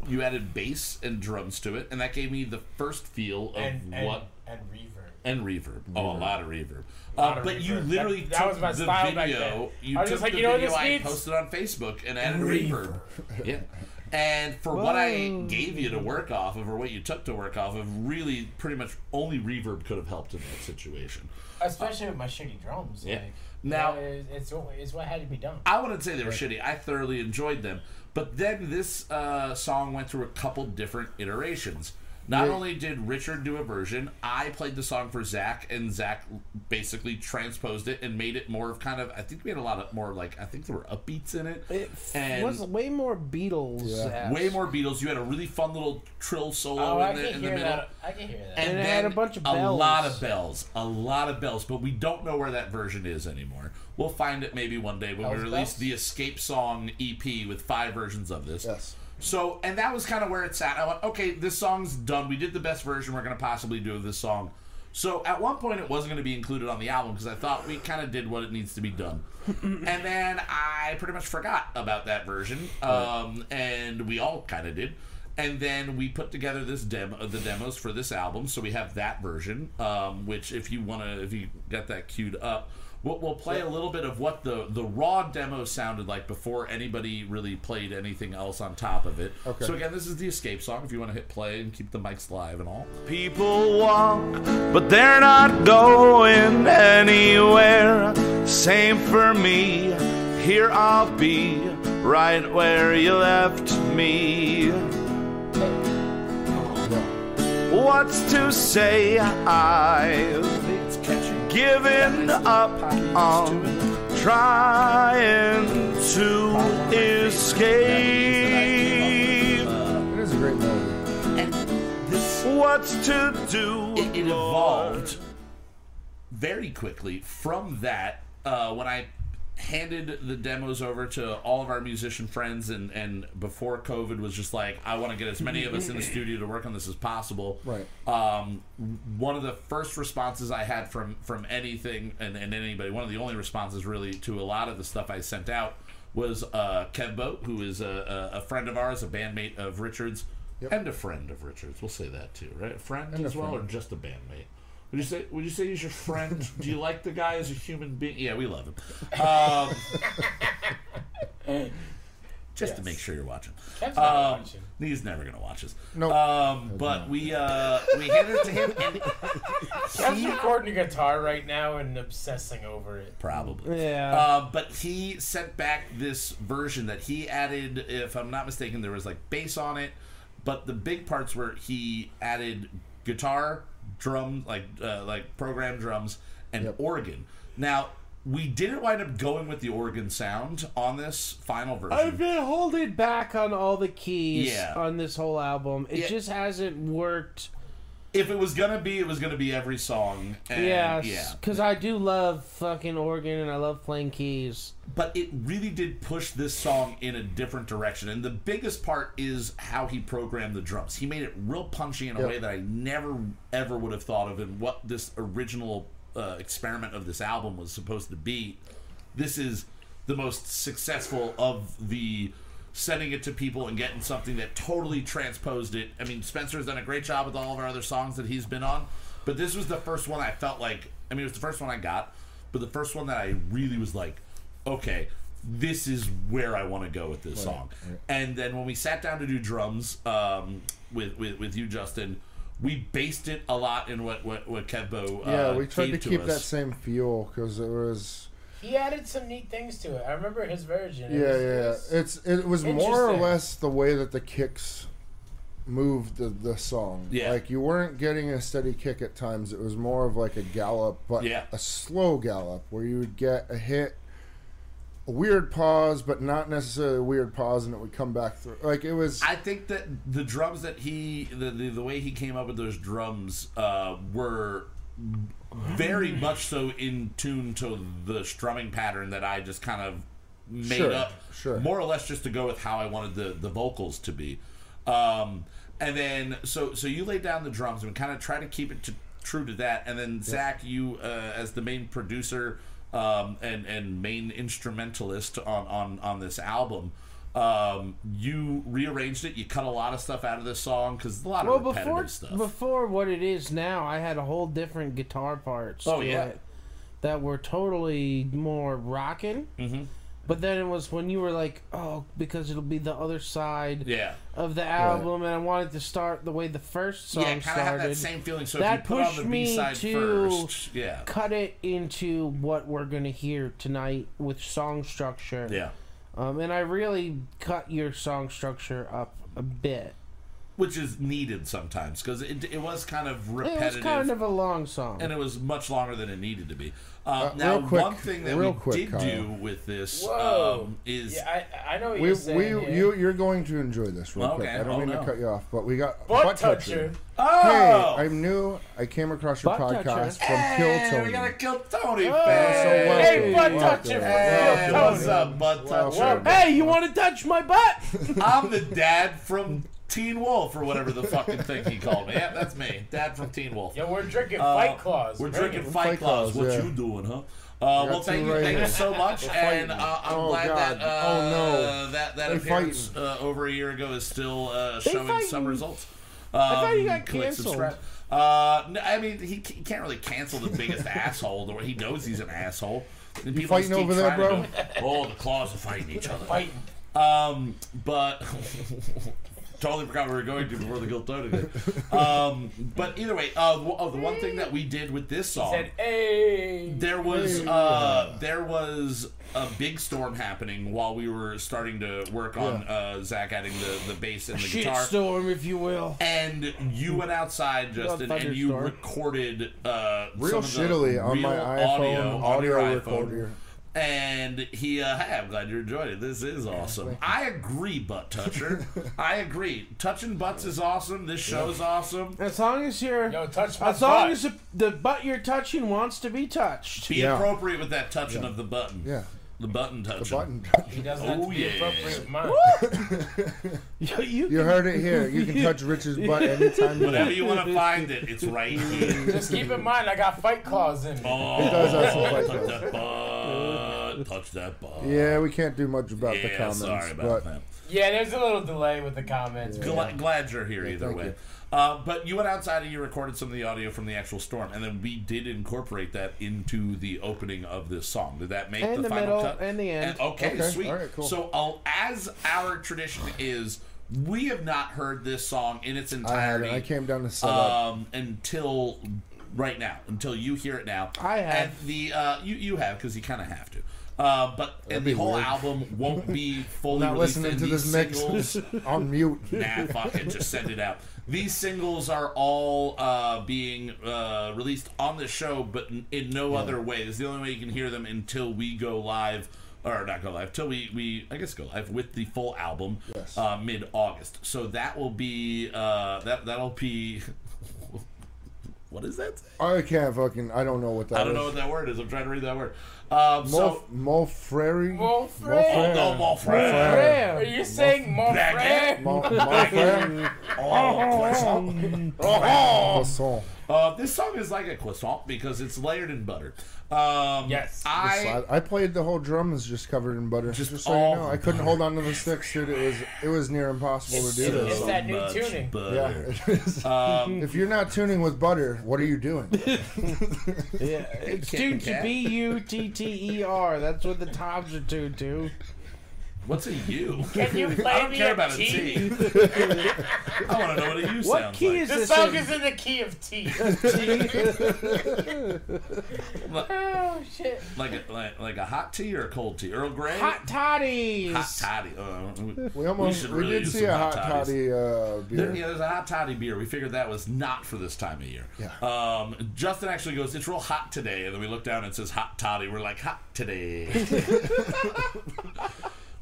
Speaker 2: you added bass and drums to it, and that gave me the first feel of
Speaker 5: and, and,
Speaker 2: what
Speaker 5: and reverb.
Speaker 2: and reverb. Oh, a lot of reverb.
Speaker 5: Lot
Speaker 2: Uh,
Speaker 5: of
Speaker 2: but you literally
Speaker 5: That- that
Speaker 2: took
Speaker 5: was my
Speaker 2: the
Speaker 5: style
Speaker 2: video. You
Speaker 5: I was
Speaker 2: took
Speaker 5: just like,
Speaker 2: the
Speaker 5: you know what
Speaker 2: video
Speaker 5: this
Speaker 2: I
Speaker 5: needs?
Speaker 2: posted on Facebook and added reverb. yeah. And for what I gave you to work off of, or what you took to work off of, really, pretty much only reverb could have helped in that situation.
Speaker 5: Especially with my shitty drums.
Speaker 2: Yeah.
Speaker 5: Like,
Speaker 2: Now-
Speaker 5: uh, it's, it's what had to be done.
Speaker 2: I wouldn't say they were shitty. I thoroughly enjoyed them. But then this uh, song went through a couple different iterations. Not
Speaker 3: Yeah.
Speaker 2: only did Richard do a version, I played the song for Zach, and Zach basically transposed it and made it more of kind of. I think we had a lot of more like I think there were upbeats in it,
Speaker 4: It
Speaker 2: and
Speaker 4: was way more Beatles.
Speaker 3: Yeah.
Speaker 2: way more Beatles. You had a really fun little trill solo
Speaker 5: Oh,
Speaker 2: in the, in the middle.
Speaker 5: that. I can hear that.
Speaker 2: And,
Speaker 4: And it had a bunch of
Speaker 2: A lot of bells. A lot of bells. But we don't know where that version is anymore. We'll find it maybe one day when we release
Speaker 5: bells?
Speaker 2: the Escape Song EP with five versions of this.
Speaker 3: Yes.
Speaker 2: So, and that was kind of where it's at. I went, okay, this song's done. We did the best version we're going to possibly do of this song. So, at one point, it wasn't going to be included on the album because I thought we kind of did what it needs to be done. and then I pretty much forgot about that version, um, and we all kind of did. And then we put together this demo, the demos for this album. So we have that version, um, which if you want to, if you got that queued up, we'll, we'll play a little bit of what the the raw demo sounded like before anybody really played anything else on top of it.
Speaker 3: Okay.
Speaker 2: So again, this is the Escape song. If you want to hit play and keep the mics live and all.
Speaker 1: People walk, but they're not going anywhere. Same for me, here I'll be, right where you left me. What's to say? I've given up on trying to escape.
Speaker 3: It is a great melody.
Speaker 2: And
Speaker 1: What's to do?
Speaker 2: it, it evolved very quickly from that uh, when I handed the demos over to all of our musician friends and and before COVID was just like I want to get as many of us in the studio to work on this as possible.
Speaker 3: Right.
Speaker 2: Um, one of the first responses I had from from anything and, and anybody, one of the only responses really to a lot of the stuff I sent out was uh, Kevbo, who is a, a, friend of ours, a bandmate of Richards,
Speaker 3: Yep.
Speaker 2: and a friend of Richards. We'll say that too, right? A friend
Speaker 3: And
Speaker 2: as well,
Speaker 3: friend.
Speaker 2: or just a bandmate? Would you say? Would you say he's your friend? Do you like the guy as a human being? Yeah, we love him. Um, just to make sure you're watching.
Speaker 5: Kev's not
Speaker 2: Um,
Speaker 5: watching.
Speaker 2: he's never gonna watch us.
Speaker 3: Nope.
Speaker 2: Um, but we uh, we handed it to him, and
Speaker 5: Kev's recording a guitar right now and obsessing over it.
Speaker 2: probably.
Speaker 4: Yeah.
Speaker 2: Uh, but he sent back this version that he added, if I'm not mistaken, there was like bass on it, but the big parts were he added guitar, drum, like uh, like program drums, and
Speaker 3: Yep.
Speaker 2: organ. Now we didn't wind up going with the organ sound on this final version.
Speaker 4: I've been holding back on all the keys
Speaker 2: Yeah.
Speaker 4: on this whole album. It
Speaker 2: Yeah.
Speaker 4: just hasn't worked.
Speaker 2: If it was gonna be, it was gonna be every song. And,
Speaker 4: yes,
Speaker 2: yeah.
Speaker 4: because I do love fucking organ and I love playing keys.
Speaker 2: but it really did push this song in a different direction. And the biggest part is how he programmed the drums. He made it real punchy in a
Speaker 3: Yep.
Speaker 2: way that I never ever would have thought of, and what this original uh, experiment of this album was supposed to be. This is the most successful of the sending it to people and getting something that totally transposed it. I mean, Spencer has done a great job with all of our other songs that he's been on, but this was the first one I felt like. I mean, it was the first one I got, but the first one that I really was like, okay, this is where I want to go with this song. And then when we sat down to do drums um, with, with with you, Justin, we based it a lot in what what, what Kevbo. Uh,
Speaker 3: Yeah, we tried to
Speaker 2: gave
Speaker 3: keep
Speaker 2: us.
Speaker 3: that same feel because it was.
Speaker 5: He added some neat things to it. I remember his version. It
Speaker 3: Yeah,
Speaker 5: was-
Speaker 3: yeah,
Speaker 5: it was-
Speaker 3: It's it was more or less the way that the kicks moved the the song.
Speaker 2: Yeah.
Speaker 3: like you weren't getting a steady kick at times. It was more of like a gallop, but
Speaker 2: Yeah.
Speaker 3: a slow gallop where you would get a hit, a weird pause, but not necessarily a weird pause, and it would come back through. Like it was.
Speaker 2: I think that the drums that he, the, the, the way he came up with those drums uh, were very much so in tune to the strumming pattern that I just kind of made
Speaker 3: Sure,
Speaker 2: up,
Speaker 3: sure.
Speaker 2: more or less just to go with how I wanted the, the vocals to be. Um, and then, so so you laid down the drums and kind of try to keep it to, true to that. And then Zach, you uh, as the main producer um, and and main instrumentalist on on on this album. Um, you rearranged it. You cut a lot of stuff out of this song because a lot
Speaker 4: Well,
Speaker 2: of repetitive
Speaker 4: before
Speaker 2: stuff.
Speaker 4: before what it is now, I had a whole different guitar parts.
Speaker 2: Oh, yeah.
Speaker 4: it that were totally more rocking.
Speaker 2: Mhm.
Speaker 4: But then it was when you were like, oh, because it'll be the other side
Speaker 2: yeah,
Speaker 4: of the album, and I wanted to start the way the first song
Speaker 2: yeah, kind of have
Speaker 4: started.
Speaker 2: that same feeling. So
Speaker 4: That
Speaker 2: if you put on
Speaker 4: pushed
Speaker 2: the
Speaker 4: me
Speaker 2: B side
Speaker 4: to-
Speaker 2: first, yeah,
Speaker 4: Cut it into what we're gonna hear tonight with song structure.
Speaker 2: yeah,
Speaker 4: Um, and I really cut your song structure up a bit.
Speaker 2: Which is needed sometimes because it, it was kind of repetitive.
Speaker 4: It was kind of a long song.
Speaker 2: and it was much longer than it needed to be. Um,
Speaker 3: Uh,
Speaker 2: now,
Speaker 3: quick-
Speaker 2: one thing that
Speaker 3: real
Speaker 2: we
Speaker 3: quick,
Speaker 2: did
Speaker 3: Kyle.
Speaker 2: do with this
Speaker 5: Whoa.
Speaker 2: um, is
Speaker 5: Yeah, I, I know what
Speaker 3: we,
Speaker 5: you're saying.
Speaker 3: we
Speaker 5: here.
Speaker 3: you you're going to enjoy this real quick.
Speaker 2: Okay,
Speaker 3: I don't
Speaker 2: oh,
Speaker 3: mean
Speaker 2: no.
Speaker 3: to cut you off, but we got
Speaker 5: butt, toucher.
Speaker 2: oh,
Speaker 3: Hey, I'm new. I came across your
Speaker 4: Butt toucher.
Speaker 3: podcast from
Speaker 2: hey,
Speaker 3: Kill Tony.
Speaker 2: we got a Kill Tony
Speaker 4: Hey,
Speaker 2: fan.
Speaker 3: so well-
Speaker 5: Hey, butt toucher.
Speaker 2: Hey, what's up, Bud Toucher?
Speaker 4: Hey, you want to touch my butt?
Speaker 2: I'm the dad from Teen Wolf or whatever the fucking thing he called me. Yeah, that's me, dad from Teen Wolf.
Speaker 5: Yeah, we're drinking
Speaker 2: Uh,
Speaker 5: Fight Claws.
Speaker 2: We're
Speaker 5: Bring
Speaker 2: drinking. Fight
Speaker 3: Fight
Speaker 2: Claws.
Speaker 3: Claws,
Speaker 2: What
Speaker 3: yeah.
Speaker 2: you doing, huh? Uh, well, thank you,
Speaker 3: right
Speaker 2: thank you so much, and uh, I'm
Speaker 3: Oh,
Speaker 2: glad
Speaker 3: God.
Speaker 2: that uh,
Speaker 3: Oh, no.
Speaker 2: that that
Speaker 3: They
Speaker 2: appearance uh, over a year ago is still uh, showing
Speaker 4: fighting.
Speaker 2: some results. Um,
Speaker 4: thought he got
Speaker 2: click
Speaker 4: canceled.
Speaker 2: subscribe. Uh, no, I mean, he, he can't really cancel the biggest asshole. The way he knows he's an asshole. And people
Speaker 3: fighting
Speaker 2: just
Speaker 3: over there, bro?
Speaker 2: do. Oh, the claws are fighting each other.
Speaker 5: Fighting.
Speaker 2: Um, but totally forgot we were going to before the guilt toted it. Um, but either way, uh, w- oh, the one thing that we did with this song,
Speaker 5: Said, hey.
Speaker 2: there was uh, there was a big storm happening while we were starting to work on uh, Zach adding the, the bass and the guitar.
Speaker 4: storm, if you will.
Speaker 2: And you went outside, Justin, and you
Speaker 4: thunderstorm.
Speaker 2: recorded uh,
Speaker 3: Real
Speaker 2: some of the
Speaker 3: shittily on
Speaker 2: real
Speaker 3: my
Speaker 2: audio,
Speaker 3: iPhone
Speaker 2: on
Speaker 3: audio
Speaker 2: your iPhone.
Speaker 3: recorder.
Speaker 2: And he, uh, hey, I'm glad you enjoyed it. This is awesome. I agree, butt toucher. I agree. Touching butts is awesome. This show's awesome.
Speaker 4: As long as you're,
Speaker 5: Yo, touch my
Speaker 4: as long
Speaker 5: butt.
Speaker 4: as the, the butt you're touching wants to be touched.
Speaker 2: Be
Speaker 3: Yeah.
Speaker 2: appropriate with that touching of the button.
Speaker 3: Yeah,
Speaker 2: The button
Speaker 3: the
Speaker 2: touching.
Speaker 3: button.
Speaker 5: He doesn't have
Speaker 2: Oh,
Speaker 5: to be
Speaker 2: yeah.
Speaker 5: appropriate with mine.
Speaker 4: You, you,
Speaker 3: You heard it here. You can touch Rich's butt anytime you
Speaker 2: Whenever
Speaker 3: want.
Speaker 2: you want to find it, it's right here.
Speaker 5: Just keep in mind, I got fight claws in me.
Speaker 2: Oh,
Speaker 3: does have some fight claws.
Speaker 2: that butt. Touch that butt.
Speaker 3: Yeah, we can't do much about the comments,
Speaker 2: sorry about
Speaker 3: but
Speaker 2: that.
Speaker 5: Yeah, there's a little delay with the comments. but
Speaker 2: Gla- glad you're here either way.
Speaker 3: you.
Speaker 2: Uh, but you went outside and you recorded some of the audio from the actual storm, and then we did incorporate that into the opening of this song. Did that make
Speaker 4: And
Speaker 2: the,
Speaker 4: the
Speaker 2: final
Speaker 4: middle
Speaker 2: cut?
Speaker 4: and the end.
Speaker 2: okay,
Speaker 3: Okay,
Speaker 2: sweet.
Speaker 3: all right, cool.
Speaker 2: So, I'll, as our tradition is, we have not heard this song in its
Speaker 3: I
Speaker 2: entirety.
Speaker 3: it. I came down to set up.
Speaker 2: um, until right now, until you hear it now.
Speaker 4: I have.
Speaker 2: And the uh, you you have because you kind of have to. Uh, but and the whole
Speaker 3: weird.
Speaker 2: album won't be fully
Speaker 3: Not
Speaker 2: released
Speaker 3: listening
Speaker 2: in
Speaker 3: to
Speaker 2: these
Speaker 3: this mix
Speaker 2: singles.
Speaker 3: on mute.
Speaker 2: nah, fuck it, just send it out. These singles are all uh, being uh, released on the show, but in, in no other way. This is the only way you can hear them until we go live, or not go live, till we, we I guess go live with the full album
Speaker 3: Yes.
Speaker 2: uh, mid August. So that will be uh, that that'll be. What is that? say?
Speaker 3: I can't fucking. I don't know what that
Speaker 2: I don't
Speaker 3: is.
Speaker 2: know what that word is. I'm trying to read that word. Um, so.
Speaker 3: Mo, Mofreri?
Speaker 2: Oh, no, Mofrere.
Speaker 5: Are you saying mon frere?
Speaker 3: Mo, Mofreri?
Speaker 2: Oh, croissant.
Speaker 3: Croissant.
Speaker 2: Uh, this song is like a croissant because it's layered in butter. Um,
Speaker 5: Yes.
Speaker 2: I
Speaker 3: I, I played the whole drums just covered in butter.
Speaker 2: Just
Speaker 3: Just, so
Speaker 2: all
Speaker 3: you know, I couldn't hold on to the sticks, dude. It was it was near impossible to do
Speaker 5: It's
Speaker 3: this.
Speaker 2: so
Speaker 5: that new tuning.
Speaker 3: Yeah,
Speaker 2: butter.
Speaker 3: it is.
Speaker 2: Um,
Speaker 3: if you're not tuning with butter, what are you doing?
Speaker 4: Yeah, it's tuned to. B U T T E R. That's what the toms are tuned to.
Speaker 2: What's a U?
Speaker 5: Can you play
Speaker 2: I don't
Speaker 5: me
Speaker 2: care
Speaker 5: a
Speaker 2: about a
Speaker 5: T?
Speaker 2: T. I want to know what a U
Speaker 4: What
Speaker 2: sounds
Speaker 4: key
Speaker 2: like.
Speaker 4: is
Speaker 5: The
Speaker 4: this?
Speaker 5: song
Speaker 4: in?
Speaker 5: is in the key of T. Oh shit.
Speaker 2: like, a, like, like a hot tea or a cold tea? Earl Grey?
Speaker 4: Hot toddies.
Speaker 2: Hot toddy. Uh, we-
Speaker 3: We almost
Speaker 2: should
Speaker 3: we,
Speaker 2: really
Speaker 3: did
Speaker 2: use
Speaker 3: see
Speaker 2: some
Speaker 3: a
Speaker 2: hot
Speaker 3: hot
Speaker 2: toddies.
Speaker 3: toddy uh,
Speaker 2: There,
Speaker 3: beer.
Speaker 2: yeah, there's a hot toddy beer. We figured that was not for this time of year.
Speaker 3: Yeah.
Speaker 2: Um, Justin actually goes, "It's real hot today," and then we look down and it says "hot toddy." We're like, "Hot today."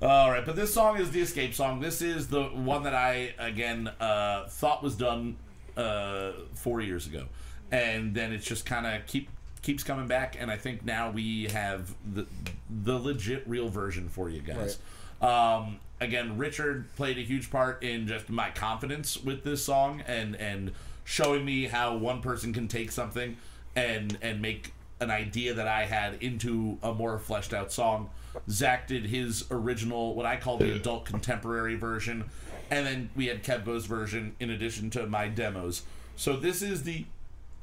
Speaker 2: All right, but this song is the escape song. This is the one that I again uh, thought was done uh, four years ago, and then it's just kind of keep keeps coming back. And I think now we have the the legit real version for you guys. Um, again, Richard played a huge part in just my confidence with this song and and showing me how one person can take something and and make an idea that I had into a more fleshed out song. Zach did his original, what I call the adult contemporary version, and then we had Kevbo's version in addition to my demos. So this is the,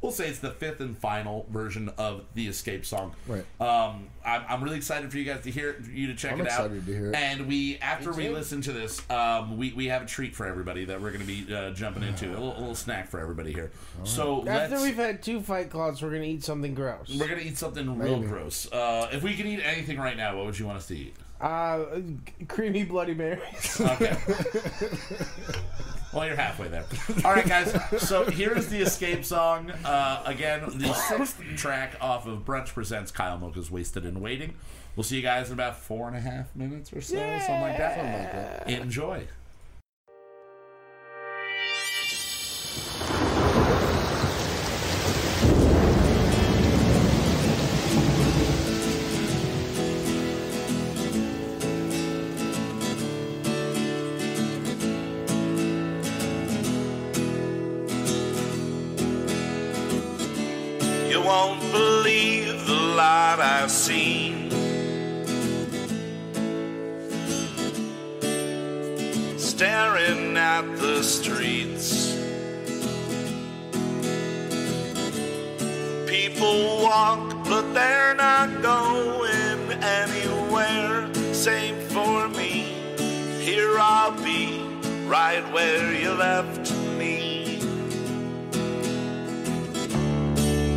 Speaker 2: we'll say it's the fifth and final version of the Escape song.
Speaker 3: Right.
Speaker 2: Um, I'm, I'm really excited for you guys to hear it, for you to check
Speaker 3: I'm
Speaker 2: it out.
Speaker 3: to hear it.
Speaker 2: And we, after we listen to this, um, we, we have a treat for everybody that we're going to be uh, jumping into. A little, a little snack for everybody here. So
Speaker 4: After
Speaker 2: let's.
Speaker 4: we've had two fight claws, we're gonna eat something gross.
Speaker 2: We're gonna eat something real gross. Uh, if we could eat anything right now, what would you want us to eat?
Speaker 4: Uh, creamy Bloody Marys.
Speaker 2: Okay. well, you're halfway there. All right, guys. So here's the escape song. Uh, again, the sixth track off of Brunch presents Kyle Mocha's "Wasted and Waiting." We'll see you guys in about four and a half minutes or so, something like that.
Speaker 3: Something like that.
Speaker 2: Enjoy.
Speaker 1: Streets. People walk, but they're not going anywhere. Same for me. Here I'll be right where you left me.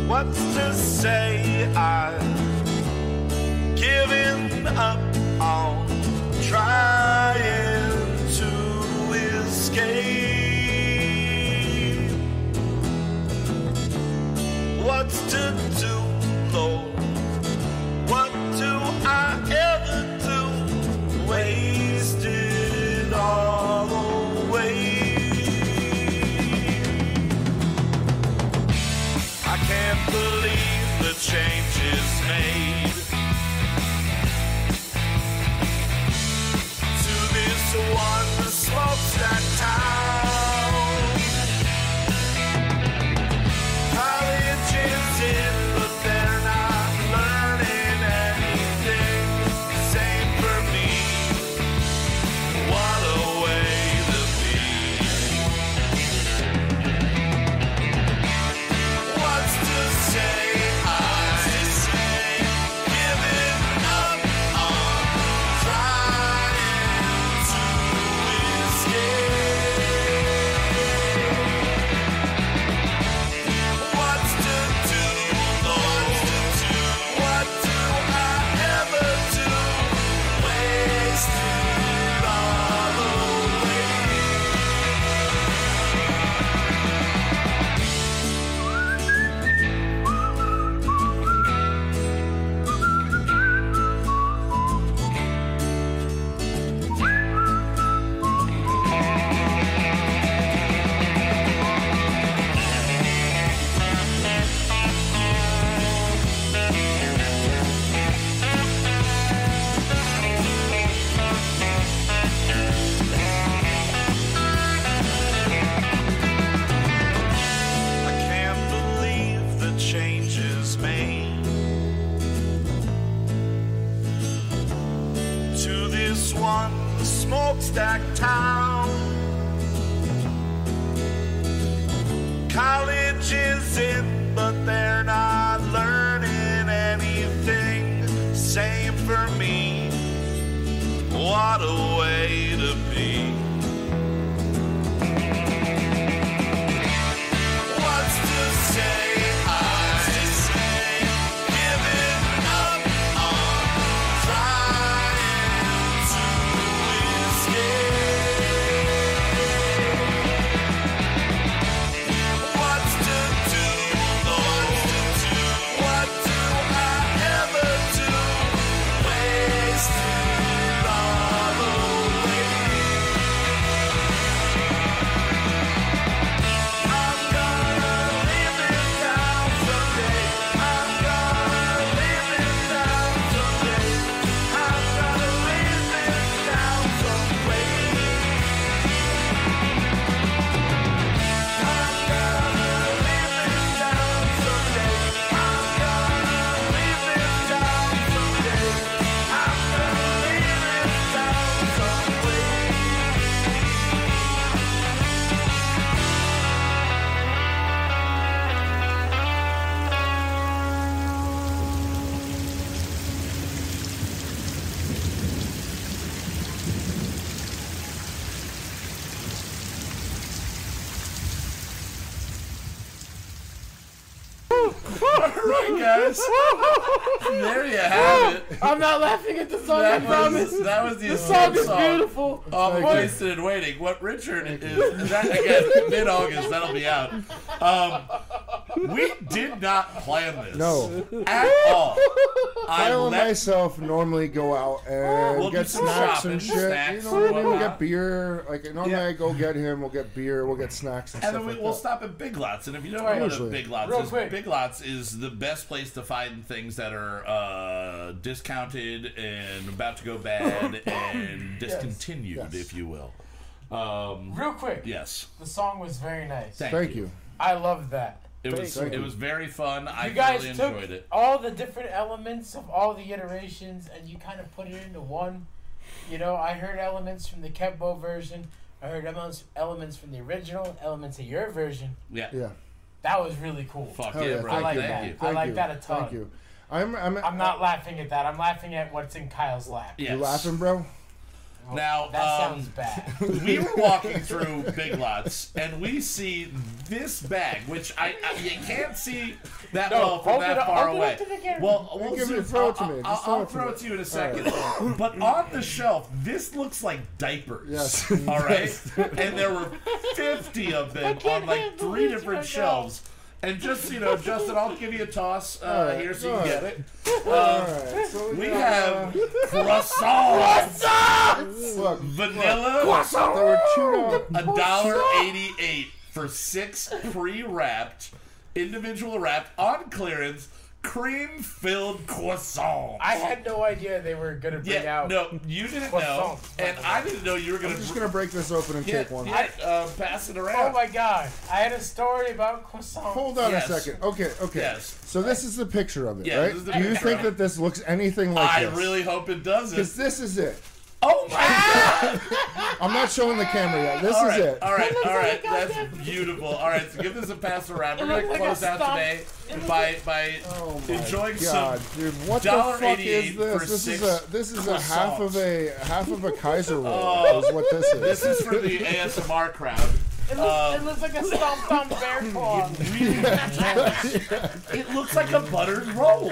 Speaker 1: What's to say I've given up on trying to escape? Smokestack town. College is in, but they're not learning anything. Same for me. What a way
Speaker 2: guys. there you have it.
Speaker 5: I'm not laughing at the song. I
Speaker 2: That
Speaker 5: promise.
Speaker 2: was, that was the
Speaker 5: The song is beautiful.
Speaker 2: Of
Speaker 3: Thank
Speaker 2: Wasted and Waiting. What Richard is, that again, mid August, that'll be out. Um, we did not plan this.
Speaker 3: No.
Speaker 2: At all. I
Speaker 3: Kyle and
Speaker 2: let,
Speaker 3: myself normally go out and
Speaker 2: We'll do
Speaker 3: get
Speaker 2: some
Speaker 3: snacks
Speaker 2: shopping,
Speaker 3: and shit.
Speaker 2: snacks
Speaker 3: you know what I
Speaker 2: and
Speaker 3: mean? We'll
Speaker 2: whatnot.
Speaker 3: get beer. Like normally,
Speaker 2: Yeah.
Speaker 3: I go get him. We'll get beer. We'll get snacks and,
Speaker 2: and
Speaker 3: stuff
Speaker 2: then we,
Speaker 3: like
Speaker 2: we'll
Speaker 3: that.
Speaker 2: stop at Big Lots. And if you don't know
Speaker 5: Right.
Speaker 2: what a Big Lots
Speaker 5: Real
Speaker 2: is,
Speaker 5: quick.
Speaker 2: Big Lots is the best place to find things that are uh, discounted and about to go bad and discontinued,
Speaker 3: Yes.
Speaker 2: if you will. Um,
Speaker 5: Real quick.
Speaker 2: yes.
Speaker 5: The song was very nice.
Speaker 2: Thank,
Speaker 3: Thank
Speaker 2: you.
Speaker 3: you.
Speaker 5: I loved that.
Speaker 2: It was
Speaker 3: Thank
Speaker 2: it
Speaker 3: you.
Speaker 2: was very fun. I
Speaker 5: You guys
Speaker 2: really
Speaker 5: took
Speaker 2: enjoyed it.
Speaker 5: all the different elements of all the iterations and you kind of put it into one. You know, I heard elements from the Kevbo version. I heard elements elements from the original, elements of your version.
Speaker 2: Yeah.
Speaker 3: Yeah.
Speaker 5: That was really cool.
Speaker 2: Fuck
Speaker 3: Hell
Speaker 2: yeah,
Speaker 3: yeah,
Speaker 2: bro.
Speaker 5: I like
Speaker 3: you.
Speaker 5: that.
Speaker 2: Thank you.
Speaker 5: I like that a ton.
Speaker 3: Thank you. I'm. I'm.
Speaker 5: I'm not laughing at that. I'm laughing at what's in Kyle's lap.
Speaker 2: Yes.
Speaker 3: You laughing, bro?
Speaker 2: Now,
Speaker 5: That
Speaker 2: um,
Speaker 5: sounds bad.
Speaker 2: we were walking through Big Lots, and we see this bag, which I, I you can't see that
Speaker 5: No,
Speaker 2: well from
Speaker 5: hold
Speaker 2: that
Speaker 5: it up-
Speaker 2: far
Speaker 5: hold it
Speaker 2: away.
Speaker 5: up to the camera.
Speaker 2: Well, we'll
Speaker 3: Give me-
Speaker 2: zoom-
Speaker 3: throw it to
Speaker 2: I'll-
Speaker 3: me.
Speaker 2: I'll,
Speaker 3: Just throw
Speaker 2: I'll
Speaker 3: it to
Speaker 2: throw it to you in a
Speaker 3: All
Speaker 2: second. But on the shelf, this looks like diapers.
Speaker 3: Yes.
Speaker 2: All right, and there were fifty of them on like three different shelves. And just you know, Justin, I'll give you a toss uh,
Speaker 3: right,
Speaker 2: here so you can get it.
Speaker 3: Right, so
Speaker 2: We
Speaker 3: got,
Speaker 2: have croissants,
Speaker 3: uh, look,
Speaker 2: vanilla,
Speaker 3: there were two.
Speaker 2: a dollar eighty-eight for six pre-wrapped, individual wrapped on clearance, cream-filled croissants.
Speaker 5: I had no idea they were gonna bring
Speaker 2: yeah,
Speaker 5: out.
Speaker 2: no, you didn't know,
Speaker 5: Croissants.
Speaker 2: and I didn't know you were gonna.
Speaker 3: I'm just gonna break this open and
Speaker 2: yeah,
Speaker 3: take one.
Speaker 2: yeah, uh, pass it around.
Speaker 5: Oh my god! I had a story about croissant.
Speaker 3: Hold on
Speaker 2: Yes.
Speaker 3: a second. Okay, okay.
Speaker 2: Yes.
Speaker 3: So this is the picture of it,
Speaker 2: Yeah,
Speaker 3: right?
Speaker 2: this is the
Speaker 3: Do you think that this looks anything like it?
Speaker 2: I
Speaker 3: this?
Speaker 2: really hope it doesn't.
Speaker 3: Because this is it.
Speaker 2: Oh my god!
Speaker 3: I'm not showing the camera yet. This
Speaker 2: All
Speaker 3: is
Speaker 2: right,
Speaker 3: it.
Speaker 2: all right, all right.
Speaker 5: like a
Speaker 2: That's beautiful. All right, so give this a pass around. We're
Speaker 5: It
Speaker 2: gonna
Speaker 5: looks like
Speaker 2: close
Speaker 5: a
Speaker 2: out
Speaker 5: stump.
Speaker 2: today
Speaker 5: It looks
Speaker 2: by by
Speaker 3: Oh my
Speaker 2: enjoying
Speaker 3: God,
Speaker 2: some.
Speaker 3: dude, what the fuck
Speaker 2: $1.88
Speaker 3: is this? This is a this is a half of a half of a Kaiser roll.
Speaker 2: Oh.
Speaker 3: is what this is.
Speaker 2: This is for the ASMR crowd.
Speaker 5: It looks,
Speaker 2: Um,
Speaker 5: it looks like a stomped on bear claw.
Speaker 2: Really does. It looks like a buttered roll.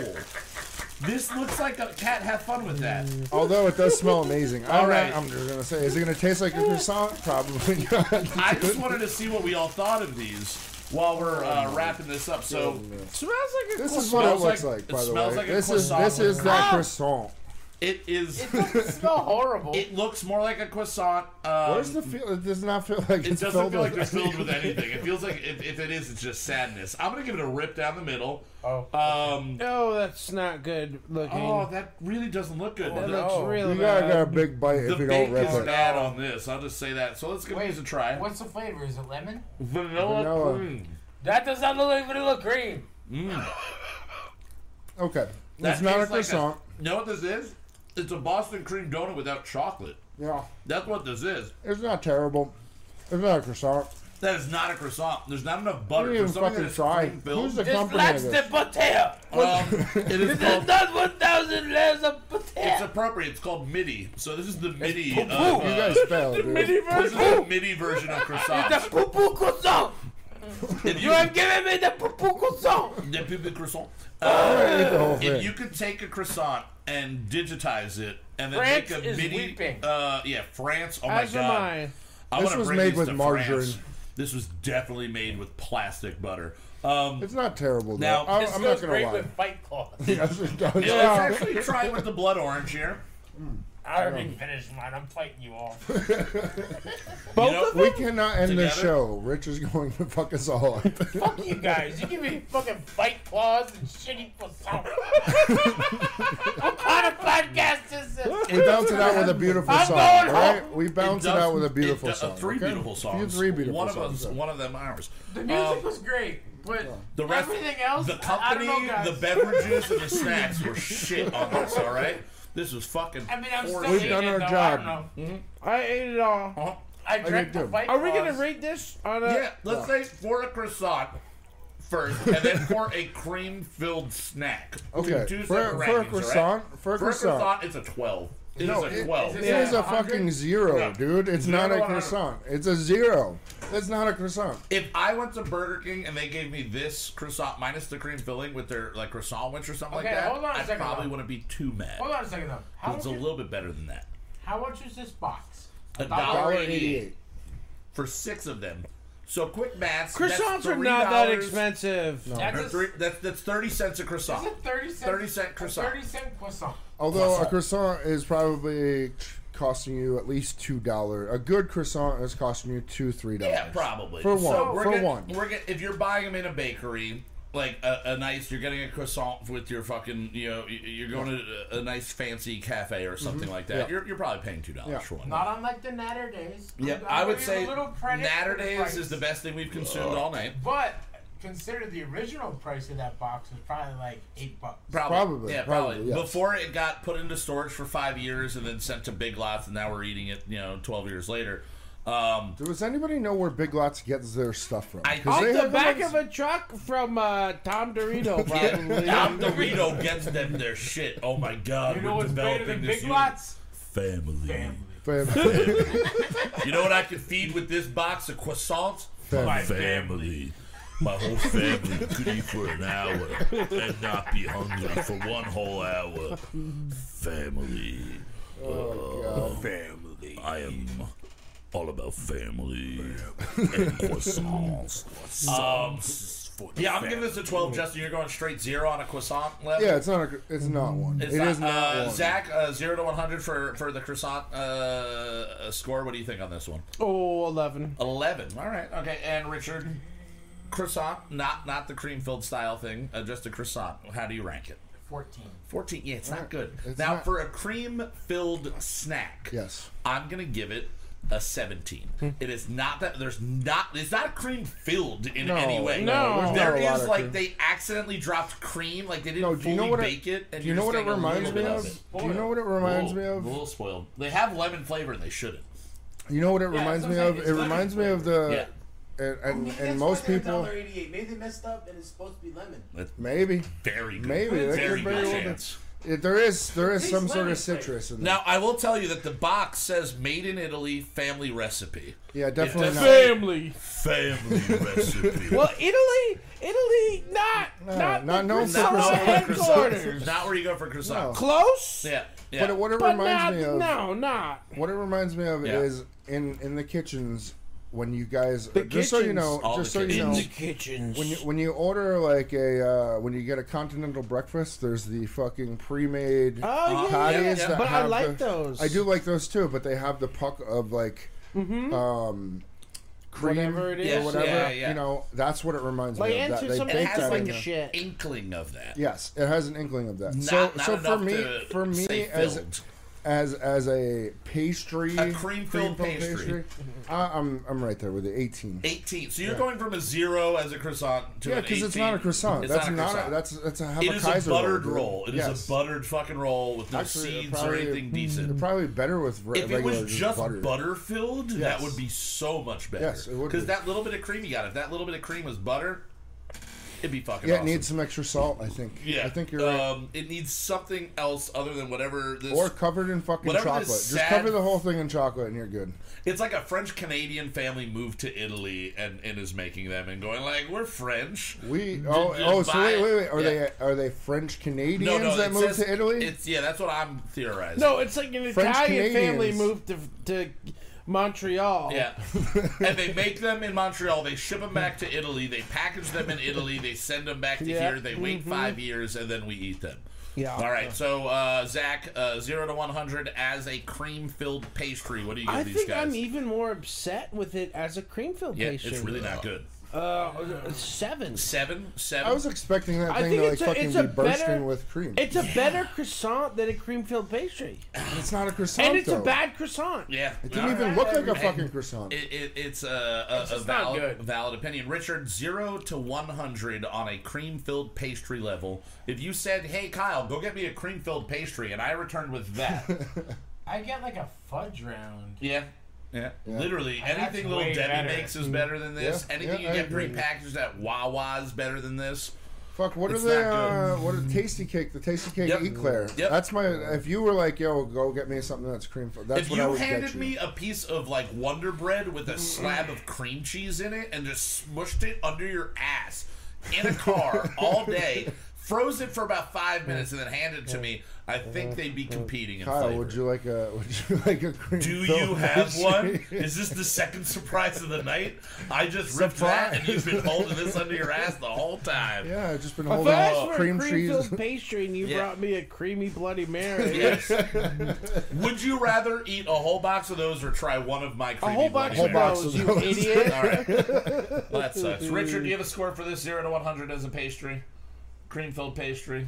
Speaker 2: This looks like a cat. Have fun with that.
Speaker 3: Although it does smell amazing. I'm,
Speaker 2: All
Speaker 3: not- I'm just gonna say, is it gonna taste like a croissant? Probably not.
Speaker 2: I just wanted to see what we all thought of these while we're uh, wrapping this up. So
Speaker 4: Smells like a
Speaker 3: This is what it looks
Speaker 2: like-
Speaker 3: like,
Speaker 2: it
Speaker 3: by the way.
Speaker 2: like a
Speaker 3: this is this is that
Speaker 5: Ah!
Speaker 3: croissant.
Speaker 2: It is.
Speaker 5: It doesn't smell horrible.
Speaker 2: It looks more like a croissant. Um,
Speaker 3: Where's the feel? It does not feel like
Speaker 2: It
Speaker 3: it's
Speaker 2: doesn't
Speaker 3: filled
Speaker 2: feel like
Speaker 3: with
Speaker 2: they're filled with anything. It feels like if, if it is, it's just sadness. I'm gonna give it a rip down the middle.
Speaker 5: oh.
Speaker 2: Um,
Speaker 4: Oh, that's not good looking.
Speaker 2: oh, that really doesn't look good.
Speaker 5: Oh,
Speaker 4: that
Speaker 2: The-
Speaker 4: looks
Speaker 5: no.
Speaker 4: really
Speaker 3: You gotta
Speaker 4: bad.
Speaker 3: get a big bite
Speaker 2: The
Speaker 3: if you
Speaker 2: bake
Speaker 3: don't rip
Speaker 2: is bad on this. I'll just say that. So let's give
Speaker 5: Wait,
Speaker 2: these a try.
Speaker 5: What's the flavor? Is it lemon?
Speaker 2: Vanilla,
Speaker 3: Vanilla.
Speaker 2: cream.
Speaker 5: That does not look like vanilla cream.
Speaker 3: Okay,
Speaker 2: That
Speaker 3: it's not a
Speaker 2: tastes like
Speaker 3: croissant.
Speaker 2: Know what this is? It's a Boston cream donut without chocolate.
Speaker 3: Yeah,
Speaker 2: That's what this is.
Speaker 3: it's not terrible. It's not a croissant.
Speaker 2: That is not a croissant. There's not enough butter
Speaker 3: didn't
Speaker 2: for
Speaker 3: even
Speaker 2: something
Speaker 3: fucking
Speaker 2: that's
Speaker 3: try.
Speaker 2: cream filled.
Speaker 3: Who's the
Speaker 5: This
Speaker 3: company
Speaker 5: lacks
Speaker 3: of
Speaker 5: the
Speaker 3: this?
Speaker 5: potato.
Speaker 2: Um, it is
Speaker 5: This
Speaker 2: called
Speaker 5: is not 1,000 layers of
Speaker 2: It's
Speaker 5: potato.
Speaker 2: appropriate. It's called MIDI. So this is the MIDI.
Speaker 5: poo-poo.
Speaker 2: Of,
Speaker 3: You
Speaker 2: uh,
Speaker 3: guys failed, dude.
Speaker 2: this is the MIDI version of
Speaker 5: It's
Speaker 2: croissant.
Speaker 5: the poo-poo croissant.
Speaker 2: If
Speaker 5: You have given me the poo-poo croissant.
Speaker 2: the poo-poo croissant.
Speaker 3: I'm the whole
Speaker 2: If you could take a croissant and digitize it and then
Speaker 5: France
Speaker 2: make a
Speaker 5: is
Speaker 2: MIDI,
Speaker 5: weeping.
Speaker 2: uh, yeah, France. Oh my
Speaker 4: As am
Speaker 2: god,
Speaker 4: I.
Speaker 2: I
Speaker 3: This
Speaker 2: wanna
Speaker 3: was
Speaker 2: bring
Speaker 3: made
Speaker 2: these
Speaker 3: with
Speaker 2: to
Speaker 3: margarine.
Speaker 2: France. This was definitely made with plastic butter. Um,
Speaker 3: It's not terrible. Though.
Speaker 2: Now-
Speaker 3: I'm,
Speaker 5: This
Speaker 3: I'm
Speaker 5: goes
Speaker 3: not gonna
Speaker 5: great
Speaker 3: lie.
Speaker 5: with Fight Claw.
Speaker 3: Yes, it does.
Speaker 2: yeah, let's actually try it with the blood orange here.
Speaker 5: I already finished mine. I'm fighting you all.
Speaker 2: You know,
Speaker 3: We cannot end this
Speaker 2: Together?
Speaker 3: show. Rich is going to fuck us all up.
Speaker 5: Fuck you guys. You give me fucking Fight Claws and shitty croissant. what kind of podcast is this?
Speaker 3: We bounce it out with a beautiful
Speaker 5: I'm
Speaker 3: song,
Speaker 5: going
Speaker 3: all right?
Speaker 5: home.
Speaker 3: We bounce it,
Speaker 2: does-
Speaker 3: out with a beautiful
Speaker 2: does-
Speaker 3: song.
Speaker 2: Three
Speaker 3: okay?
Speaker 2: beautiful songs.
Speaker 3: You three beautiful
Speaker 2: one
Speaker 3: songs.
Speaker 2: of us, one of them ours.
Speaker 5: The music
Speaker 2: Um,
Speaker 5: was great, but
Speaker 2: The rest,
Speaker 5: everything else,
Speaker 2: the
Speaker 5: I- I
Speaker 2: company,
Speaker 5: don't know, guys.
Speaker 2: the beverages, and the snacks were shit on this. All right, this is fucking.
Speaker 5: I mean, I'm still
Speaker 3: We've
Speaker 2: shit.
Speaker 3: done
Speaker 5: eating
Speaker 3: our
Speaker 5: though.
Speaker 3: job.
Speaker 5: I don't know.
Speaker 4: I ate it all.
Speaker 2: Uh-huh.
Speaker 5: I drank
Speaker 3: did
Speaker 5: the
Speaker 3: too.
Speaker 5: Fight
Speaker 4: Are we gonna rate this on a?
Speaker 2: Yeah, let's say for a croissant first, and then for a cream-filled snack. We
Speaker 3: Okay,
Speaker 2: do
Speaker 3: for,
Speaker 2: separate
Speaker 3: for a
Speaker 2: rankings, all
Speaker 3: croissant, for a
Speaker 2: For a
Speaker 3: croissant,
Speaker 2: croissant, it's a twelve. It is
Speaker 3: No,
Speaker 2: a twelve.
Speaker 3: it
Speaker 5: Yeah,
Speaker 3: is a fucking zero,
Speaker 2: Yeah.
Speaker 3: dude. It's
Speaker 2: Zero
Speaker 3: not
Speaker 2: to
Speaker 3: a
Speaker 2: 100.
Speaker 3: croissant. It's a zero. That's not a croissant.
Speaker 2: If I went to Burger King and they gave me this croissant minus the cream filling with their like croissant winch or something
Speaker 5: Okay,
Speaker 2: like that,
Speaker 5: hold on a
Speaker 2: I
Speaker 5: second,
Speaker 2: probably
Speaker 5: though.
Speaker 2: wouldn't be too mad.
Speaker 5: Hold on a second though. How
Speaker 2: It's
Speaker 5: much,
Speaker 2: a little bit better than that.
Speaker 5: how much is this box?
Speaker 2: A
Speaker 5: dollar
Speaker 2: dollar
Speaker 3: Dollar
Speaker 2: eighty-eight
Speaker 3: eighty-eight.
Speaker 2: for six of them. So quick maths.
Speaker 4: Croissants are not that
Speaker 2: $3.
Speaker 4: expensive.
Speaker 5: That's a,
Speaker 2: three, that's that's thirty cents a
Speaker 5: is
Speaker 2: croissant.
Speaker 5: it 30 cent?
Speaker 2: 30 cent croissant.
Speaker 5: 30 cent croissant.
Speaker 3: Although a croissant is probably costing you at least two dollars. A good croissant is costing you two, three dollars.
Speaker 2: Yeah, probably
Speaker 3: For
Speaker 2: So
Speaker 3: one,
Speaker 2: we're
Speaker 3: for
Speaker 2: get-
Speaker 3: one.
Speaker 2: We're get, if you're buying them in a bakery, like a, a nice, you're getting a croissant with your fucking, you know, you're going to a, a nice fancy cafe or something like that.
Speaker 3: Mm-hmm. Yeah.
Speaker 2: You're, you're probably paying two dollars
Speaker 3: Yeah.
Speaker 2: for one.
Speaker 5: Not unlike the Naturdays.
Speaker 2: Yeah,
Speaker 5: I'm
Speaker 2: I would say
Speaker 5: a little Naturdays
Speaker 2: is the best thing we've consumed all night.
Speaker 5: But consider the original price of that box was probably like eight bucks.
Speaker 3: Probably,
Speaker 2: yeah,
Speaker 3: probably,
Speaker 2: probably.
Speaker 3: yes.
Speaker 2: Before it got put into storage for five years and then sent to Big Lots, and now we're eating it, you know, twelve years later. Um,
Speaker 3: Does anybody know where Big Lots gets their stuff from?
Speaker 2: I-
Speaker 3: 'Cause
Speaker 4: Off
Speaker 3: they
Speaker 4: the
Speaker 3: have
Speaker 4: back of a truck from uh, Tom Dorito, probably.
Speaker 2: Tom Dorito gets them their shit. Oh my god,
Speaker 5: You know
Speaker 2: we're
Speaker 5: what's better
Speaker 2: developing
Speaker 5: than
Speaker 2: this
Speaker 5: Big
Speaker 2: unit.
Speaker 5: Lots?
Speaker 2: Family.
Speaker 5: Family.
Speaker 3: Family.
Speaker 2: You know what I can feed with this box of croissants?
Speaker 3: Family.
Speaker 2: family. My whole family could eat for an hour and not be hungry for one whole hour. Family.
Speaker 3: Oh,
Speaker 2: family. I am all about family and croissants. Um, yeah, I'm giving this a 12. Justin, you're going straight zero on a croissant level?
Speaker 3: Yeah, it's not. A, it's not one.
Speaker 2: It's
Speaker 3: It
Speaker 2: not,
Speaker 3: is not
Speaker 2: uh,
Speaker 3: one.
Speaker 2: Zach, uh, 0 to 100 for, for the croissant uh, score. What do you think on this one?
Speaker 4: Oh, 11.
Speaker 2: 11. All right. Okay. And Richard, croissant, not not the cream filled style thing, uh, just a croissant. How do you rank it?
Speaker 5: 14.
Speaker 2: 14. Yeah, it's not good.
Speaker 3: It's
Speaker 2: now,
Speaker 3: not-
Speaker 2: for a cream filled snack,
Speaker 3: Yes.
Speaker 2: I'm going to give it a 17. Hmm. it is not that there's not it's not cream filled in
Speaker 3: No,
Speaker 2: any way.
Speaker 4: no, there's
Speaker 2: there
Speaker 3: not a lot
Speaker 2: is
Speaker 3: of
Speaker 2: like
Speaker 3: cream.
Speaker 2: they accidentally dropped cream, like they didn't
Speaker 3: No, do
Speaker 2: fully
Speaker 3: you know what it-
Speaker 2: bake it, and
Speaker 3: Do you know what it reminds me
Speaker 2: bit
Speaker 3: of? Do you know what it reminds me of?
Speaker 2: a little spoiled. They have lemon flavor and they shouldn't.
Speaker 3: You know what it
Speaker 5: Yeah,
Speaker 3: reminds me of? It
Speaker 5: It's
Speaker 3: reminds me of the
Speaker 2: Yeah.
Speaker 3: and and,
Speaker 7: Maybe
Speaker 3: and most people
Speaker 7: $1.88. Maybe they messed up and it's supposed to be lemon.
Speaker 3: Maybe
Speaker 2: very good.
Speaker 3: Maybe, that
Speaker 2: very
Speaker 3: very
Speaker 2: good
Speaker 3: well
Speaker 2: chance.
Speaker 3: It, there is there is some sort of citrus in there.
Speaker 2: Now I will tell you that the box says "Made in Italy, family recipe."
Speaker 3: yeah, definitely not.
Speaker 4: Family.
Speaker 2: Family recipe.
Speaker 4: Well, Italy, Italy, not
Speaker 3: No,
Speaker 4: not
Speaker 3: not
Speaker 4: the
Speaker 3: known for
Speaker 4: croissant
Speaker 3: croissant.
Speaker 4: headquarters.
Speaker 2: Not where you go for croissant.
Speaker 3: No.
Speaker 4: Close,
Speaker 2: Yeah, yeah.
Speaker 3: But what it
Speaker 4: but
Speaker 3: reminds
Speaker 4: not
Speaker 3: me of,
Speaker 4: no, not.
Speaker 3: what it reminds me of
Speaker 2: Yeah.
Speaker 3: is in in the kitchens when you guys
Speaker 4: The
Speaker 3: just so you know,
Speaker 2: All
Speaker 3: just
Speaker 2: the
Speaker 3: so you know,
Speaker 2: kitchens.
Speaker 4: kitchens.
Speaker 3: when you when you order like a uh, when you get a continental breakfast, there's the fucking pre-made
Speaker 4: oh yeah, yeah,
Speaker 3: patties
Speaker 4: yeah.
Speaker 3: that
Speaker 4: but I like
Speaker 3: the-
Speaker 4: those.
Speaker 3: I do like those too, but they have the puck of like um cream
Speaker 4: Whatever it
Speaker 3: or whatever.
Speaker 2: Yeah, yeah.
Speaker 3: You know, that's what it reminds
Speaker 4: Like
Speaker 3: me of.
Speaker 4: answer
Speaker 3: That they
Speaker 4: some
Speaker 2: it
Speaker 3: bake
Speaker 2: has
Speaker 3: that
Speaker 2: like
Speaker 3: in
Speaker 2: an
Speaker 4: shit.
Speaker 2: inkling of that.
Speaker 3: Yes, it has an inkling of that.
Speaker 2: Not,
Speaker 3: so
Speaker 2: not
Speaker 3: so for me for me as
Speaker 2: filled.
Speaker 3: As as a pastry
Speaker 2: A cream-filled pastry. Mm-hmm.
Speaker 3: I, I'm I'm right there with the 18.
Speaker 2: 18. So you're going from a zero as a croissant to
Speaker 3: Yeah, because it's not a croissant.
Speaker 2: It's
Speaker 3: that's
Speaker 2: not a croissant.
Speaker 3: that's that's a have
Speaker 2: It
Speaker 3: a
Speaker 2: is
Speaker 3: Kaiser
Speaker 2: a buttered
Speaker 3: dude.
Speaker 2: roll. It is
Speaker 3: Yes.
Speaker 2: a buttered fucking roll with no
Speaker 3: Actually, it
Speaker 2: seeds or
Speaker 3: probably-
Speaker 2: anything
Speaker 3: It's
Speaker 2: decent.
Speaker 3: probably better with re-
Speaker 2: If it
Speaker 3: regular
Speaker 2: was just
Speaker 3: butter.
Speaker 2: butter filled, that would be so much better.
Speaker 3: Yes, it would
Speaker 2: Because
Speaker 3: be.
Speaker 2: that little bit of cream you got, if that little bit of cream was butter, it'd be fucking
Speaker 3: Yeah, it
Speaker 2: awesome.
Speaker 3: needs some extra salt. I think.
Speaker 2: yeah,
Speaker 3: I think you're right.
Speaker 2: um, It needs something else other than whatever this.
Speaker 3: Or covered in fucking chocolate. Just
Speaker 2: sad-
Speaker 3: cover the whole thing in chocolate, and you're good.
Speaker 2: It's like a French Canadian family moved to Italy and, and is making them and going like, we're French.
Speaker 3: We oh
Speaker 2: just
Speaker 3: oh so wait wait wait are
Speaker 2: Yeah.
Speaker 3: they are they French Canadians
Speaker 2: No, no,
Speaker 3: that moved
Speaker 2: says-
Speaker 3: to Italy?
Speaker 2: It's yeah, that's what I'm theorizing.
Speaker 4: No, it's like an
Speaker 3: French
Speaker 4: Italian family moved to to Montreal.
Speaker 2: Yeah, and they make them in Montreal. They ship them back to Italy. They package them in Italy. They send them back to
Speaker 4: Yeah.
Speaker 2: here. They wait five years, and then we eat them.
Speaker 4: Yeah.
Speaker 2: All right. So uh, Zach, uh, zero to one hundred as a cream-filled pastry. What do you give
Speaker 4: I
Speaker 2: these
Speaker 4: think
Speaker 2: guys?
Speaker 4: I'm even more upset with it as a cream filled
Speaker 2: yeah,
Speaker 4: pastry.
Speaker 2: it's really not good.
Speaker 4: Uh, seven.
Speaker 2: Seven, seven.
Speaker 3: I was expecting that
Speaker 4: I
Speaker 3: thing
Speaker 4: think
Speaker 3: to like
Speaker 4: it's a-
Speaker 3: fucking
Speaker 4: it's
Speaker 3: be bursting
Speaker 4: better-
Speaker 3: with cream.
Speaker 4: It's a better croissant than a cream filled pastry,
Speaker 3: it's not a croissant.
Speaker 4: and it's
Speaker 3: though.
Speaker 4: a bad croissant.
Speaker 2: yeah,
Speaker 3: It didn't even look like a fucking croissant.
Speaker 2: It, it, it's a, a, a
Speaker 5: just not
Speaker 2: valid,
Speaker 5: good.
Speaker 2: valid opinion. Richard, zero to 100 on a cream filled pastry level. If you said, hey, Kyle, go get me a cream filled pastry, and I returned with that.
Speaker 5: I get like a fudge round.
Speaker 2: yeah. Yeah. literally
Speaker 5: That's
Speaker 2: anything little Debbie
Speaker 5: better.
Speaker 2: makes is better than this.
Speaker 3: Yeah,
Speaker 2: anything
Speaker 3: yeah, I
Speaker 2: you get
Speaker 3: agree.
Speaker 2: prepackaged at Wawa is better than this.
Speaker 3: Fuck, what
Speaker 2: It's
Speaker 3: are they?
Speaker 2: not good.
Speaker 3: Uh, what are Tastykake? The Tastykake
Speaker 2: Yep.
Speaker 3: eclair.
Speaker 2: Yep.
Speaker 3: That's my. If you were like, yo, go get me something that's cream. That's
Speaker 2: if
Speaker 3: what I
Speaker 2: you
Speaker 3: would
Speaker 2: handed
Speaker 3: get you.
Speaker 2: me a piece of like Wonder Bread with a slab of cream cheese in it and just smushed it under your ass in a car all day, froze it for about five minutes, and then handed it to me, I think they'd be competing in
Speaker 3: Kyle,
Speaker 2: flavor.
Speaker 3: would you like a? Would you like a cream?
Speaker 2: Do you have
Speaker 3: pastry?
Speaker 2: one? Is this the second surprise of the night? I just ripped that, and you've been holding this under your ass the whole time.
Speaker 3: Yeah, I've just been
Speaker 4: If
Speaker 3: holding
Speaker 4: I asked for
Speaker 3: cream
Speaker 4: a cream
Speaker 3: cheese.
Speaker 4: filled pastry and you
Speaker 2: Yeah.
Speaker 4: brought me a creamy Bloody Mary,
Speaker 2: Yes. Would you rather eat a whole box of those or try one of my
Speaker 4: a
Speaker 2: creamy
Speaker 4: whole box
Speaker 2: Bloody
Speaker 4: of
Speaker 3: box
Speaker 4: those,
Speaker 3: of
Speaker 4: you
Speaker 3: those.
Speaker 4: idiot.
Speaker 2: All right. Well, that sucks. Richard, do you have a score for this zero to one hundred as a pastry, cream filled pastry?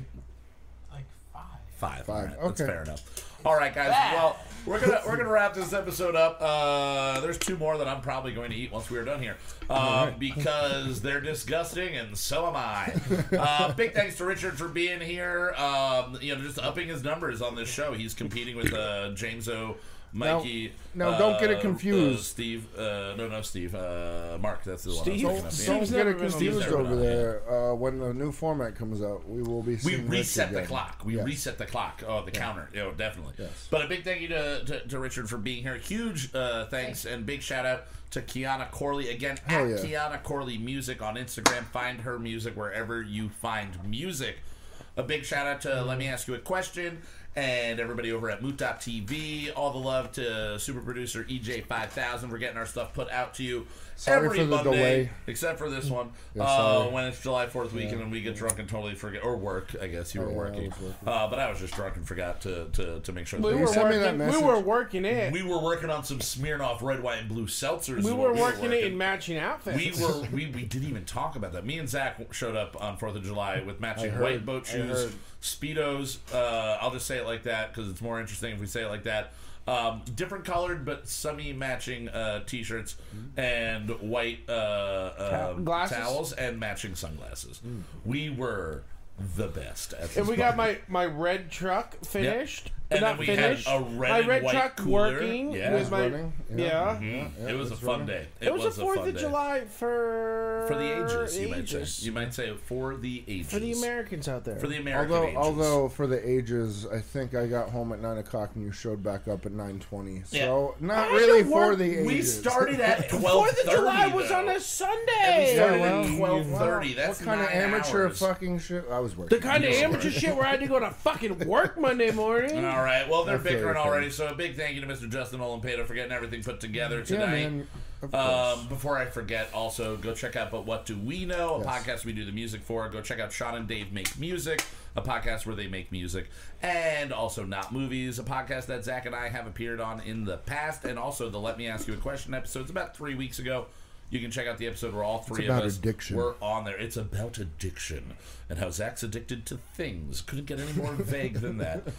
Speaker 5: Like five.
Speaker 2: Five.
Speaker 3: Five.
Speaker 2: All right, That's fair enough. All right, guys. Well, we're gonna we're gonna wrap this episode up. Uh, there's two more that I'm probably going to eat once we are done here, uh, because they're disgusting, and so am I. Uh, big thanks to Richard for being here. Um, you know, just upping his numbers on this show. He's competing with uh, James O. Mikey.
Speaker 3: now don't get it
Speaker 2: uh,
Speaker 3: confused.
Speaker 2: Uh, Steve. Uh, no, no, Steve. Uh, Mark. That's the one.
Speaker 4: Steve?
Speaker 2: I was thinking of.
Speaker 3: Don't
Speaker 4: Steve's
Speaker 3: get it confused
Speaker 2: Steve's
Speaker 3: over
Speaker 2: on,
Speaker 3: there. Uh, when the new format comes out, we will be
Speaker 2: We
Speaker 3: seeing Rich
Speaker 2: reset the clock. We
Speaker 3: Yes.
Speaker 2: reset the clock. Oh, the counter. Oh, definitely.
Speaker 3: Yes.
Speaker 2: But a big thank you to, to, to Richard for being here. Huge uh, thanks and big shout out to Kiana Corley. Again,
Speaker 3: Hell
Speaker 2: at
Speaker 3: yeah.
Speaker 2: Kiana Corley Music on Instagram. Find her music wherever you find music. A big shout out to Let Me Ask You a Question and everybody over at Moot.tv. All the love to super producer EJ5000 for getting our stuff put out to you
Speaker 3: Sorry
Speaker 2: every
Speaker 3: for the
Speaker 2: Monday,
Speaker 3: delay.
Speaker 2: except for this one.
Speaker 3: Yeah,
Speaker 2: uh, when it's July 4th weekend and we get drunk and totally forget, or work, I guess you were
Speaker 3: Oh, yeah,
Speaker 2: working.
Speaker 3: was working.
Speaker 2: Uh, but I was just drunk and forgot to, to, to make sure
Speaker 4: We
Speaker 2: that
Speaker 3: you
Speaker 4: were,
Speaker 3: send me that
Speaker 4: working, we
Speaker 3: message?
Speaker 4: were working it.
Speaker 2: we were working on some Smirnoff red, white, and blue seltzers.
Speaker 4: We were
Speaker 2: what
Speaker 4: working it
Speaker 2: working.
Speaker 4: in matching outfits.
Speaker 2: We were we, we didn't even talk about that. Me and Zach showed up on Fourth of July with matching white boat shoes, speedos. Uh, I'll just say it like that because it's more interesting if we say it like that. Um, different colored but semi matching uh, t-shirts and white uh, uh,
Speaker 4: Glasses?
Speaker 2: towels and matching sunglasses. We were the best. At
Speaker 4: And
Speaker 2: this
Speaker 4: we got
Speaker 2: party.
Speaker 4: my, my red truck finished.
Speaker 2: And
Speaker 4: Not
Speaker 2: then we had a red
Speaker 4: my
Speaker 2: and
Speaker 4: red
Speaker 2: white
Speaker 4: truck
Speaker 2: cooler.
Speaker 4: working
Speaker 2: Yeah.
Speaker 4: with my
Speaker 3: running?
Speaker 4: yeah.
Speaker 3: Yeah.
Speaker 2: Mhm.
Speaker 3: Yeah,
Speaker 2: it was a fun
Speaker 3: running.
Speaker 2: day.
Speaker 4: It, was,
Speaker 2: a
Speaker 4: the Fourth of
Speaker 2: day.
Speaker 4: July for
Speaker 2: for the ages. You might say.
Speaker 4: ages.
Speaker 2: You might say for the ages.
Speaker 4: for the Americans out there.
Speaker 2: For the American
Speaker 3: Although,
Speaker 2: ages.
Speaker 3: although for the ages, I think I got home at nine o'clock and you showed back up at nine twenty. So not
Speaker 4: I
Speaker 3: really for
Speaker 4: work-
Speaker 3: the ages.
Speaker 2: we started at
Speaker 4: Fourth of July was on a sunday.
Speaker 2: We
Speaker 4: Sunday.
Speaker 2: started
Speaker 3: well,
Speaker 2: at twelve thirty.
Speaker 3: What
Speaker 2: That's
Speaker 3: kind of amateur fucking shit? I was working.
Speaker 4: the kind of amateur shit where I had to go to fucking work Monday morning.
Speaker 2: All right. Well, they're bickering already. So a big thank you to Mr. Justin Olimpado for getting everything put together
Speaker 3: yeah,
Speaker 2: tonight.
Speaker 3: man.
Speaker 2: Um, before I forget, also go check out But What Do We Know, a
Speaker 3: Yes.
Speaker 2: podcast we do the music for. Go check out Sean and Dave Make Music, a podcast where they make music, and also Not Movies, a podcast that Zach and I have appeared on in the past, and also the Let Me Ask You a Question episodes about three weeks ago. You can check out the episode where all three of us
Speaker 3: addiction.
Speaker 2: were on there. It's about addiction and how Zach's addicted to things. Couldn't get any more vague than that.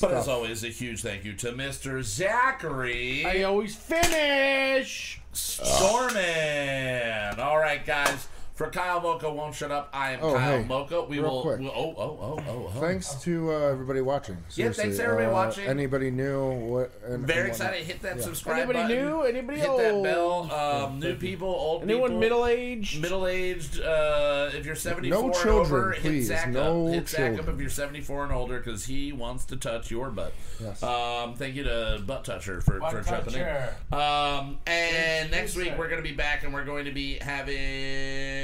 Speaker 2: But as always, a huge thank you to Mr. Zachary.
Speaker 4: I always finish.
Speaker 2: Storman. All right, guys. For Kyle Mocha won't shut up. I am
Speaker 3: Oh,
Speaker 2: Kyle
Speaker 3: hey,
Speaker 2: Mocha. We
Speaker 3: real
Speaker 2: will.
Speaker 3: quick.
Speaker 2: we'll- oh, oh, oh, oh, oh.
Speaker 3: Thanks to uh, everybody watching.
Speaker 2: Yeah, thanks to everybody
Speaker 3: uh,
Speaker 2: watching.
Speaker 3: Anybody new? What? And,
Speaker 2: Very
Speaker 3: and
Speaker 2: excited.
Speaker 3: whatnot.
Speaker 2: Hit that
Speaker 3: Yeah.
Speaker 2: subscribe
Speaker 4: Anybody
Speaker 2: button.
Speaker 4: new? Anybody
Speaker 2: Hit
Speaker 4: old?
Speaker 2: that bell. Um, new people, old
Speaker 4: Anyone
Speaker 2: people.
Speaker 4: middle aged?
Speaker 2: Middle aged, uh, if you're 74
Speaker 3: No
Speaker 2: and
Speaker 3: children,
Speaker 2: over,
Speaker 3: please.
Speaker 2: hit Zach
Speaker 3: No
Speaker 2: up. Hit Zach up if you're 74 and older because he wants to touch your butt.
Speaker 3: Yes.
Speaker 2: Um, thank you to Butt Toucher for,
Speaker 5: Butt
Speaker 2: for jumping in. Um, and next week we're going to be back and we're going to be having.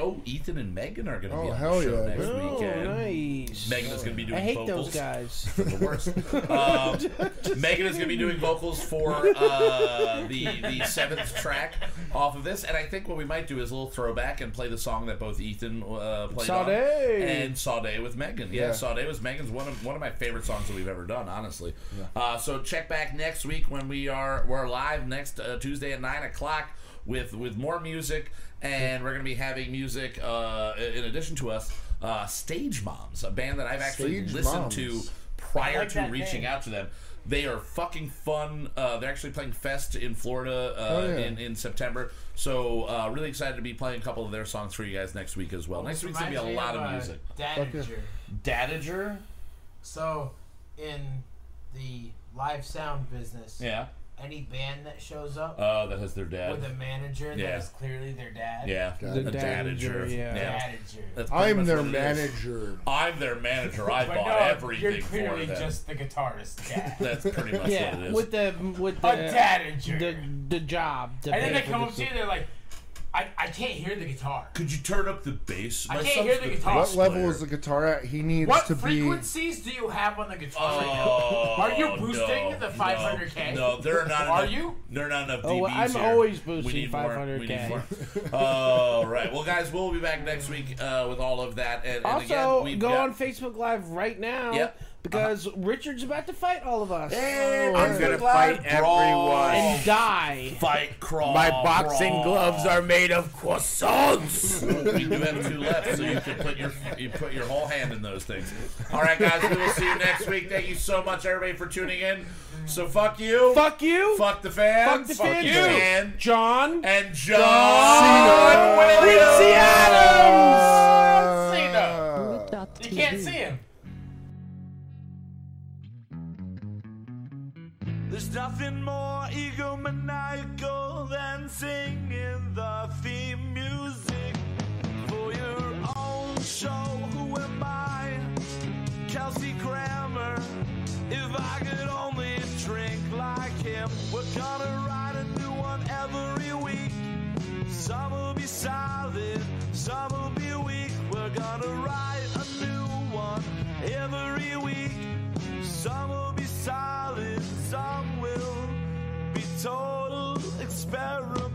Speaker 2: Oh, Ethan and Megan are going to
Speaker 3: Oh,
Speaker 2: be on
Speaker 3: hell
Speaker 2: the show
Speaker 3: yeah,
Speaker 2: next
Speaker 3: dude.
Speaker 4: Oh,
Speaker 2: weekend.
Speaker 4: nice.
Speaker 2: Megan is going to be doing
Speaker 4: I hate
Speaker 2: vocals.
Speaker 4: those guys.
Speaker 2: the worst. Um, Megan is going to be doing vocals for uh, the the seventh track off of this, and I think what we might do is a little throwback and play the song that both Ethan uh, played on
Speaker 4: Sade.
Speaker 2: and Sade with Megan. Yeah,
Speaker 3: Yeah.
Speaker 2: Sade with Megan's one of one of my favorite songs that we've ever done, honestly. Uh, so check back next week when we are we're live next uh, Tuesday at nine o'clock with with more music, and we're going to be having music uh, in addition to us. Uh, Stage Moms, a band that I've actually
Speaker 3: Stage
Speaker 2: listened to prior
Speaker 5: like
Speaker 2: to reaching
Speaker 5: name.
Speaker 2: out to them. They are fucking fun. Uh, they're actually playing Fest in Florida uh,
Speaker 3: Oh, yeah.
Speaker 2: in, in September. So uh, really excited to be playing a couple of their songs for you guys next week as well. Next week's gonna be a lot of
Speaker 5: uh,
Speaker 2: music.
Speaker 5: Dadager.
Speaker 2: Dadager,
Speaker 5: So, in the live sound business,
Speaker 2: yeah.
Speaker 5: Any band that shows up
Speaker 2: Oh, that has their dad.
Speaker 5: with a manager
Speaker 2: Yeah.
Speaker 5: that is clearly their dad,
Speaker 2: yeah,
Speaker 3: The
Speaker 2: a
Speaker 4: Dadager, yeah.
Speaker 5: Dadager.
Speaker 3: I'm their
Speaker 2: what it is.
Speaker 3: manager.
Speaker 2: I'm their manager. I
Speaker 5: But
Speaker 2: bought
Speaker 5: no,
Speaker 2: everything
Speaker 5: you're clearly
Speaker 2: for them.
Speaker 5: just the guitarist dad.
Speaker 2: That's pretty much what it
Speaker 4: Yeah,
Speaker 2: is.
Speaker 4: with the with the
Speaker 5: a dadager.
Speaker 4: the, the job. to
Speaker 5: and then
Speaker 4: pay
Speaker 5: they come up to you, they're like, I, I can't hear the guitar.
Speaker 2: Could you turn up the bass?
Speaker 5: I
Speaker 2: My
Speaker 5: can't hear the guitar.
Speaker 2: bass
Speaker 3: What level
Speaker 2: player.
Speaker 3: is the guitar at? He needs
Speaker 5: What
Speaker 3: to be.
Speaker 5: frequencies do you have on the guitar?
Speaker 2: right Oh,
Speaker 5: Are you boosting
Speaker 2: no,
Speaker 5: the 500K?
Speaker 2: No, no, there are not.
Speaker 5: Are
Speaker 2: enough,
Speaker 5: you?
Speaker 2: There are not enough
Speaker 4: Oh,
Speaker 2: DBs
Speaker 4: I'm
Speaker 2: here.
Speaker 4: always
Speaker 2: We
Speaker 4: boosting
Speaker 2: need more. We need
Speaker 4: 500K.
Speaker 2: more. All right. Well, guys, we'll be back next week uh, with all of that. And, and
Speaker 4: Also,
Speaker 2: again, we've
Speaker 4: go
Speaker 2: got,
Speaker 4: on Facebook Live right now
Speaker 2: Yep.
Speaker 4: Because Richard's about to fight all of us
Speaker 2: Hey,
Speaker 3: I'm
Speaker 9: gonna
Speaker 2: Live
Speaker 9: fight
Speaker 2: brawl.
Speaker 9: everyone.
Speaker 4: and die.
Speaker 2: Fight crawl.
Speaker 9: My boxing
Speaker 2: brawl.
Speaker 9: gloves are made of croissants.
Speaker 2: we do have two left, so you can put your you put your whole hand in those things. All right, guys, we will see you next week. Thank you so much, everybody, for tuning in. So fuck you,
Speaker 4: Fuck you.
Speaker 2: fuck the fans,
Speaker 4: Fuck the fans.
Speaker 2: you, and
Speaker 4: John.
Speaker 2: and John
Speaker 3: Cena.
Speaker 2: Quincy
Speaker 5: Adams!
Speaker 3: Uh,
Speaker 5: You can't see him.
Speaker 1: There's nothing more egomaniacal than singing the theme music for your own show. Who am I? Kelsey Grammer. If I could only drink like him, we're gonna write a new one every week. Some will be solid, some will be weak. We're gonna write a new one every week. Some will be solid total experimental